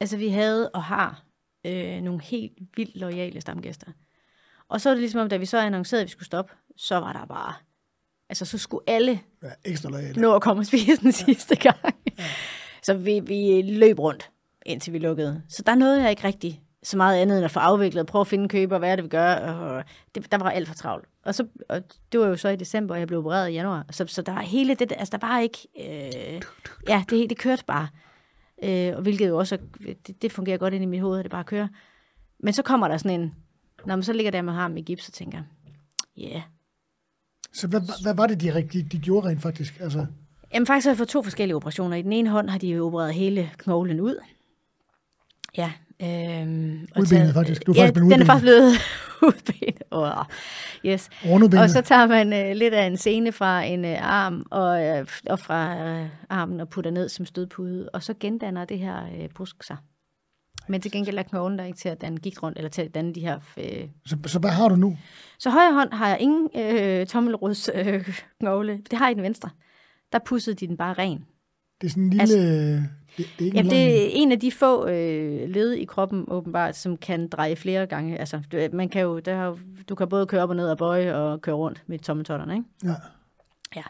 Altså vi havde og har øh, nogle helt vildt lojale stamgæster. Og så er det ligesom om, da vi så annoncerede, at vi skulle stoppe, så var der bare, altså så skulle alle Ja, ekstra lojale. nå at komme og spise den sidste gang. Så vi, vi øh, løb rundt, indtil vi lukkede. Så der nåede jeg ikke rigtig så meget andet end at få afviklet, prøve at finde køber, hvad er det, vi gør. Og det, der var alt for travlt. Og, så, og det var jo så i december, og jeg blev opereret i januar. Så, så der var hele det, altså der var ikke, øh, ja, det, det kørte bare. Øh, og hvilket jo også, det, det fungerer godt ind i mit hoved, at det bare kører. Men så kommer der sådan en, når man så ligger der med ham i gips, og tænker, ja, yeah. Så hvad- hvad var det, de, de, de gjorde rent faktisk? Altså, Jamen faktisk har jeg fået to forskellige operationer. I den ene hånd har de jo opereret hele knoglen ud. Ja. Øhm, og Udbenet faktisk. Du er ja, faktisk blevet den er faktisk blevet udbenet. Oh, yes. Og så tager man øh, lidt af en scene fra en øh, arm og, øh, og fra øh, armen og putter ned som stødpude, og så gendanner det her øh, brusk sig. Men til gengæld er knoglen der ikke til at danne gigt rundt, eller til at danne de her... Øh. så, så hvad har du nu? Så højre hånd har jeg ingen øh, tommelrods øh, knogle. Det har jeg i den venstre. Der pussede de den bare ren. Det er sådan en lille... Altså- det, det er ikke Jamen, en lang... det er en af de få øh, led i kroppen, åbenbart, som kan dreje flere gange. Altså, du, man kan jo, der, er du kan både køre op og ned og bøje og køre rundt med tommetotterne, ikke? Ja. Ja.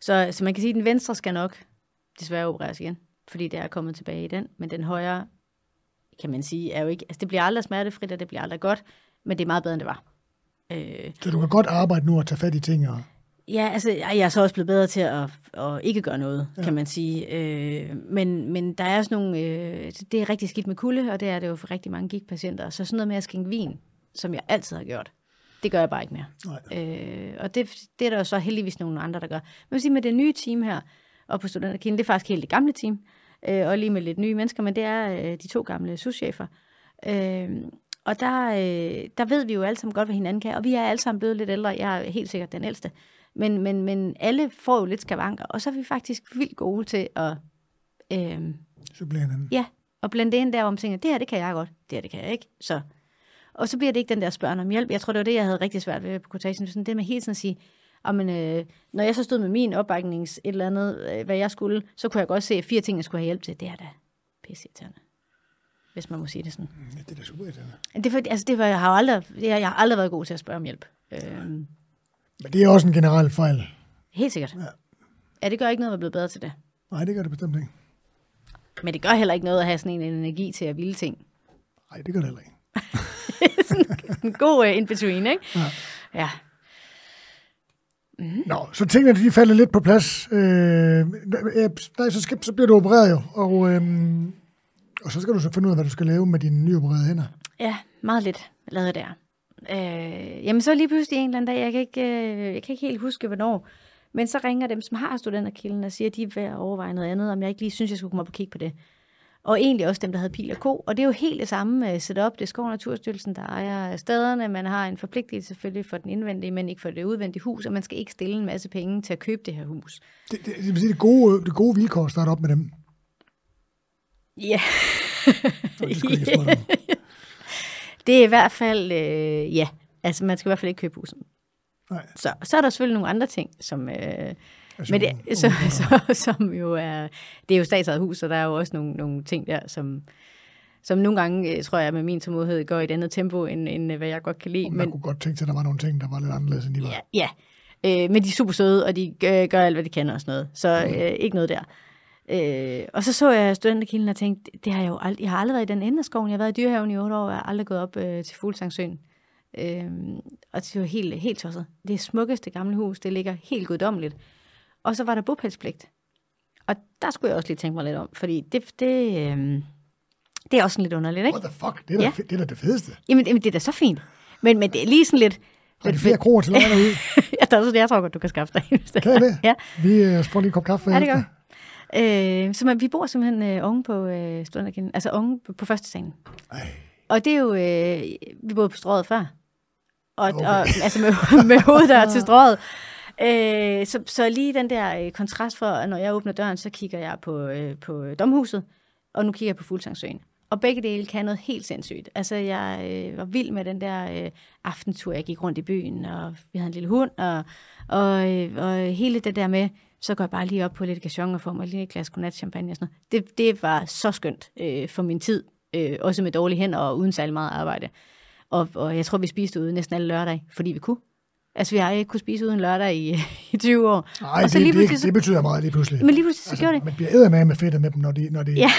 Så, så man kan sige, at den venstre skal nok desværre opereres igen, fordi det er kommet tilbage i den. Men den højre, kan man sige, er jo ikke... Altså, det bliver aldrig smertefrit, og det bliver aldrig godt, men det er meget bedre, end det var. Øh, Så du kan godt arbejde nu og tage fat i ting. Og... Ja, altså, jeg er så også blevet bedre til at, at ikke gøre noget, ja. kan man sige. Øh, men, men der er sådan nogle... Øh, det er rigtig skidt med kulde, og det er det jo for rigtig mange gigtpatienter. Så sådan noget med at skænke vin, som jeg altid har gjort, det gør jeg bare ikke mere. Nej. Øh, og det, det er der jo så heldigvis nogle andre, der gør. Men sige, med det nye team her, og på Studenterkilden, det er faktisk helt det gamle team, øh, og lige med lidt nye mennesker, men det er øh, de to gamle souschefer. Øh, og der, øh, der ved vi jo alle sammen godt, hvad hinanden kan, og vi er alle sammen blevet lidt ældre. Jeg er helt sikkert den ældste. Men, men, men alle får jo lidt skavanker, og så er vi faktisk vildt gode til at, øh, Supplere hinanden. ja, blende det ind der, man tænker, det her, det kan jeg godt, det her, det kan jeg ikke. Så. Og så bliver det ikke den der spørgen om hjælp. Jeg tror, det var det, jeg havde rigtig svært ved på quotation. Sådan det med hele tiden at sige, men, øh, når jeg så stod med min opbaknings et eller andet, øh, hvad jeg skulle, så kunne jeg godt se, at fire ting, jeg skulle have hjælp til. Det er da pisseirriterende. Hvis man må sige det sådan. Ja, det er da super irriterende. Det, fordi- altså, det var, jeg, har aldrig, jeg, jeg har aldrig været god til at spørge om hjælp. Øh, Men det er også en generel fejl. helt sikkert. Ja. Ja, det gør ikke noget at være blevet bedre til det. Nej, det gør det bestemt ikke. Men det gør heller ikke noget at have sådan en energi til at ville ting. Nej, det gør det heller ikke. En god uh, in-between, ikke? Ja. Ja. Nå, så tingene de falder lidt på plads. Øh, øh, nej, så, skal, så bliver du opereret jo, og, øh, og så skal du så finde ud af, hvad du skal lave med dine nyopererede hænder. Ja, meget lidt lavet der. Øh, jamen så lige pludselig en eller anden dag, jeg kan, ikke, øh, jeg kan ikke helt huske, hvornår, men så ringer dem, som har studenterkilden, og siger, at de er ved at overveje noget andet, om jeg ikke lige synes, jeg skulle komme op og kigge på det. og egentlig også dem, der havde pil og ko. Og det er jo helt det samme uh, setup. Det er Skov Naturstyrelsen, der ejer stederne. Man har en forpligtelse selvfølgelig for den indvendige, men ikke for det udvendige hus, og man skal ikke stille en masse penge til at købe det her hus. Det, det, det vil sige, det gode, det gode vilkår at starte op med dem. Ja. Det, skulle ikke om. det er i hvert fald, øh, ja, altså man skal i hvert fald ikke købe huset. Nej. Så, så er der selvfølgelig nogle andre ting, som, øh, Altså, men det, så, så, som jo er, det er jo statsejet hus, så der er jo også nogle, nogle ting der, som, som nogle gange, øh, tror jeg, med min tålmodighed går i et andet tempo, end, end øh, hvad jeg godt kan lide. man kunne godt tænke sig, at der var nogle ting, der var lidt anderledes, end de var. Ja, ja. Øh, men de er super søde, og de gør, gør alt, hvad de kan og sådan noget. Så øh, ikke noget der. Øh, og så så jeg studenterkilden og tænkte, det har jeg jo ald- jeg har aldrig været i den ende af skoven. Jeg har været i dyrehaven i otte år, og jeg har aldrig gået op øh, til Fuglsangsøen. Øh, og det var helt, helt tosset. Det er smukkeste gamle hus, det ligger helt guddommeligt. Og så var der bopælspligt. Og der skulle jeg også lige tænke mig lidt om, fordi det, det, øh, det er også sådan lidt underligt, ikke? What the fuck? Det er, da, Ja. det er da det fedeste. Jamen, jamen, det er da så fint. Men, men det er lige sådan lidt... Har de flere kroer til leje derude? ja, der er jeg tror godt, du kan skaffe dig Kan jeg det? Ja. Vi øh, får lige en kop kaffe. Ja, det gør øh, Så man, vi bor simpelthen øh, oven på øh, studenterkinden, altså oven på, på første salen. Ej. Og det er jo, øh, vi boede på strået før. Og, Okay. okay. og altså med, med hoveddør til strået. Øh, så, så lige den der øh, kontrast for, at når jeg åbner døren, så kigger jeg på, øh, på domhuset, og nu kigger jeg på Fuglsangsøen. Og begge dele kan noget helt sindssygt. Altså, jeg øh, var vild med den der øh, aftentur, jeg gik rundt i byen, og vi havde en lille hund, og, og, øh, og hele det der med, så går jeg bare lige op på lidt gachon og får mig lige et glas godnat champagne og sådan noget. Det, det var så skønt øh, for min tid, øh, også med dårlige hænder og uden særlig meget arbejde. Og, og jeg tror, vi spiste ude næsten alle lørdage, fordi vi kunne. Altså, vi har ikke kunne spise uden lørdag i, i 20 år. Nej, så det, lige det, så, det betyder meget lige pludselig. men lige pludselig så altså, gjorde det. Man bliver eddermame med fedt med dem, når de... Når, de, Ja.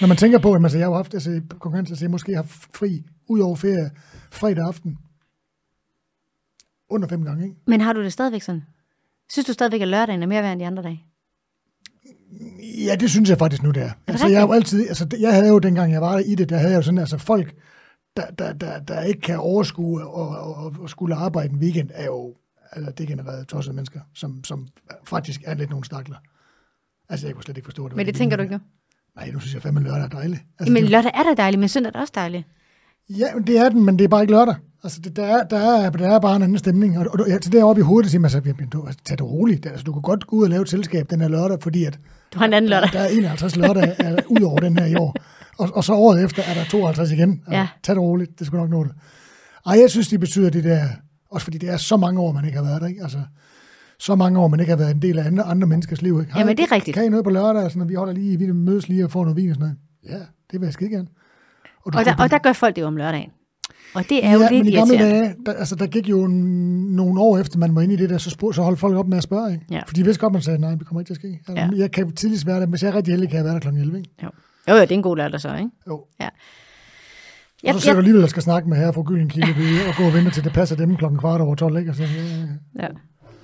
når man tænker på, at altså, jeg har haft altså, i konkurrence, altså, jeg måske har fri ud over ferie fredag aften. Under fem gange, ikke? Men har du det stadigvæk sådan? Synes du stadigvæk, at lørdagen er mere værd end de andre dage? Ja, det synes jeg faktisk nu, det er. Altså, jeg, har jo altid, altså, det- jeg havde jo, dengang jeg var i det, der havde jeg jo sådan, altså folk, der, der, der, der ikke kan overskue og, og, og skulle arbejde en weekend, er jo altså, degenererede tossede mennesker, som, som faktisk er lidt nogle stakler. Altså, jeg kunne slet ikke forstå det. Men det tænker du ikke nu? Nej, nu synes jeg fandme, lørdag er dejligt. Altså, Men det, lørdag er da dejligt, men søndag er da også dejligt. ja, det er den, men det er bare ikke lørdag. Altså, det, der, er, der, er, der er bare en anden stemning. Og, og, og til deroppe i hovedet, siger man så, jamen, du, altså, tag det roligt. Altså, du kan godt gå ud og lave et selskab den her lørdag, fordi at Du har en anden lørdag. Der, der er 51 lørdag ud over den her i år. Og, og så året efter er der 52 igen. Altså, Ja. Tag det roligt, det skulle nok nå det. Ej, jeg synes, det betyder det der, også fordi det er så mange år, man ikke har været der, ikke? Altså, så mange år, man ikke har været en del af andre, andre menneskers liv. Ikke? Hej, Jamen, det er rigtigt. Kan I noget på lørdag? og Sådan, noget? vi holder lige, vi mødes lige og får noget vin og sådan noget. Ja, det vil jeg skide gerne. du Og der, skal og der gør folk det jo om lørdagen. Og det er jo ja, lidt men i gamle dage, der, altså, der gik jo nogle år efter, man var inde i det der, så, spurg, så holdt folk op med at spørge. Ikke? Ja. For de vidste godt, man sagde, nej, det kommer ikke til at ske. Altså, Ja. Jeg kan tidligst være der, hvis jeg er rigtig heldig, kan jeg være der kl. 11. Ikke? Jo. jo, jo, det er en god lørdag så, ikke? Jo. Ja. Og Jeg, så sidder du jeg, alligevel og skal snakke med herre fra Gyllenkilde og gå og vente til det passer dem klokken kvart over 12, ikke? Og så, ja, ja.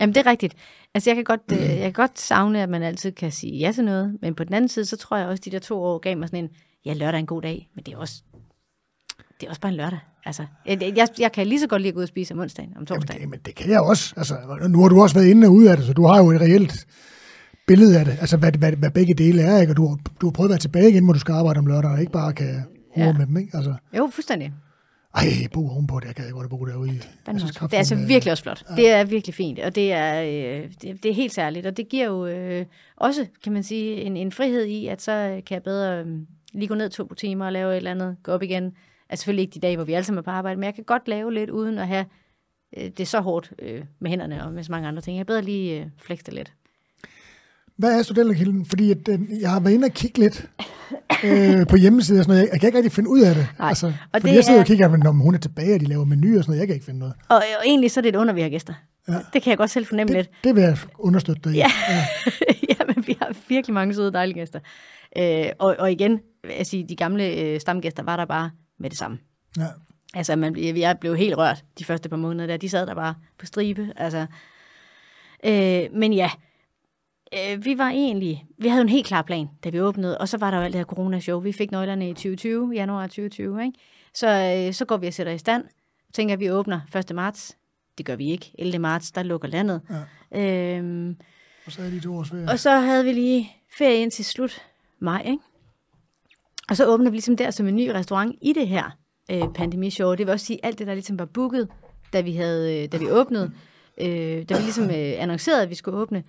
Jamen, det er rigtigt. Altså, jeg kan, godt, øh, jeg kan godt savne, at man altid kan sige ja til noget, men på den anden side, så tror jeg også, at de der to år gav mig sådan en, ja, lørdag er en god dag, men det er også, det er også bare en lørdag. Altså, jeg, jeg, jeg kan lige så godt lige gå ud og spise om onsdagen, om Jamen, torsdagen. det, men det kan jeg også. Altså, nu har du også været inde og ude af det, så du har jo et reelt billede af det. Altså, hvad, hvad, hvad begge dele er, ikke? Og du, har- du har prøvet at være tilbage igen, hvor du skal arbejde om lørdag, og ikke bare kan hore Ja. med dem, ikke? Altså, Jo, fuldstændig. ej, bo ovenpå det, jeg kan ikke godt bo derude. Jeg synes også. Det er altså kraftedeme, virkelig også flot. Det er virkelig fint, og det er, øh, det, det er helt særligt. Og det giver jo øh, også, kan man sige, en, en frihed i, at så kan jeg bedre øh, lige gå ned to timer og lave et eller andet, gå op igen. Altså selvfølgelig ikke de dage, hvor vi alle sammen er på arbejde, men jeg kan godt lave lidt, uden at have øh, det så hårdt øh, med hænderne og med så mange andre ting. Jeg bedre lige øh, flexe det lidt. Hvad er studenterkilden? Fordi at, øh, jeg har været inde og kigge lidt øh, på hjemmesiden og sådan noget. Jeg, kan ikke rigtig finde ud af det. Nej, Altså, og fordi det jeg sidder er- og kigger, men når hun er tilbage, og de laver menuer og sådan noget. Jeg kan ikke finde noget. Og, og egentlig så er det et under, vi har gæster. Ja. Det kan jeg godt selv fornemme lidt. Det, det vil jeg understøtte dig i. Ja. Jamen, vi har virkelig mange søde, dejlige gæster. Øh, og, og igen, sige, de gamle øh, stamgæster var der bare med det samme. ja. Altså, man, jeg blev helt rørt de første par måneder der. De sad der bare på stribe. Altså, øh, men ja, øh, vi var egentlig... Vi havde en helt klar plan, da vi åbnede. Og så var der jo alt det her corona-show. Vi fik nøglerne i 2020, januar 2020. Ikke? Så, øh, så går vi og sætter i stand. Tænker, at vi åbner 1. marts. Det gør vi ikke. 11. marts, der lukker landet. Ja. Øhm, Og så er de to års ferie. og så havde vi lige ferie ind til slut maj, ikke? Og så åbner vi ligesom der som en ny restaurant i det her øh, pandemishow. Det vil også sige, alt det, der ligesom var booket, da vi, havde, øh, da vi åbnede, øh, da vi ligesom øh, annoncerede, at vi skulle åbne,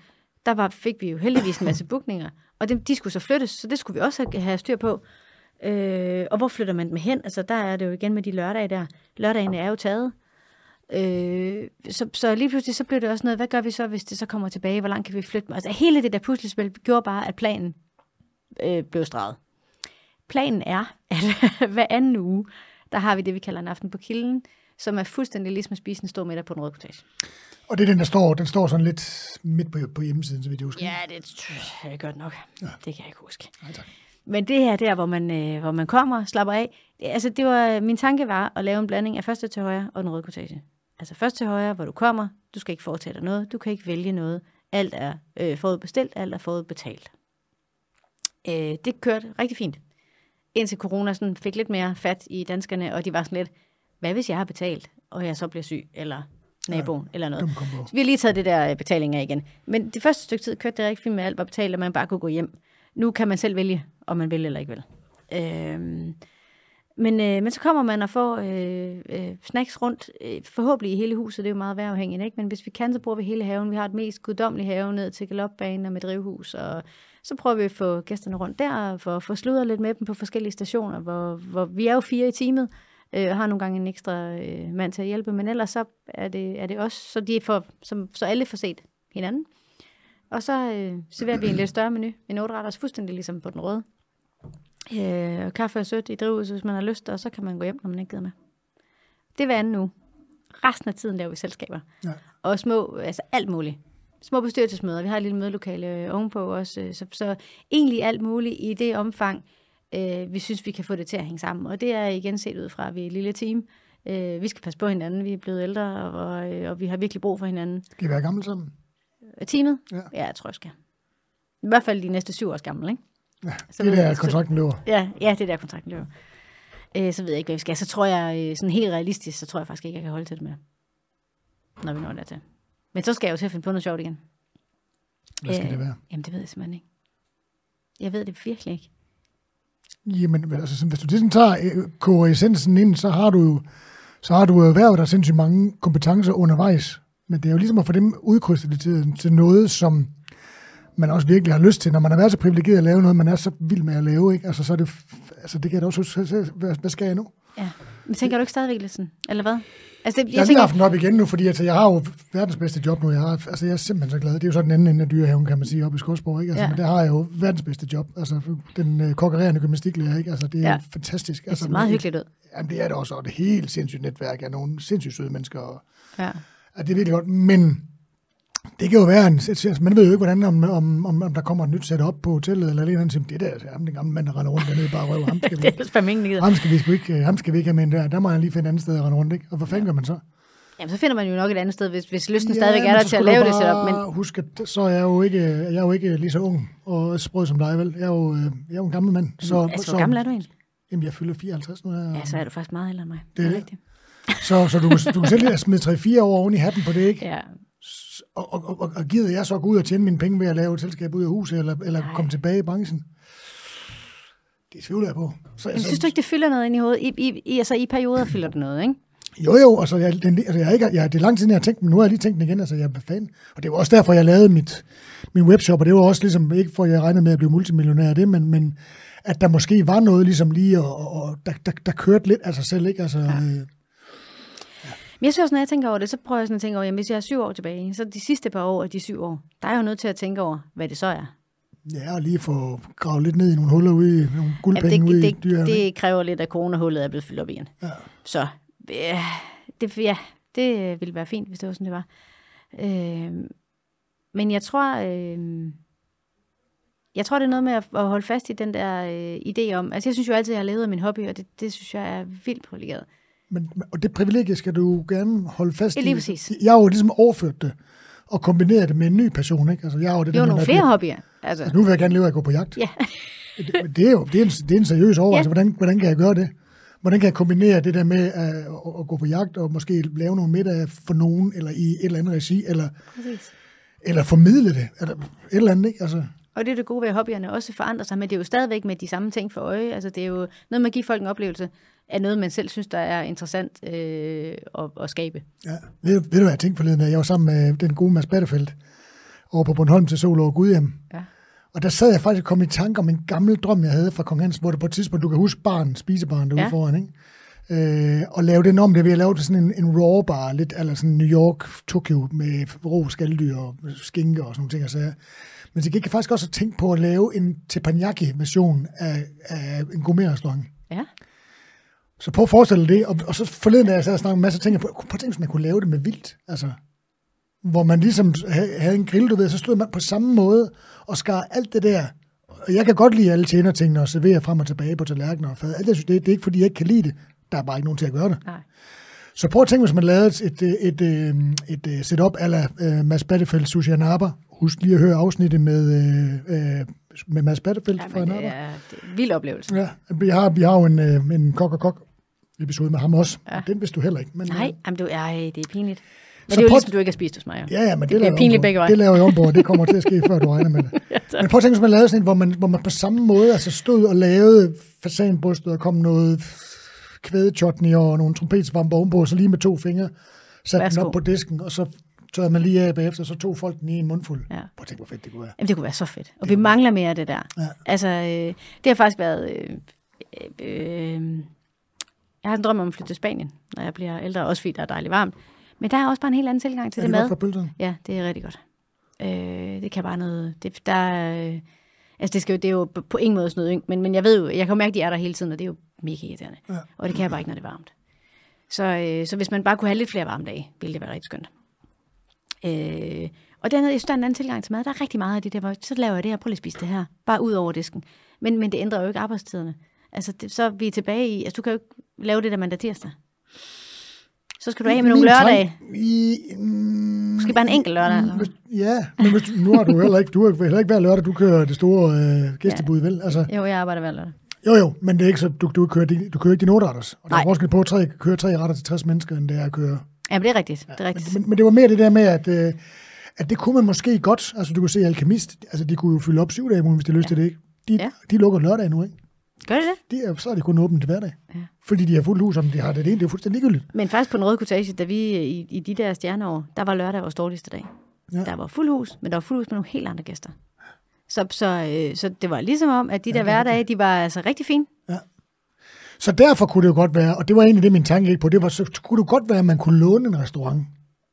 der var, fik vi jo heldigvis en masse bookninger. Og de, de skulle så flyttes, så det skulle vi også have, have styr på. Øh, og hvor flytter man dem hen? Altså, der er det jo igen med de lørdage der. Lørdagene er jo taget. Øh, så, så lige pludselig så blev det også noget, hvad gør vi så, hvis det så kommer tilbage? Hvor langt kan vi flytte dem? Altså hele det der puslespil gjorde bare, at planen øh, blev streget. Planen er, at hver anden uge, der har vi det, vi kalder en aften på kilden, som er fuldstændig ligesom at spise en stor middag på en rød cottage. Og det er den, der står, den står sådan lidt midt på, på hjemmesiden, så vidt jeg husker. Ja, det er godt nok. Ja. Det kan jeg ikke huske. Nej, tak. Men det her der, hvor man, øh, hvor man kommer, slapper af, det, altså det var, min tanke var at lave en blanding af første til højre og den røde cottage. Altså først til højre, hvor du kommer, du skal ikke foretage dig noget, du kan ikke vælge noget. Alt er øh, forudbestilt, alt er forudbetalt. Øh, det kørte rigtig fint. Indtil corona sådan fik lidt mere fat i danskerne, og de var sådan lidt, hvad hvis jeg har betalt, og jeg så bliver syg, eller naboen, ja, eller noget. Så vi har lige taget det der øh, betaling af igen. Men det første stykke tid kørte det rigtig fint med alt var betalt, og man bare kunne gå hjem. Nu kan man selv vælge, om man vil eller ikke vil. Øh, men, øh, men så kommer man og får øh, øh, snacks rundt, øh, forhåbentlig i hele huset, det er jo meget vejrafhængigt, ikke? men hvis vi kan, så bruger vi hele haven. Vi har et mest guddommelige have ned til galopbanen og med drivhus, og så prøver vi at få gæsterne rundt der, for at få sludret lidt med dem på forskellige stationer, hvor, hvor vi er jo fire i teamet, øh, og har nogle gange en ekstra øh, mand til at hjælpe, men ellers så er det, er det også, så, de får, som, så alle får set hinanden. Og så øh, serverer vi en lidt større menu, en otte retters, fuldstændig ligesom på den røde. Øh, kaffe og sødt i drivhuset, hvis man har lyst, og så kan man gå hjem, når man ikke gider med. Det er hver anden uge. Resten af tiden laver vi selskaber. Ja. Og små, altså alt muligt. Små bestyrelsesmøder. Vi har et lille mødelokale øh, ovenpå også. Øh, så, så egentlig alt muligt i det omfang, øh, vi synes, vi kan få det til at hænge sammen. Og det er igen set ud fra, at vi er et lille team. Øh, vi skal passe på hinanden. Vi er blevet ældre, og, øh, og vi har virkelig brug for hinanden. Skal I være gamle sammen? Teamet? Ja. ja, jeg tror, jeg skal. I hvert fald de næste syv års gamle, ikke? Ja, så det er der, kontrakten løber. Ja, ja, det er der, kontrakten løber. Øh, så ved jeg ikke, hvad vi skal. Så tror jeg, øh, sådan helt realistisk, så tror jeg faktisk ikke, jeg kan holde til det med. Når vi når der til. Men så skal jeg jo til at finde på noget sjovt igen. Hvad skal øh, det være? Jamen, det ved jeg simpelthen ikke. Jeg ved det virkelig ikke. Jamen, altså, hvis du ligesom tager øh, koger essensen ind, så har du jo så har du erhvervet der sindssygt mange kompetencer undervejs. Men det er jo ligesom at få dem udkrystalliseret til noget, som man også virkelig har lyst til, når man har været så privilegeret at lave noget, man er så vild med at lave, ikke? Altså, så er det, altså, det kan jeg da også hvad, hvad skal jeg nu? Ja, men tænker du ikke stadigvæk lidt sådan, eller hvad? Altså, det, jeg, jeg har lige haft den op igen nu, fordi altså, jeg har jo verdens bedste job nu. Jeg, har, altså, jeg er simpelthen så glad. Det er jo så den anden ende af dyrehaven, kan man sige, oppe i Skodsborg. Ikke? Altså, ja. Men der har jeg jo verdens bedste job. Altså, den øh, konkurrerende gymnastiklærer, ikke? Altså, det er ja. fantastisk. Altså, det er meget hyggeligt ud. Jamen, det er det også, og det helt sindssygt netværk af nogle sindssygt søde mennesker. Og, ja. ja. det er virkelig godt. Men det kan jo være, en, man ved jo ikke, hvordan, om, om, om, om der kommer et nyt setup på hotellet, eller noget andet, det der, altså, ham, den gamle mand, der render rundt dernede, bare røver, ham skal vi, det ham skal vi, sgu ikke, ham skal vi ikke have med der, der må han lige finde et andet sted at rende rundt, ikke? Og hvad fanden gør man så? Jamen, så finder man jo nok et andet sted, hvis, hvis lysten ja, stadigvæk er der til at lave det setup. Men... Husk, at så er jeg jo ikke, jeg er jo ikke lige så ung og sprød som dig, vel? Jeg er jo, øh, jeg er jo en gammel mand. Så, altså, hvor gammel er du egentlig? Jamen, jeg fylder 54 nu. Her, ja, så er du faktisk meget ældre end mig. Det er det. Rigtigt. Så, så du, du kan selv smide 3-4 år oven i hatten på det, ikke? Ja, og, og, og, og gider jeg så gå ud og tjene mine penge ved at lave et selskab ud af huset, eller, eller komme tilbage i branchen? Det tvivler jeg på. Så, Men synes du ikke, det fylder noget ind i hovedet? I, i, i, altså i perioder fylder det noget, ikke? Jo, jo, altså, jeg, den, altså jeg, er ikke, jeg, det er lang tid, jeg har tænkt, men nu har jeg lige tænkt den igen, altså jeg er fan. Og det var også derfor, jeg lavede mit, min webshop, og det var også ligesom, ikke for jeg regnede med at blive multimillionær af det, men, men at der måske var noget ligesom lige, og, og, og der, der, der kørte lidt af sig selv, ikke? Altså, ja. Øh, men jeg synes også, når jeg tænker over det, så prøver jeg sådan at tænke over, jamen hvis jeg er syv år tilbage, så de sidste par år af de syv år, der er jeg jo nødt til at tænke over, hvad det så er. Ja, og lige få gravet lidt ned i nogle huller ude i nogle guldpenge ja, det, ude det, i dyrene. Det kræver lidt, at coronahullet er blevet fyldt op igen. Ja. Så ja, det, ja, det ville være fint, hvis det var sådan, det var. Øh, men jeg tror, øh, jeg tror, det er noget med at, at holde fast i den der øh, idé om, altså jeg synes jo altid, at jeg har levet af min hobby, og det, det synes jeg er vildt privilegeret. Men, og det privilegie skal du gerne holde fast i. Lige præcis. Jeg har jo ligesom overført det og kombineret det med en ny passion. Ikke? Altså, jeg har jo det, det er jo nogle flere hobbyer. Altså. altså. nu vil jeg gerne leve af at gå på jagt. Ja. det, det, er jo det er en, det er en seriøs overvejelse. Ja. Hvordan, hvordan kan jeg gøre det? Hvordan kan jeg kombinere det der med at, at, at gå på jagt og måske lave nogle middag for nogen, eller i et eller andet regi, eller, eller formidle det, eller et eller andet, ikke? Altså. Og det er det gode ved, at hobbyerne også forandrer sig, men det er jo stadigvæk med de samme ting for øje. Altså, det er jo noget med at give folk en oplevelse af noget, man selv synes, der er interessant øh, at, at skabe. Ja. Ved, ved du, hvad jeg tænkte forleden? Jeg var sammen med den gode Mads Battefeldt over på Bornholm til Sol over Gudhjem. Ja. Og der sad jeg faktisk og kom i tanke om en gammel drøm, jeg havde fra Kong Hans, hvor det på et tidspunkt, du kan huske barn, spisebarn derude ja. Foran, ikke? Øh, og lave den om det ved at lave det sådan en, en raw bar, lidt eller sådan New York, Tokyo, med rå skalddyr og skinke og sådan nogle ting. Altså. Men så gik jeg faktisk også at tænke på at lave en teppanyaki-version af, af en gourmet-restaurant. Ja. Så prøv at forestille dig det, og, og så forleden, da jeg sad og snakkede en masse ting, jeg på, prøv at tænke, hvis man kunne lave det med vildt, altså, hvor man ligesom ha- havde en grill, du ved, så stod man på samme måde og skar alt det der, og jeg kan godt lide alle tjenertingene og servere frem og tilbage på tallerkener og fad. Alt det, synes, det, det er ikke, fordi jeg ikke kan lide det. Der er bare ikke nogen til at gøre det. Nej. Så prøv at tænke, hvis man lavede et, et, et, et, et, et setup ala uh, Mads Battefeldt, Sushi Anaba. Husk lige at høre afsnittet med, uh, med Mads Battefeldt Ja, fra Anaba. det er en vild oplevelse. Ja, vi har, vi har jo en, øh, en kok og kok episode med ham også. Ja. Ja. Den vidste du heller ikke. Men, Nej, øh, jamen, du, ej, det er pinligt. Men Så det er jo ligesom, du ikke har spist hos mig. jo. Ja, ja, men det, bliver laver jeg pinligt begge veje. Det laver jeg om på, og det kommer til at ske, før du regner med det. men prøv at tænke, hvis man lavede sådan en, hvor man, hvor man på samme måde altså stod og lavede fasanbrystet, og kom noget kvædechutney og nogle trompetsvamper ovenpå, så lige med to fingre satte den Værsgo. op på disken, og så tørrede man lige af bagefter, så tog folk den i en mundfuld. Ja. Prøv at tænke, hvor fedt det kunne være. Jamen, det kunne være så fedt. Og vi mangler mere af det der. Ja. Altså, øh, det har faktisk været... Øh, øh, øh, jeg har en drøm om at flytte til Spanien, når jeg bliver ældre, også fordi der er dejligt varmt. Men der er også bare en helt anden tilgang til Er det, det mad. godt? Ja, det er rigtig godt. Øh, det kan bare noget... Det, der, er, øh, altså, det, skal jo, det er jo på ingen måde sådan noget ynk, men, men jeg ved jo, jeg kan jo mærke, at de er der hele tiden, og det er jo mega irriterende. Ja. Og det kan jeg bare ikke, når det er varmt. Så, øh, så hvis man bare kunne have lidt flere varme dage, ville det være rigtig skønt. Øh, og dernede, jeg synes, der er en anden tilgang til mad. Der er rigtig meget af det der, hvor så laver jeg det her, prøv lige at spise det her. Bare ud over disken. Men, men det ændrer jo ikke arbejdstiderne. Altså, det, så er vi tilbage i, altså du kan jo ikke lave det der mandag tirsdag. Så skal du af med nogle lørdage. I, mm, Måske bare en enkelt lørdag, eller hvad? Hvis, ja, men hvis, nu har du heller ikke, du har heller ikke hver lørdag, du kører det store øh, gæstebud, vel? Altså, Jo, jeg arbejder hver lørdag. jo, jo, men det er ikke så, du, du, kører, din- du kører ikke din 8 retters. Og der er forskel på at tre, køre tre retter til 60 mennesker, end det er at køre. Ja, men det er rigtigt. Det er rigtigt. Men, men det var mere det der med, at, øh, at det kunne man måske godt, altså du kunne se Alkemist, altså de kunne jo fylde op syv dage hvis de lyst Ja. til det, ikke? De, Ja. de lukker lørdag nu, ikke? Gør det det? De er, så er de kun åbent hverdag. Ja. Fordi de har fuldt hus, om de har det ene, det er fuldstændig ligegyldigt. Men faktisk på den røde kortage, da vi i, i de der stjerneår, der var lørdag vores dårligste dag. Ja. Ja. Der var fuld hus, men der var fuld hus med nogle helt andre gæster. Så, så, øh, så det var ligesom om, at de der hverdage, de var altså rigtig fine. Så derfor kunne det jo godt være, og det var egentlig det, min tanke gik på, det var, så kunne det godt være, at man kunne låne en restaurant.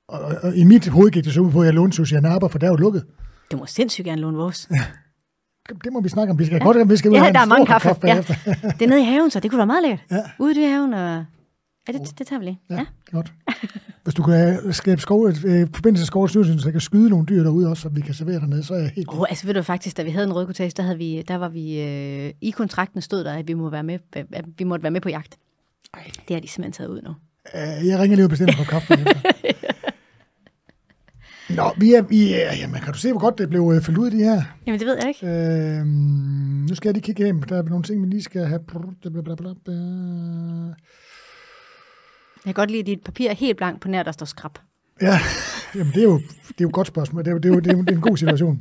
Og, og, og i mit hoved gik det så ud på, at jeg lånte Sushi Anaba, for der er jo lukket. Du må sindssygt gerne låne vores. Det må vi snakke om. Vi skal ja. godt, vi skal ud Ja, have der er en mange kaffe. kaffe Ja. Det er nede i haven, så det kunne være meget lækkert. Ja. Ude i haven, og... Ja, det, det tager vi lige. Ja, Ja. godt. Hvis du kan skabe skov, øh, forbindelse til skovstyrelsen, så jeg kan skyde nogle dyr derude også, så vi kan servere dernede, så er jeg helt... Oh, altså ved du faktisk, da vi havde en rød kortage, der, havde vi, der var vi... Øh, I kontrakten stod der, at vi, må være med, at vi måtte være med på jagt. Ej. Det har de simpelthen taget ud nu. Øh, jeg ringer lige og bestiller på kaffe. Nå, vi er, vi er, jamen, kan du se, hvor godt det blev øh, fyldt ud, de her? Jamen, det ved jeg ikke. Øh, nu skal jeg lige kigge hjem. Der er nogle ting, vi lige skal have. Jeg kan godt lide, at dit papir er helt blank på nær, der står skrab. Ja, jamen det er jo, det er jo et godt spørgsmål. Det er jo, det er jo, det er jo det er en god situation.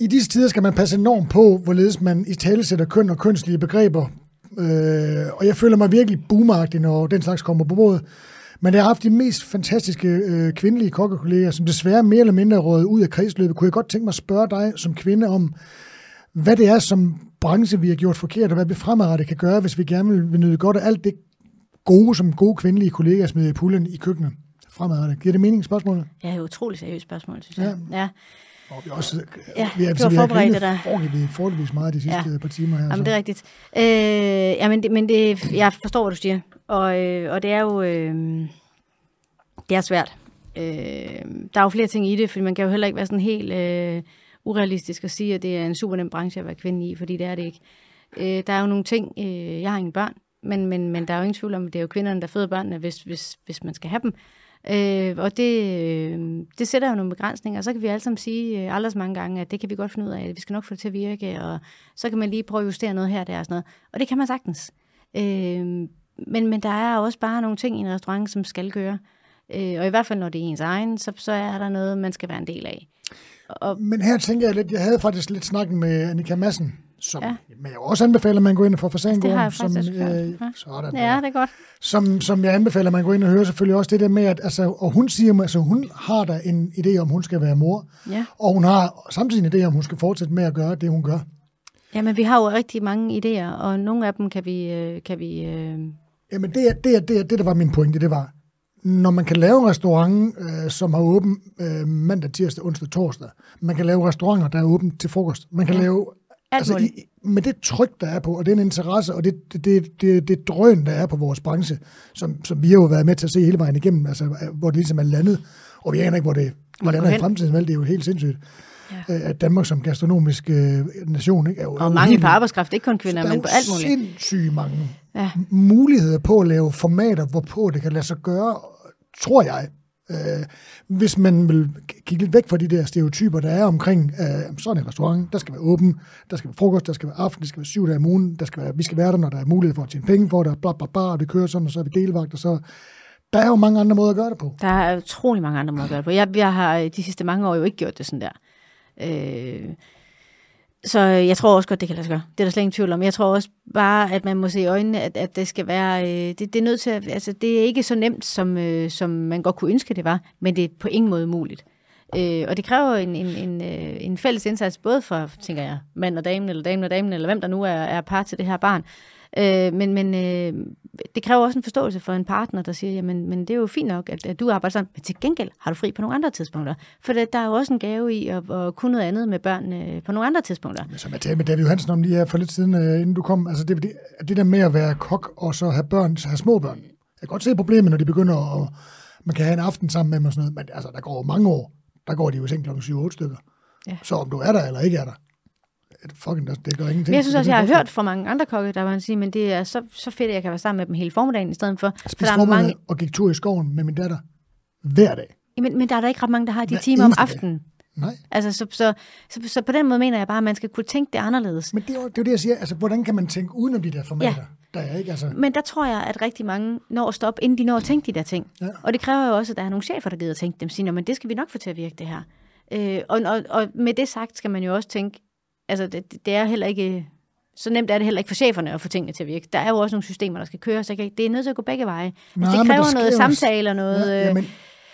I disse tider skal man passe enormt på, hvorledes man i tale sætter køn og kønslige begreber. Øh, og jeg føler mig virkelig boomeragtig, når den slags kommer på bordet. Men jeg har haft de mest fantastiske øh, kvindelige kokkekolleger, som desværre mere eller mindre røget ud af kredsløbet. Kunne jeg godt tænke mig at spørge dig som kvinde om, hvad det er som branche, vi har gjort forkert, og hvad vi fremadrettet kan gøre, hvis vi gerne vil, nyde godt af alt det gode, som gode kvindelige kollegaer smider i puljen i køkkenet fremadrettet. Giver det mening, spørgsmålet? Ja, det er et utroligt seriøst spørgsmål, synes jeg. Ja. ja. Og vi har også, Ja, vi har, du har forberedt der. forholdsvis, forholdsvis meget de sidste ja. par timer her. Jamen, så. det er rigtigt. Øh, ja, men, det, men det, jeg forstår, hvad du siger. Og, øh, og det er jo øh, det er svært. Øh, der er jo flere ting i det, fordi man kan jo heller ikke være sådan helt øh, urealistisk og sige, at det er en super nem branche at være kvinde i, fordi det er det ikke. Øh, der er jo nogle ting, øh, jeg har ingen børn, men, men, men der er jo ingen tvivl om, at det er jo kvinderne, der føder børnene, hvis, hvis, hvis man skal have dem. Øh, og det, øh, det sætter jo nogle begrænsninger, og så kan vi alle sammen sige øh, aldrig så mange gange, at det kan vi godt finde ud af, at vi skal nok få det til at virke, og så kan man lige prøve at justere noget her og der og sådan noget. Og det kan man sagtens. Øh, men, men der er også bare nogle ting i en restaurant, som skal gøre. Øh, og i hvert fald, når det er ens egen, så, så er der noget, man skal være en del af. Og, Men her tænker jeg lidt, jeg havde faktisk lidt snakken med Annika Madsen, som ja. men jeg også anbefaler, at man går ind og får Fasangården. Det har jeg som, øh, sådan, Ja, det er godt. Som, som jeg anbefaler, at man går ind og hører selvfølgelig også det der med, at altså, og hun siger, altså hun har da en idé om, hun skal være mor, Ja. og hun har samtidig en idé om, hun skal fortsætte med at gøre det, hun gør. Jamen, vi har jo rigtig mange idéer, og nogle af dem kan vi... Øh, kan vi øh... Jamen det, det, det, det, der var min pointe, det var, når man kan lave en restaurant, øh, som har åben øh, mandag, tirsdag, onsdag, torsdag, man kan lave restauranter, der er åbent til frokost, man kan Ja. lave Alt altså, i, med det tryk, der er på, og den interesse, og det, det, det, det, det drøn, der er på vores branche, som, som vi har jo været med til at se hele vejen igennem, altså, hvor det ligesom er landet, og vi aner ikke, hvor det, hvor det det går er i fremtiden, vel? det er jo helt sindssygt, Ja. ja. at Danmark som gastronomisk øh, nation, ikke, er jo, Og mange på arbejdskraft, ikke kun kvinder, Der er men på alt muligt. sindssygt mange Ja. muligheder på at lave formater, hvorpå det kan lade sig gøre, tror jeg. Øh, hvis man vil kigge lidt væk fra de der stereotyper, der er omkring øh, sådan en restaurant, der skal være åben, der skal være frokost, der skal være aften, det skal være syv dage om ugen, der skal være, vi skal være der, når der er mulighed for at tjene penge for det, bla bla bla, og det kører sådan, og så er vi delvagt, og så der er jo mange andre måder at gøre det på. Der er utrolig mange andre måder at gøre det på. Jeg, jeg har øh, de sidste mange år jo ikke gjort det sådan der. Øh, så jeg tror også godt, det kan lade sig gøre. Det er der slet ingen tvivl om. Jeg tror også bare, at man må se i øjnene, at, at det skal være... Øh, det, det, er nødt til at, altså, det er ikke så nemt, som, øh, som man godt kunne ønske, det var, men det er på ingen måde muligt. Øh, og det kræver en, en, en, øh, en fælles indsats, både for, tænker jeg, mand og damen, eller damen og damen, eller hvem der nu er, er par til det her barn. Øh, men men øh, det kræver også en forståelse for en partner, der siger, jamen men det er jo fint nok, at, at du arbejder sammen, men til gengæld har du fri på nogle andre tidspunkter. For det, der er jo også en gave i at, at kunne noget andet med børn øh, på nogle andre tidspunkter. Som jeg talte med David Johansen om lige her for lidt siden, øh, inden du kom, altså det, det, det der med at være kok, og så have børn, have små børn. Jeg kan godt se problemet, når de begynder at, man kan have en aften sammen med dem og sådan noget, men altså, der går mange år, der går de jo i seng klokken 7-8 stykker. Ja. Så om du er der eller ikke er der, fucking, det, gør ingenting. Men jeg synes også, jeg har hørt fra mange andre kokke, der var sige, men det er så, så fedt, at jeg kan være sammen med dem hele formiddagen i stedet for. For Spis der er formiddag mange, og gik tur i skoven med min datter hver dag. men, men der er der ikke ret mange, der har de Hver timer om dag. aftenen. Nej, Altså, så, så, så, så, på den måde mener jeg bare, at man skal kunne tænke det anderledes. men det er jo det, er det jeg siger. Altså, hvordan kan man tænke udenom de der formater? Ja. Der er ikke, altså... Men der tror jeg, at rigtig mange når at stoppe, inden de når at tænke de der ting. Ja. Og det kræver jo også, at der er nogle chefer, der gider at tænke dem, siger, men det skal vi nok få til at virke, det her. Øh, og, og, og med det sagt, skal man jo også tænke, altså det, det er heller ikke, så nemt er det heller ikke for cheferne at få tingene til at virke. Der er jo også nogle systemer, der skal køre, så det er nødt til at gå begge veje. Altså, Nej, det kræver noget samtale og noget... Ja, øh, jamen,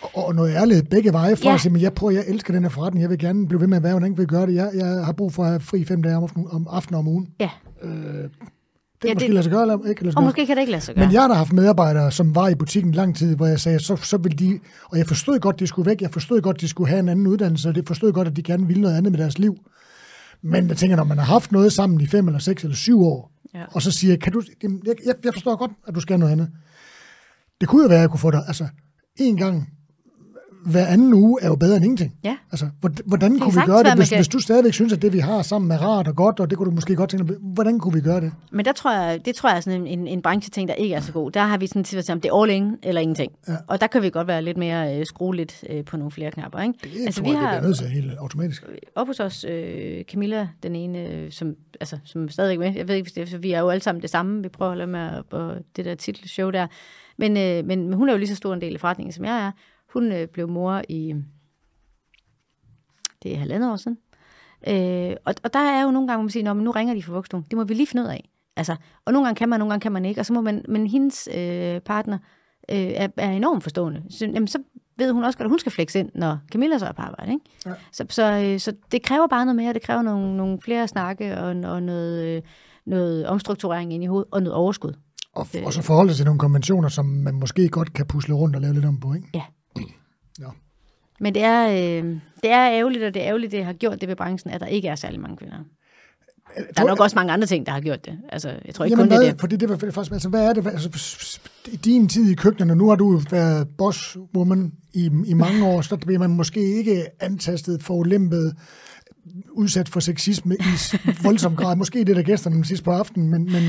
og, og noget ærlighed begge veje, for Ja. ja. at sige, men jeg prøver, jeg elsker den her forretning, jeg vil gerne blive ved med at være, hvordan kan vi gøre det? Jeg, jeg har brug for at have fri fem dage om, om aftenen om ugen. ja, Øh, det kan Ja, ja, måske det- lade sig gøre, eller ikke lade sig og gøre. måske kan det ikke lade sig gøre. Men jeg har da haft medarbejdere, som var i butikken lang tid, hvor jeg sagde, så, så ville de, og jeg forstod godt, de skulle væk, jeg forstod godt, de skulle have en anden uddannelse, og det forstod godt, at de gerne ville noget andet med deres liv. Men jeg tænker, når man har haft noget sammen i fem eller seks eller syv år, Ja. og så siger kan du, jeg, jeg forstår godt, at du skal noget andet. Det kunne jo være, at jeg kunne få dig, altså, en gang hver anden uge er jo bedre end ingenting. Ja. Altså, hvordan, kunne vi gøre det, hvis, kan- hvis du stadigvæk synes, at det, vi har sammen, er rart og godt, og det kunne du måske godt tænke hvordan kunne vi gøre det? Men der tror jeg, det tror jeg er sådan en, en, en brancheting, der ikke er så god. Der har vi sådan tit sagt, det er all in eller ingenting. Ja. Og der kan vi godt være lidt mere, øh, skrue lidt øh, på nogle flere knapper. Ikke? Det altså, tror jeg, det bliver nødt til helt automatisk. op hos os, øh, Camilla, den ene, øh, som, altså, som er stadigvæk med. Jeg ved ikke, det vi er jo alle sammen det samme. Vi prøver at lade med at, og det der titelshow der. Men, øh, men, men hun er jo lige så stor en del af forretningen, som jeg er. Hun øh, blev mor i, det er halvandet år siden. Øh, og, og der er jo nogle gange, hvor man siger, "Nå, men nu ringer de fra vuggestuen. Det må vi lige finde ud af. Altså, og nogle gange kan man, nogle gange kan man ikke. Og så må man, men hendes øh, partner øh, er, er enormt forstående. Så, jamen, så ved hun også godt, at hun skal flexe ind, når Camilla så er på arbejde. Ikke? Ja. Så, så, øh, så det kræver bare noget mere. Det kræver nogle, nogle flere snakke og, og noget, øh, noget omstrukturering ind i hovedet og noget overskud. Og, og så forholde sig til nogle konventioner, som man måske godt kan pusle rundt og lave lidt om på, ikke? Ja. Ja. Men det er, øh, det er ærgerligt, og det er ærgerligt, det har gjort det ved branchen, at der ikke er særlig mange kvinder. Der er nok også mange andre ting, der har gjort det. Altså, jeg tror ikke Jamen kun, det er hvad, det. fordi det var faktisk, altså hvad er det, hvad- altså, i din tid i køkkenet, nu har du været bosswoman i, i mange år, så bliver man måske ikke antastet, forulæmpet, udsat for sexisme i voldsom grad. Måske det der gæsterne sidst på aftenen, men, men,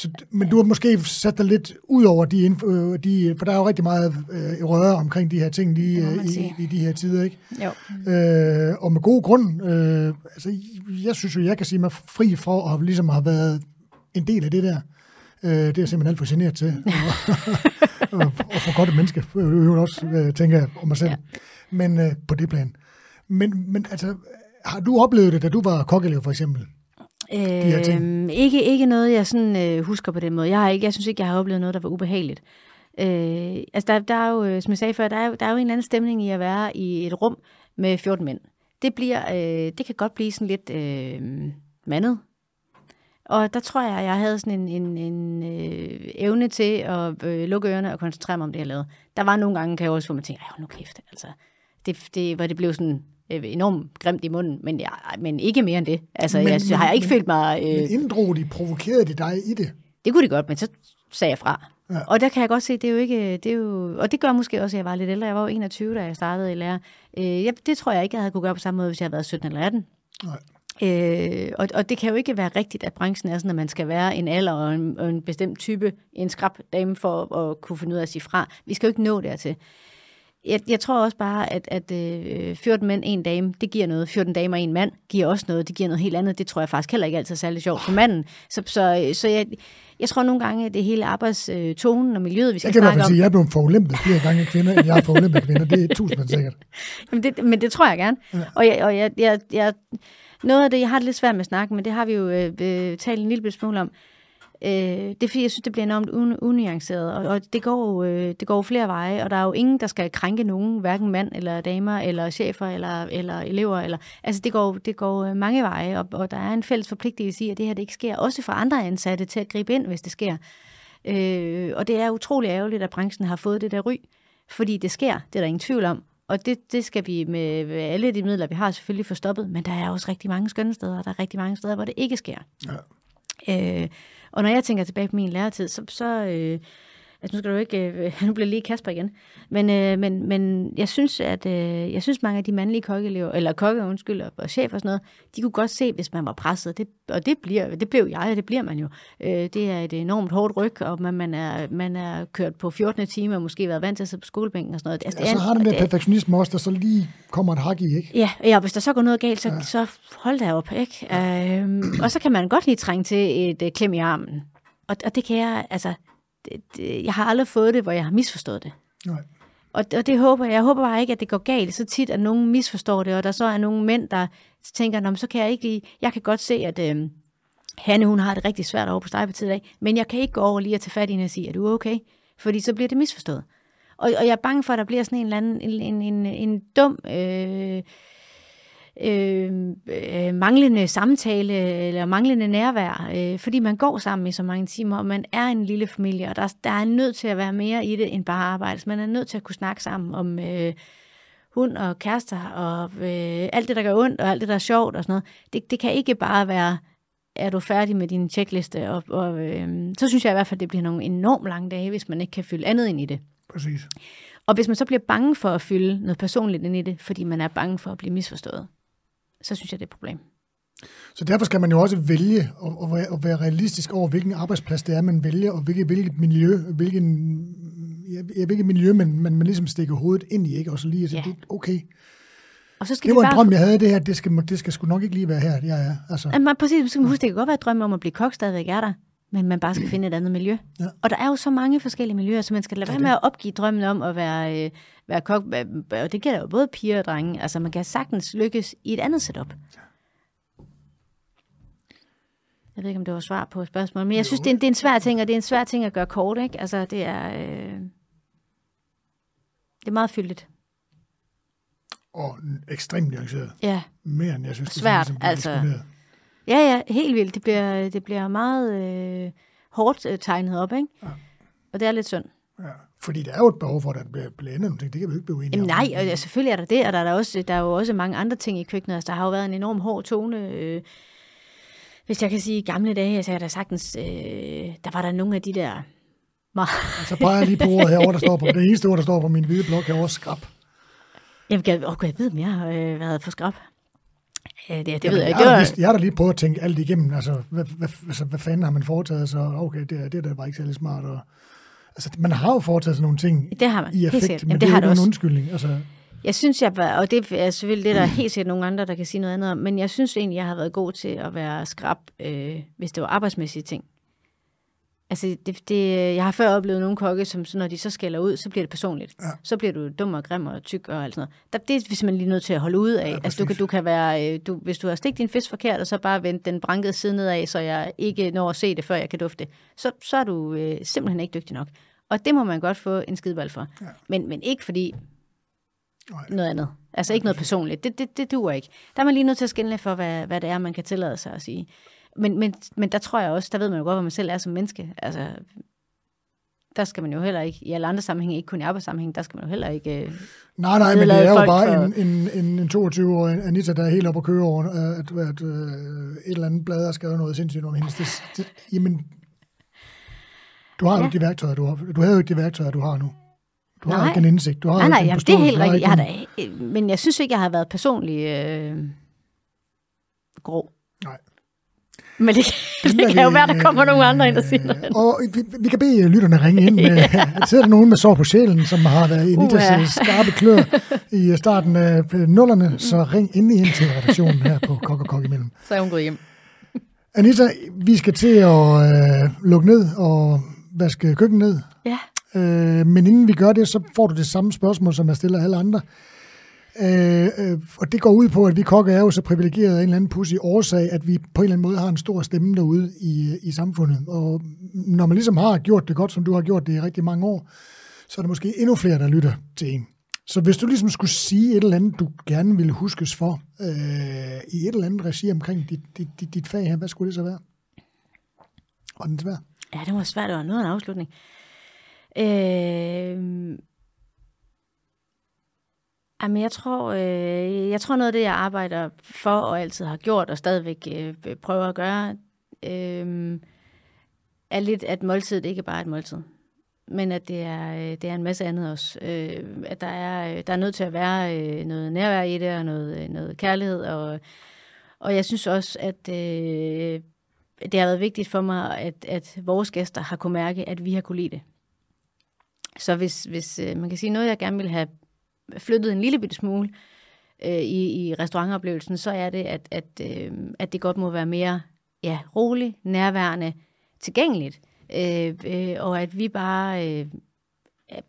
så, men du har måske sat dig lidt ud over de, øh, de for der er jo rigtig meget øh, røre omkring de her ting lige, øh, i, i de her tider, ikke? Jo. Øh, og med god grund. Øh, altså, jeg synes jo, jeg kan sige mig fri for at ligesom have været en del af det der. Øh, det er jeg simpelthen alt for generet til. og, og for godt et menneske, øvrigt også, øh, tænker jeg om mig selv. Ja. Men øh, på det plan. Men, men altså, har du oplevet det, da du var kokkeelev for eksempel? Øh, ikke, ikke noget, jeg sådan øh, husker på den måde. Jeg, har ikke, jeg synes ikke, jeg har oplevet noget, der var ubehageligt. Øh, altså, der, der er jo, øh, som jeg sagde før, der er, der er jo en eller anden stemning i at være i et rum med 14 mænd. Det, bliver, øh, det kan godt blive sådan lidt øh, mandet. Og der tror jeg, jeg havde sådan en, en, en øh, evne til at øh, lukke ørerne og koncentrere mig om det, jeg lavede. Der var nogle gange, kan jeg også få mig tænke, nu kæft, altså. Det, det, hvor det blev sådan øh, enormt grimt i munden, men, jeg, men ikke mere end det. Altså, men, jeg, men, har jeg ikke men, følt mig... Øh, men inddrog de, provokerede de dig i det? Det kunne de godt, men så sagde jeg fra. Ja. Og der kan jeg godt se, det er jo ikke, det er jo, og det gør måske også, at jeg var lidt ældre. Jeg var jo 21, da jeg startede i lærer. Øh, jeg, det tror jeg ikke, jeg havde kunne gøre på samme måde, hvis jeg havde været 17 eller 18. Nej. Øh, og, og det kan jo ikke være rigtigt, at branchen er sådan, at man skal være en alder og en, og en bestemt type, en skrab dame for at kunne finde ud af at sige fra. Vi skal jo ikke nå dertil jeg, jeg tror også bare, at, at øh, 14 mænd, en dame, det giver noget. 14 damer, en mand, giver også noget. Det giver noget helt andet. Det tror jeg faktisk heller ikke altid er særlig sjovt for manden. Så, så, så jeg, jeg tror nogle gange, at det hele arbejdstonen og miljøet, vi skal snakke om... Jeg kan sige, at jeg er blevet forulæmpet flere gange kvinder, end jeg har forulæmpet kvinder. Det er tusind sikkert. Jamen det, men det tror jeg gerne. Ja. Og, jeg, og jeg, jeg, jeg, noget af det, jeg har det lidt svært med at snakke, men det har vi jo øh, øh talt en lille smule om, Øh, det er fordi, jeg synes, det bliver enormt un- unuanceret, og, og det, går, øh, det går flere veje, og der er jo ingen, der skal krænke nogen, hverken mand eller damer, eller chefer, eller, eller elever. Eller, altså, det går, det går øh, mange veje, og, og der er en fælles forpligtelse i, at det her det ikke sker, også for andre ansatte til at gribe ind, hvis det sker. Øh, og det er utrolig ærgerligt, at branchen har fået det der ry, fordi det sker, det er der ingen tvivl om. Og det, det skal vi med alle de midler, vi har, selvfølgelig få stoppet, men der er også rigtig mange skønne steder, og der er rigtig mange steder, hvor det ikke sker. Ja. Øh, og når jeg tænker tilbage på min læretid, så, så øh, altså nu skal du ikke, øh, nu bliver lige Kasper igen, men, øh, men, men jeg synes, at øh, jeg synes mange af de mandlige kokkeelever, eller kokke, undskyld, og, chef og sådan noget, de kunne godt se, hvis man var presset, det, og det, bliver, det blev jeg, og det bliver man jo. Øh, det er et enormt hårdt ryg, og man, man, er, man er kørt på 14 timer, og måske været vant til at sidde på skolebænken og sådan noget. Altså, ja, så har den der perfektionisme også, der så lige kommer et hak i, ikke? Ja, ja hvis der så går noget galt, så, ja. så hold da op, ikke? Øh, og så kan man godt lige trænge til et uh, klem i armen. Og, og det kan jeg, altså, det, det, jeg har aldrig fået det, hvor jeg har misforstået det. Nej. Og, og det håber jeg. Jeg håber bare ikke, at det går galt så tit, at nogen misforstår det, og der så er nogle mænd, der tænker, så kan jeg ikke lige... Jeg kan godt se, at øh, Hanne, hun har det rigtig svært over på Stejpartiet i dag, men jeg kan ikke gå over lige at tage fat i hende og sige, er du okay? Fordi så bliver det misforstået. Og, og jeg er bange for, at der bliver sådan en eller anden en, en, en, en dum... Øh, øh, øh, manglende samtale eller manglende nærvær, øh, fordi man går sammen i så mange timer, og man er en lille familie, og der, der er nødt til at være mere i det end bare arbejde. Så man er nødt til at kunne snakke sammen om øh, hund og kærester, og øh, alt det, der gør ondt, og alt det, der er sjovt og sådan noget. Det, det kan ikke bare være, er du færdig med din checkliste? Og, og øh, så synes jeg i hvert fald, det bliver nogle enormt lange dage, hvis man ikke kan fylde andet ind i det. Præcis. Og hvis man så bliver bange for at fylde noget personligt ind i det, fordi man er bange for at blive misforstået, så synes jeg, det er et problem. Så derfor skal man jo også vælge at, være, realistisk over, hvilken arbejdsplads det er, man vælger, og hvilket, hvilket miljø, hvilken, ja, hvilket miljø man, man, man ligesom stikker hovedet ind i, ikke? og så lige at ja. okay, og så skal det var bare... en drøm, jeg havde det her, det skal, det skal sgu nok ikke lige være her, jeg er. Altså. Jamen, præcis, man skal huske, det kan godt være et drøm om at blive kok, stadigvæk er der, men man bare skal finde et andet miljø. Ja. Og der er jo så mange forskellige miljøer, så man skal lade være med at opgive drømmen om at være, øh, være kok, og det gælder jo både piger og drenge. Altså, man kan sagtens lykkes i et andet setup. Jeg ved ikke, om det var svar på spørgsmålet, men jeg synes, det er, en, det er en svær ting, og det er en svær ting at gøre kort, ikke? Altså, det er, øh, det er meget fyldigt. Og ekstremt nuanceret. Ja. Mere end jeg synes, Svært, det er altså. Ja, ja, helt vildt. Det bliver, det bliver meget øh, hårdt øh, tegnet op, ikke? Ja. Og det er lidt synd. Ja, fordi der er jo et behov for, at der bliver blandet ting. Det kan vi ikke blive enige Jamen, om. Nej, og ja, selvfølgelig er der det, og der er, der, også, der er jo også mange andre ting i køkkenet. Altså, der har jo været en enorm hård tone. Øh, hvis jeg kan sige gamle dage, altså, jeg der sagtens, øh, der var der nogle af de der... så peger jeg lige på ordet herovre, der står på, det eneste ord, der står på min hvide blok herovre, skrab. Jamen, jeg, oh, jeg ved, om jeg har øh, været for skrab. Ja, det, det Jamen, ved jeg ikke. Jeg, har lige, jeg har da lige prøvet at tænke alt igennem. Altså, hvad, hvad, altså, hvad fanden har man foretaget sig? Okay, det, det der var ikke særlig smart. Og, altså, man har jo foretaget sig nogle ting det har man. i effekt, men Jamen, det, det er jo en undskyldning. Altså, jeg synes, jeg var, og det er selvfølgelig det, der er helt sikkert nogle andre, der kan sige noget andet om, men jeg synes egentlig, jeg har været god til at være skrab, øh, hvis det var arbejdsmæssige ting. Altså, det, det, jeg har før oplevet nogle kokke, som når de så skælder ud, så bliver det personligt. Ja. Så bliver du dum og grim og tyk og alt sådan noget. Der, det er vi simpelthen lige nødt til at holde ud af. Ja, altså, du, kan, du kan være, øh, du, hvis du har stigt din fisk forkert, og så bare vendt den brankede side nedad, så jeg ikke når at se det, før jeg kan dufte, så, så er du øh, simpelthen ikke dygtig nok. Og det må man godt få en skideball for. Ja. Men, men ikke fordi Nej. noget andet. Altså ikke noget personligt. Det, det, det duer ikke. Der er man lige nødt til at skille for, hvad, hvad det er, man kan tillade sig at sige. Men, men, men der tror jeg også, der ved man jo godt, hvad man selv er som menneske. Altså, der skal man jo heller ikke, i alle andre sammenhænge, ikke kun i arbejdssammenhæng, der skal man jo heller ikke... Øh, Nej, nej, men det er jo bare for- en, en, en, en 22-årig Anita, der er helt oppe at køre over, at, at, at øh, et eller andet blad har skrevet noget sindssygt om hendes. Det, det, jamen, du har jo Ja. ikke de værktøjer, du har. Du havde jo ikke de værktøjer, du har nu. Du har Nej. ikke en indsigt. Du har nej, nej, en jamen, det er helt har rigtigt. Jeg har da, øh, men jeg synes ikke, jeg har været personlig øh, grå. Men det, det kan jo vi, være, der kommer øh, nogle andre ind og siger noget. Og vi, vi kan bede lytterne ringe ind. Med, ja. Sidder der nogen med sår på sjælen, som har været i Anitas Uha. uh skarpe klør i starten af nullerne, så ring endelig ind til redaktionen her på Kok og Kok imellem. Så er hun gået hjem. Anita, vi skal til at øh, lukke ned og vaske køkkenet ned. Ja. Øh, men inden vi gør det, så får du det samme spørgsmål, som jeg stiller alle andre. Øh, øh, og det går ud på, at vi kokke er jo så privilegeret af en eller anden pussy årsag, at vi på en eller anden måde har en stor stemme derude i, øh, i samfundet. Og når man ligesom har gjort det godt, som du har gjort det i rigtig mange år, så er der måske endnu flere, der lytter til en. Så hvis du ligesom skulle sige et eller andet, du gerne ville huskes for, øh, i et eller andet regi omkring dit, dit, dit, dit fag her, hvad skulle det så være? Var den svær. Ja, det var svært. Det var noget af en afslutning. Øh, jamen, jeg tror, øh, jeg tror noget af det, jeg arbejder for og altid har gjort og stadigvæk øh, prøver at gøre, øh, er lidt, at måltid ikke bare er et måltid. Men at det er, øh, det er en masse andet også. Øh, at der er, øh, der er nødt til at være øh, noget nærvær i det, og noget, øh, noget kærlighed. Og, og jeg synes også, at øh, det har været vigtigt for mig, at, at vores gæster har kunne mærke, at vi har kunne lide det. Så hvis, hvis øh, man kan sige noget, jeg gerne vil have flyttet en lille bitte smule øh, i, i restaurantoplevelsen, så er det, at, at, øh, at det godt må være mere ja, roligt, nærværende, tilgængeligt. Øh, øh, og at vi bare øh,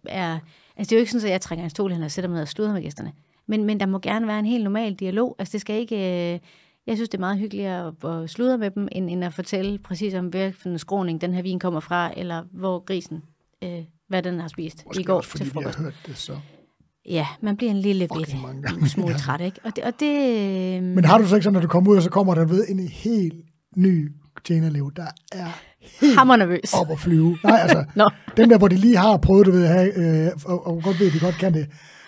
er... Altså det er jo ikke sådan, at jeg trækker en stol hen og sætter mig ned og sluder med gæsterne. Men, men der må gerne være en helt normal dialog. Altså det skal ikke... Øh, jeg synes, det er meget hyggeligere at, at sludre med dem, end, end at fortælle præcis om, hvilken skråning den her vin kommer fra, eller hvor grisen, øh, hvad den har spist Måske i går også, fordi til frokost. hørt det så. Ja, man bliver en lille bitte gange. smule træt, ikke? Og det, og det øh, Men har du så ikke sådan, når du kommer ud, og så kommer der ved en helt ny tjenerliv, der er hammer nervøs. op at flyve. Nej, altså, Nå. dem der, hvor de lige har prøvet, du ved, at have, øh, og, og godt ved, at de godt kan det,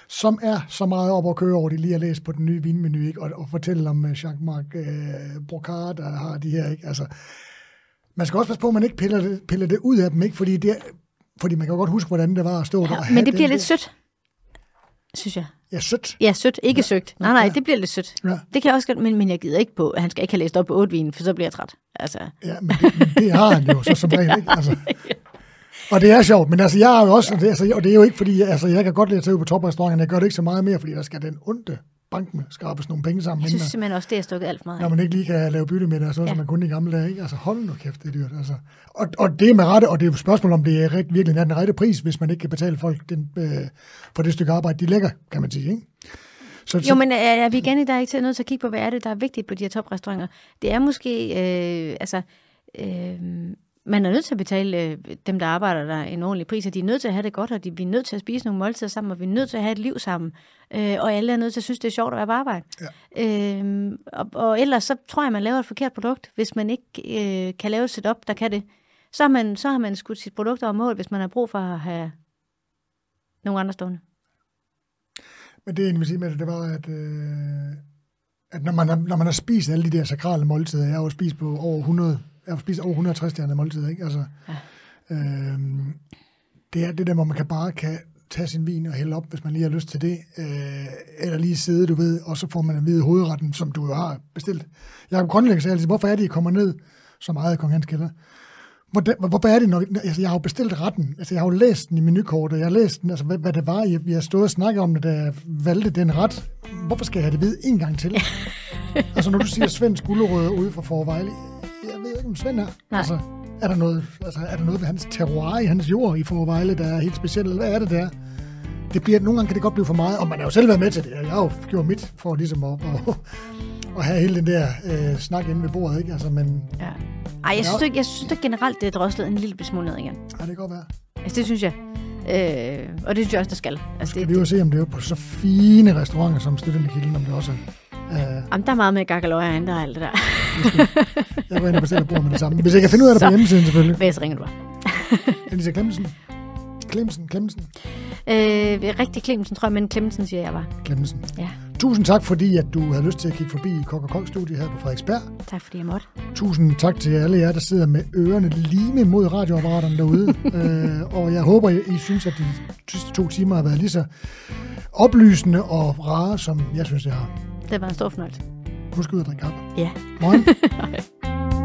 som er så meget op at køre over, de lige har læst på den nye vinmenu, ikke? Og, og fortælle om uh, Jacques-Marc øh, Brocard, der har de her, ikke? Altså, man skal også passe på, at man ikke piller det, piller det ud af dem, ikke? Fordi, det, fordi man kan godt huske, hvordan det var at stå der. Ja, have men det bliver lidt der- sødt, synes jeg. Ja, sødt. Ja, sødt, ikke ja. søgt. Nej, nej, Ja. det bliver lidt sødt. Ja. Det kan jeg også godt, men, men jeg gider ikke på, at han skal ikke have læst op på vin, for så bliver jeg træt. Altså, Ja, men det, men det har han jo så som regel, ikke? Altså. Og det er sjovt, men altså, jeg har jo også, det, altså, og det er jo ikke fordi, altså, jeg kan godt lide at tage ud på toprestauranten, jeg gør det ikke så meget mere, fordi der skal den onde bank med skrabes nogle penge sammen, jeg inden synes simpelthen også, det er stukket alt for meget når man ikke lige kan lave bytte med det, sådan, ja. Som man kunne i gamle dage. Ikke? Altså hold nu kæft, det er dyrt. Altså. Og, og det er med rette, og det er jo et spørgsmål, om det er rigt, virkelig er den rette pris, hvis man ikke kan betale folk den, øh, for det stykke arbejde, de lægger, kan man sige. Ikke? Så, Jo, men er, er vi igen i dag ikke til nødt til at kigge på, hvad er det, der er vigtigt på de her toprestauranter? Det er måske, øh, altså, øh, man er nødt til at betale øh, dem, der arbejder der en ordentlig pris, og de er nødt til at have det godt, og de, vi er nødt til at spise nogle måltider sammen, og vi er nødt til at have et liv sammen, øh, og alle er nødt til at synes, det er sjovt at være på arbejde. Ja. Øh, og, og ellers så tror jeg, man laver et forkert produkt, hvis man ikke øh, kan lave et setup, der kan det. Så har man, så har man skudt sit produkt over mål, hvis man har brug for at have nogle andre stående. Men det, jeg vil sige med det, det var, at, øh, at når, man har, når man har spist alle de der sakrale måltider, jeg har jo spist på over 100, jeg har spist over 160 stjernede måltider, ikke? Altså, Ja. øh, det er det der, hvor man kan bare kan tage sin vin og hælde op, hvis man lige har lyst til det, øh, eller lige sidde, du ved, og så får man at vide hovedretten, som du jo har bestilt. Jacob Grønlæg sagde altid, hvorfor er det, I kommer ned så meget i Kong Hans Kælder? Hvordan, hvorfor er det, når, altså jeg har jo bestilt retten, altså jeg har jo læst den i menukortet, jeg har læst den, altså hvad, hvad det var, jeg, vi har stået og snakket om det, da jeg valgte den ret. Hvorfor skal jeg have det ved en gang til? altså når du siger Svend Skulderød ude fra Forvejle, jeg ved ikke, om Svend er. Nej. Altså, Er der noget, altså, er der noget ved hans terroir i hans jord i Forvejle, der er helt specielt, eller hvad er det der? Det bliver, nogle gange kan det godt blive for meget, og man har jo selv været med til det. Jeg har jo gjort mit for ligesom at, at, at have hele den der øh, snak inde ved bordet, ikke? Altså, men Ja. Ej, jeg synes, ikke, jeg synes da generelt, det er droslet en lille smule ned igen. ja, det kan godt være. Altså, det synes jeg. Øh, og det synes jeg også, der skal. Altså, Skal det, vi jo se, om det er på så fine restauranter som Studenterkilden, om det også er. Øh, Jamen, der er meget med gakkeløjer end der er alt det der. jeg går ind og bestiller bord med det samme. Hvis jeg kan finde ud af det på hjemmesiden, selvfølgelig. Hvad så ringer du bare? Elisa Klemmensen. Klemmensen, Klemmensen, Øh, rigtig Clemmensen, tror jeg, men Clemmensen siger jeg bare. Klemmensen. Ja, Tusind tak, fordi at du havde lyst til at kigge forbi Kok og Kok studie her på Frederiksberg. tak fordi jeg måtte. Tusind tak til alle jer, der sidder med ørerne lige mod radioapparaterne derude. øh, og jeg håber, I synes, at de sidste to timer har været lige så oplysende og rare, som jeg synes, jeg har. Det var en stor fornøjelse. Husk ud at drikke kaffe. Ja. Morgen.